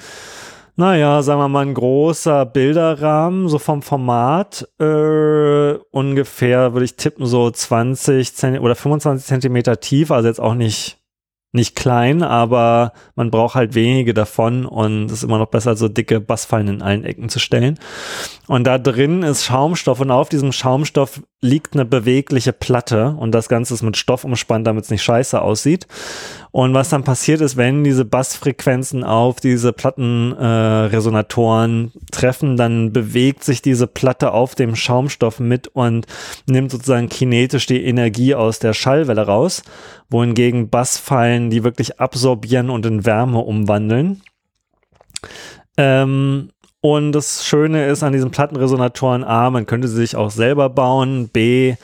naja, sagen wir mal, ein großer Bilderrahmen, so vom Format, äh, ungefähr, würde ich tippen, so 20 Zentimeter oder 25 Zentimeter tief, also jetzt auch nicht nicht klein, aber man braucht halt wenige davon und es ist immer noch besser, so dicke Bassfallen in allen Ecken zu stellen. Und da drin ist Schaumstoff und auf diesem Schaumstoff liegt eine bewegliche Platte und das Ganze ist mit Stoff umspannt, damit es nicht scheiße aussieht. Und was dann passiert ist, wenn diese Bassfrequenzen auf diese Plattenresonatoren äh, treffen, dann bewegt sich diese Platte auf dem Schaumstoff mit und nimmt sozusagen kinetisch die Energie aus der Schallwelle raus, wohingegen Bassfallen die wirklich absorbieren und in Wärme umwandeln. Ähm, und das Schöne ist an diesen Plattenresonatoren A, man könnte sie sich auch selber bauen, B,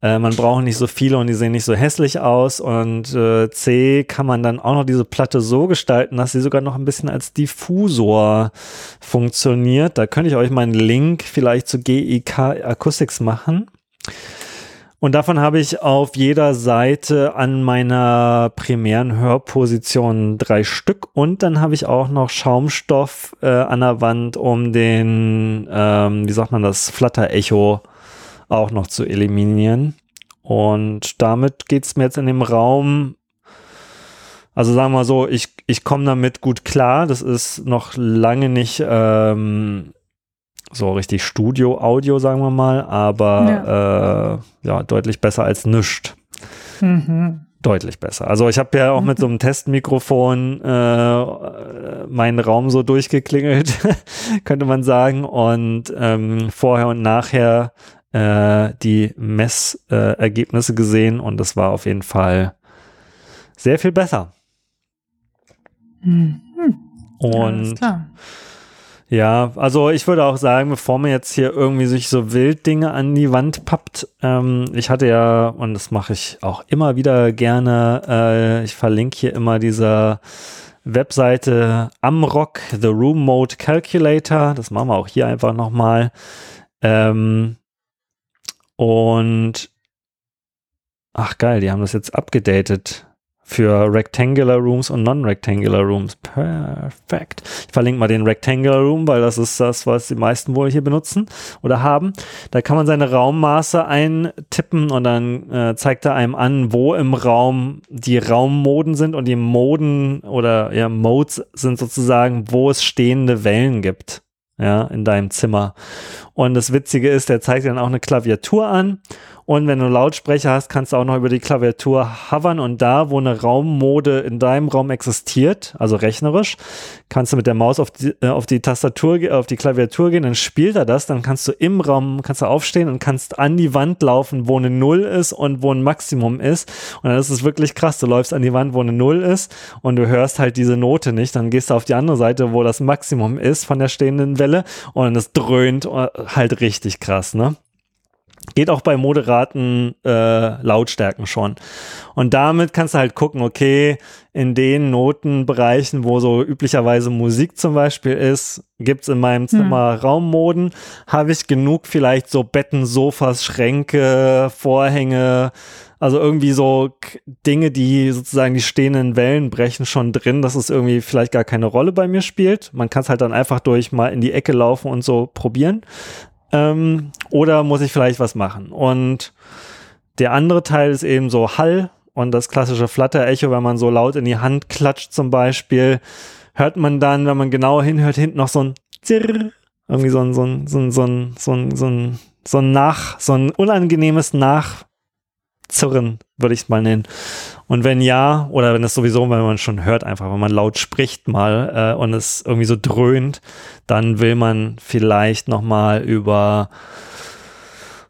äh, man braucht nicht so viele und die sehen nicht so hässlich aus. Und äh, C kann man dann auch noch diese Platte so gestalten, dass sie sogar noch ein bisschen als Diffusor funktioniert. Da könnte ich euch mal einen Link vielleicht zu GIK Acoustics machen. Und davon habe ich auf jeder Seite an meiner primären Hörposition drei Stück. Und dann habe ich auch noch Schaumstoff äh, an der Wand, um den, ähm, wie sagt man das, Flatter-Echo auch noch zu eliminieren. Und damit geht es mir jetzt in dem Raum, also sagen wir mal so, ich, ich komme damit gut klar. Das ist noch lange nicht ähm, so richtig Studio-Audio, sagen wir mal, aber ja, äh, ja deutlich besser als nichts. Mhm. Deutlich besser. Also ich habe ja auch mit so einem Testmikrofon äh, meinen Raum so durchgeklingelt, könnte man sagen. Und ähm, vorher und nachher äh, die Messergebnisse gesehen und das war auf jeden Fall sehr viel besser. Mhm. Und ja, also ich würde auch sagen, bevor man jetzt hier irgendwie sich so Wilddinge an die Wand pappt, ähm, ich hatte ja, und das mache ich auch immer wieder gerne, äh, ich verlinke hier immer dieser Webseite Amrock, The Room Mode Calculator, das machen wir auch hier einfach nochmal. Ähm, und ach geil, die haben das jetzt abgedatet für Rectangular Rooms und Non-Rectangular Rooms. Perfekt. Ich verlinke mal den Rectangular Room, weil das ist das, was die meisten wohl hier benutzen oder haben. Da kann man seine Raummaße eintippen und dann äh, zeigt er einem an, wo im Raum die Raummoden sind und die Moden oder ja, Modes sind sozusagen, wo es stehende Wellen gibt ja, in deinem Zimmer. Und das Witzige ist, der zeigt dir dann auch eine Klaviatur an und wenn du Lautsprecher hast, kannst du auch noch über die Klaviatur hovern und da, wo eine Raummode in deinem Raum existiert, also rechnerisch, kannst du mit der Maus auf die, äh, auf die Tastatur, auf die Klaviatur gehen, dann spielt er das, dann kannst du im Raum, kannst du aufstehen und kannst an die Wand laufen, wo eine Null ist und wo ein Maximum ist. Und dann ist es wirklich krass. Du läufst an die Wand, wo eine Null ist und du hörst halt diese Note nicht. Dann gehst du auf die andere Seite, wo das Maximum ist von der stehenden Welle und es dröhnt äh, halt richtig krass, ne? Geht auch bei moderaten äh, Lautstärken schon. Und damit kannst du halt gucken, okay, in den Notenbereichen, wo so üblicherweise Musik zum Beispiel ist, gibt's in meinem Zimmer hm. Raummoden. Habe ich genug vielleicht so Betten, Sofas, Schränke, Vorhänge, also irgendwie so Dinge, die sozusagen die stehenden Wellen brechen, schon drin, dass es irgendwie vielleicht gar keine Rolle bei mir spielt. Man kann es halt dann einfach durch mal in die Ecke laufen und so probieren. Ähm, oder muss ich vielleicht was machen? Und der andere Teil ist eben so Hall und das klassische Flatter-Echo, wenn man so laut in die Hand klatscht zum Beispiel, hört man dann, wenn man genau hinhört, hinten noch so ein Zirr, irgendwie so ein, so ein, so ein, so ein, so ein, so ein, so ein Nach, so ein unangenehmes Nachzirren, würde ich es mal nennen. Und wenn ja, oder wenn es sowieso, wenn man schon hört, einfach, wenn man laut spricht mal äh, und es irgendwie so dröhnt, dann will man vielleicht nochmal über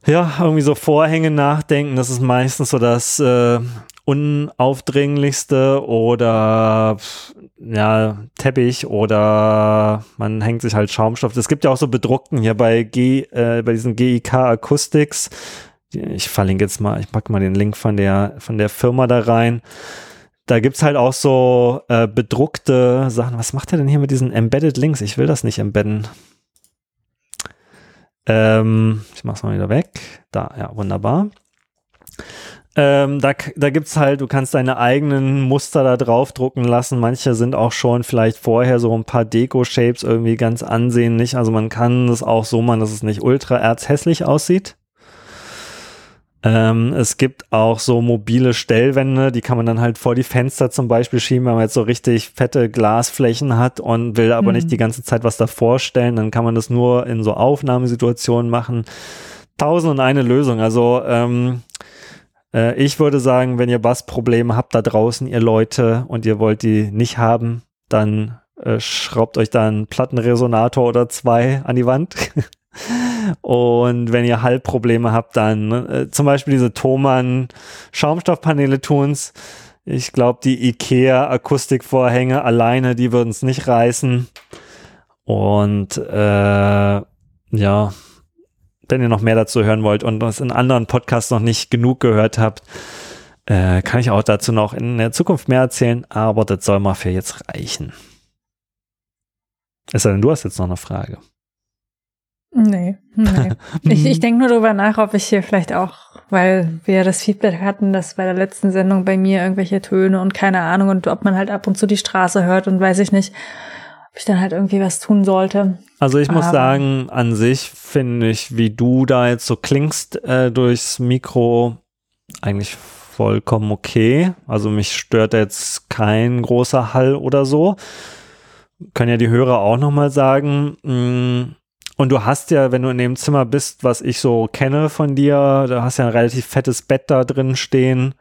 ja, irgendwie so Vorhänge nachdenken. Das ist meistens so das äh, unaufdringlichste oder ja, Teppich oder man hängt sich halt Schaumstoff. Es gibt ja auch so bedruckten hier bei G, äh, bei diesen GIK Acoustics ich verlinke jetzt mal, ich packe mal den Link von der, von der Firma da rein. Da gibt es halt auch so äh, bedruckte Sachen. Was macht er denn hier mit diesen Embedded Links? Ich will das nicht embedden. Ähm, ich mach's mal wieder weg. Da, ja, wunderbar. Ähm, da da gibt es halt, du kannst deine eigenen Muster da drauf drucken lassen. Manche sind auch schon vielleicht vorher so ein paar Deko-Shapes irgendwie ganz ansehnlich. Also man kann es auch so machen, dass es nicht ultra erzhässlich aussieht. Ähm, es gibt auch so mobile Stellwände, die kann man dann halt vor die Fenster zum Beispiel schieben, wenn man jetzt so richtig fette Glasflächen hat und will aber mhm. nicht die ganze Zeit was davor stellen, dann kann man das nur in so Aufnahmesituationen machen. Tausend und eine Lösung. Also ähm, äh, ich würde sagen, wenn ihr Bassprobleme habt da draußen, ihr Leute, und ihr wollt die nicht haben, dann äh, schraubt euch da einen Plattenresonator oder zwei an die Wand. und wenn ihr Hallprobleme habt, dann äh, zum Beispiel diese Thomann Schaumstoffpaneele tun's. Ich glaube, die IKEA Akustikvorhänge alleine, die würden es nicht reißen. Und äh, ja, wenn ihr noch mehr dazu hören wollt und das in anderen Podcasts noch nicht genug gehört habt, äh, kann ich auch dazu noch in der Zukunft mehr erzählen, aber das soll mal für jetzt reichen. Es sei denn, du hast jetzt noch eine Frage. Nee, nee. ich, ich denke nur darüber nach, ob ich hier vielleicht auch, weil wir das Feedback hatten, dass bei der letzten Sendung bei mir irgendwelche Töne und keine Ahnung und ob man halt ab und zu die Straße hört und weiß ich nicht, ob ich dann halt irgendwie was tun sollte. Also ich muss Aber sagen, an sich finde ich, wie du da jetzt so klingst äh, durchs Mikro, eigentlich vollkommen okay. Also mich stört jetzt kein großer Hall oder so. Können ja die Hörer auch nochmal sagen. Mm, und du hast ja, wenn du in dem Zimmer bist, was ich so kenne von dir, da hast ja ein relativ fettes Bett da drin stehen.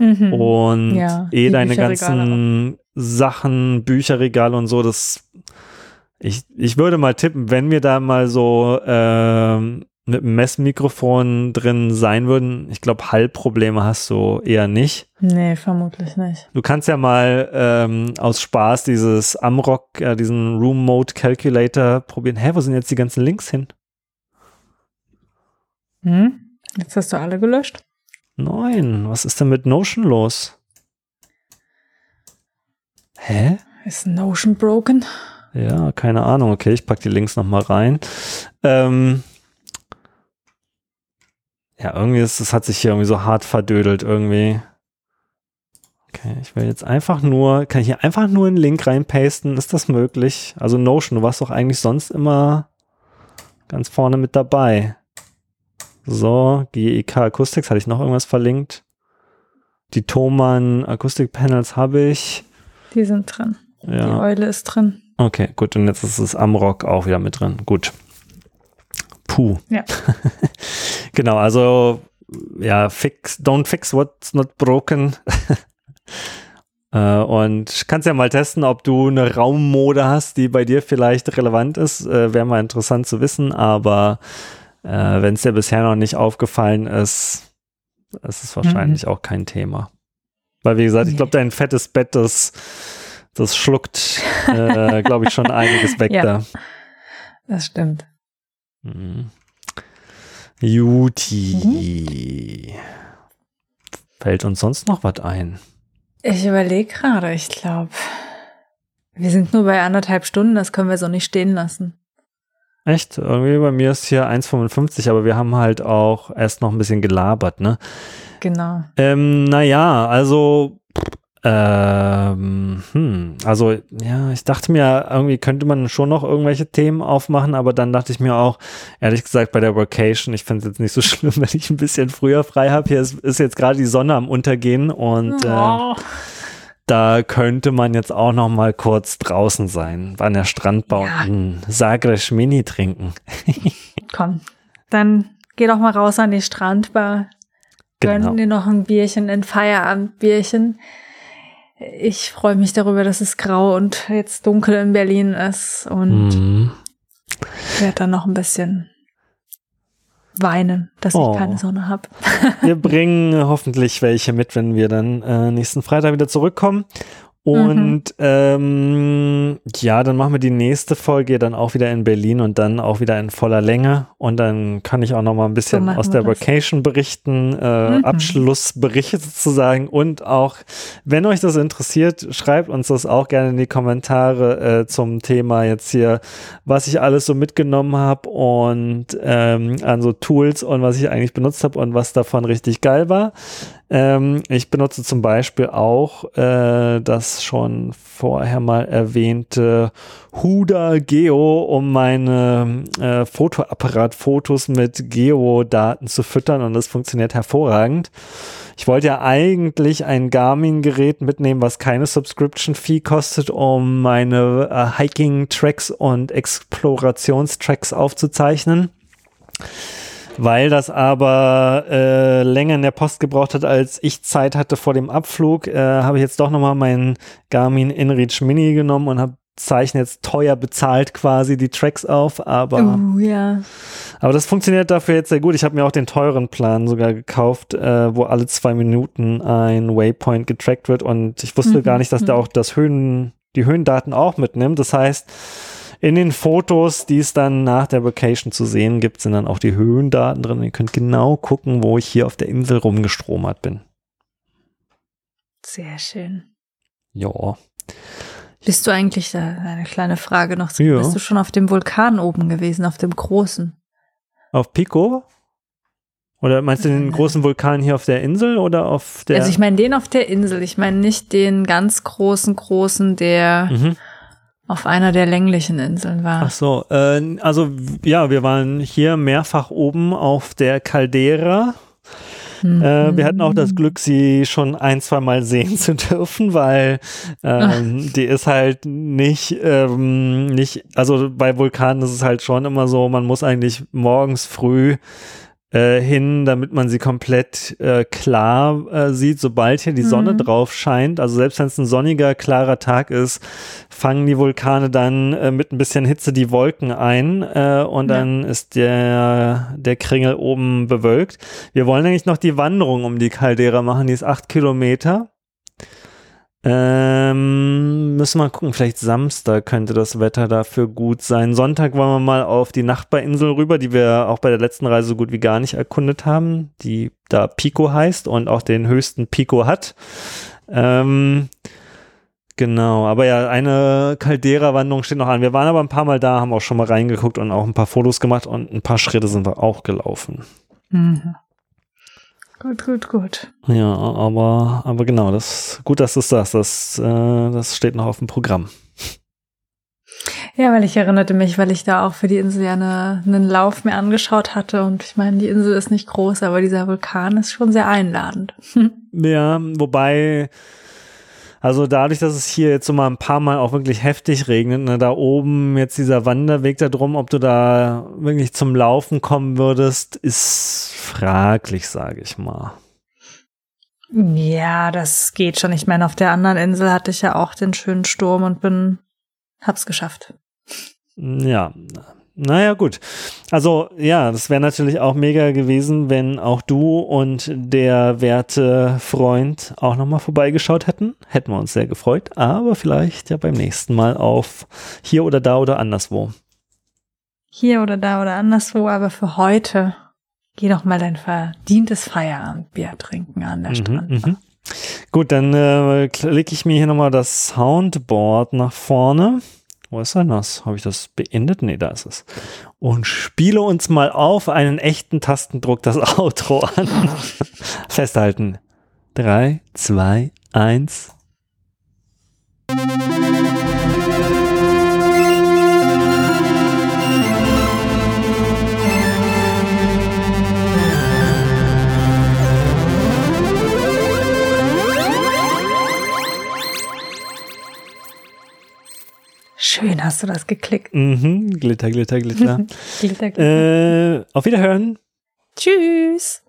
Mhm. Und ja, eh deine ganzen Sachen, Bücherregal und so, das ich, ich würde mal tippen, wenn wir da mal so ähm, mit einem Messmikrofon drin sein würden, ich glaube, Hallprobleme hast du eher nicht. Nee, vermutlich nicht. Du kannst ja mal ähm, aus Spaß dieses Amrock, äh, diesen Room Mode Calculator probieren. Hä, wo sind jetzt die ganzen Links hin? Hm? Jetzt hast du alle gelöscht? Nein, was ist denn mit Notion los? Hä? Ist Notion broken? Ja, keine Ahnung. Okay, ich packe die Links nochmal rein. Ähm, ja, irgendwie ist, das hat sich hier irgendwie so hart verdödelt irgendwie. Okay, ich will jetzt einfach nur, kann ich hier einfach nur einen Link reinpasten? Ist das möglich? Also Notion, du warst doch eigentlich sonst immer ganz vorne mit dabei. So, GEK Acoustics, hatte ich noch irgendwas verlinkt? Die Thomann Akustikpanels habe ich. Die sind drin. Ja. Die Eule ist drin. Okay, gut. Und jetzt ist das Amrock auch wieder mit drin. Gut. Puh. Ja. genau, also ja, fix, don't fix what's not broken. äh, und kannst ja mal testen, ob du eine Raummode hast, die bei dir vielleicht relevant ist. Äh, Wäre mal interessant zu wissen, aber äh, wenn es dir bisher noch nicht aufgefallen ist, ist es wahrscheinlich mhm. auch kein Thema. Weil, wie gesagt, ich glaube, dein fettes Bett, das das schluckt, äh, glaube ich, schon einiges weg ja, da. Das stimmt. Mhm. Juti. Mhm. Fällt uns sonst noch was ein? Ich überlege gerade, ich glaube, wir sind nur bei anderthalb Stunden, das können wir so nicht stehen lassen. Echt? Irgendwie bei mir ist hier 1,55, aber wir haben halt auch erst noch ein bisschen gelabert, ne? Genau. Ähm, naja, also ähm, hm, also ja, ich dachte mir, irgendwie könnte man schon noch irgendwelche Themen aufmachen, aber dann dachte ich mir auch, ehrlich gesagt, bei der Vacation, ich finde es jetzt nicht so schlimm, wenn ich ein bisschen früher frei habe. Hier ist, ist, jetzt gerade die Sonne am Untergehen und oh. äh, da könnte man jetzt auch noch mal kurz draußen sein, an der Strandbau ja. und Sagres Mini trinken. Komm, dann geh doch mal raus an die Strandbar. Genau. Gönn dir noch ein Bierchen, ein Feierabendbierchen ich freue mich darüber, dass es grau und jetzt dunkel in Berlin ist und mhm. werde dann noch ein bisschen weinen, dass oh. ich keine Sonne habe. wir bringen hoffentlich welche mit, wenn wir dann äh, nächsten Freitag wieder zurückkommen. Und mhm. ähm, ja, dann machen wir die nächste Folge dann auch wieder in Berlin und dann auch wieder in voller Länge. Und dann kann ich auch noch mal ein bisschen so aus der Vacation berichten, äh, mhm. Abschlussberichte sozusagen. Und auch, wenn euch das interessiert, schreibt uns das auch gerne in die Kommentare äh, zum Thema jetzt hier, was ich alles so mitgenommen habe und ähm, an so Tools und was ich eigentlich benutzt habe und was davon richtig geil war. Ähm, ich benutze zum Beispiel auch äh, das schon vorher mal erwähnte Huda Geo, um meine äh, Fotoapparat-Fotos mit Geodaten zu füttern und das funktioniert hervorragend. Ich wollte ja eigentlich ein Garmin-Gerät mitnehmen, was keine Subscription-Fee kostet, um meine äh, Hiking-Tracks und Explorationstracks aufzuzeichnen. Weil das aber äh, länger in der Post gebraucht hat, als ich Zeit hatte vor dem Abflug, äh, habe ich jetzt doch nochmal meinen Garmin InReach Mini genommen und habe Zeichen jetzt teuer bezahlt quasi die Tracks auf, aber uh, ja. aber das funktioniert dafür jetzt sehr gut. Ich habe mir auch den teuren Plan sogar gekauft, äh, wo alle zwei Minuten ein Waypoint getrackt wird und ich wusste mhm. gar nicht, dass der mhm. auch das Höhen, die Höhendaten auch mitnimmt. Das heißt, in den Fotos, die es dann nach der Vacation zu sehen gibt, sind dann auch die Höhendaten drin. Ihr könnt genau gucken, wo ich hier auf der Insel rumgestromert bin. Sehr schön. Ja. Bist du eigentlich, eine kleine Frage noch, ja. bist du schon auf dem Vulkan oben gewesen, auf dem großen? Auf Pico? Oder meinst du den äh. großen Vulkan hier auf der Insel oder auf der? Also ich meine den auf der Insel, ich meine nicht den ganz großen, großen, der mhm auf einer der länglichen Inseln war. Ach so, äh, also ja, wir waren hier mehrfach oben auf der Caldera. Mhm. Äh, wir hatten auch das Glück, sie schon ein, zwei Mal sehen zu dürfen, weil ähm, die ist halt nicht, ähm, nicht, also bei Vulkanen ist es halt schon immer so, man muss eigentlich morgens früh äh, hin, damit man sie komplett äh, klar äh, sieht, sobald hier die Sonne mhm. drauf scheint. Also selbst wenn es ein sonniger, klarer Tag ist, fangen die Vulkane dann äh, mit ein bisschen Hitze die Wolken ein äh, und ja. dann ist der, der Kringel oben bewölkt. Wir wollen eigentlich noch die Wanderung um die Caldera machen, die ist acht Kilometer. Ähm, müssen wir mal gucken, vielleicht Samstag könnte das Wetter dafür gut sein. Sonntag wollen wir mal auf die Nachbarinsel rüber, die wir auch bei der letzten Reise so gut wie gar nicht erkundet haben, die da Pico heißt und auch den höchsten Pico hat. Ähm, genau, aber ja, eine Caldera-Wanderung steht noch an. Wir waren aber ein paar Mal da, haben auch schon mal reingeguckt und auch ein paar Fotos gemacht und ein paar Schritte sind wir auch gelaufen. Mhm. Gut, gut, gut. Ja, aber, aber genau, das gut, dass du es sagst. Das, äh, das steht noch auf dem Programm. Ja, weil ich erinnerte mich, weil ich da auch für die Insel ja eine, einen Lauf mir angeschaut hatte. Und ich meine, die Insel ist nicht groß, aber dieser Vulkan ist schon sehr einladend. ja, wobei also dadurch, dass es hier jetzt so mal ein paar Mal auch wirklich heftig regnet, ne, da oben jetzt dieser Wanderweg da drum, ob du da wirklich zum Laufen kommen würdest, ist fraglich, sage ich mal. Ja, das geht schon. Ich meine, auf der anderen Insel hatte ich ja auch den schönen Sturm und bin, hab's geschafft. Ja, naja, gut. Also ja, das wäre natürlich auch mega gewesen, wenn auch du und der werte Freund auch nochmal vorbeigeschaut hätten. Hätten wir uns sehr gefreut, aber vielleicht ja beim nächsten Mal auf hier oder da oder anderswo. Hier oder da oder anderswo, aber für heute geh doch mal dein verdientes Feierabendbier trinken an der mhm, Strand. Mhm. Gut, dann äh, klicke ich mir hier nochmal das Soundboard nach vorne. Wo ist denn das? Habe ich das beendet? Nee, da ist es. Und spiele uns mal auf einen echten Tastendruck das Outro an. Festhalten. Drei, zwei, eins. Schön hast du das geklickt. Mhm, Glitter, Glitter, Glitter. glitter, glitter. Äh, auf Wiederhören. Tschüss.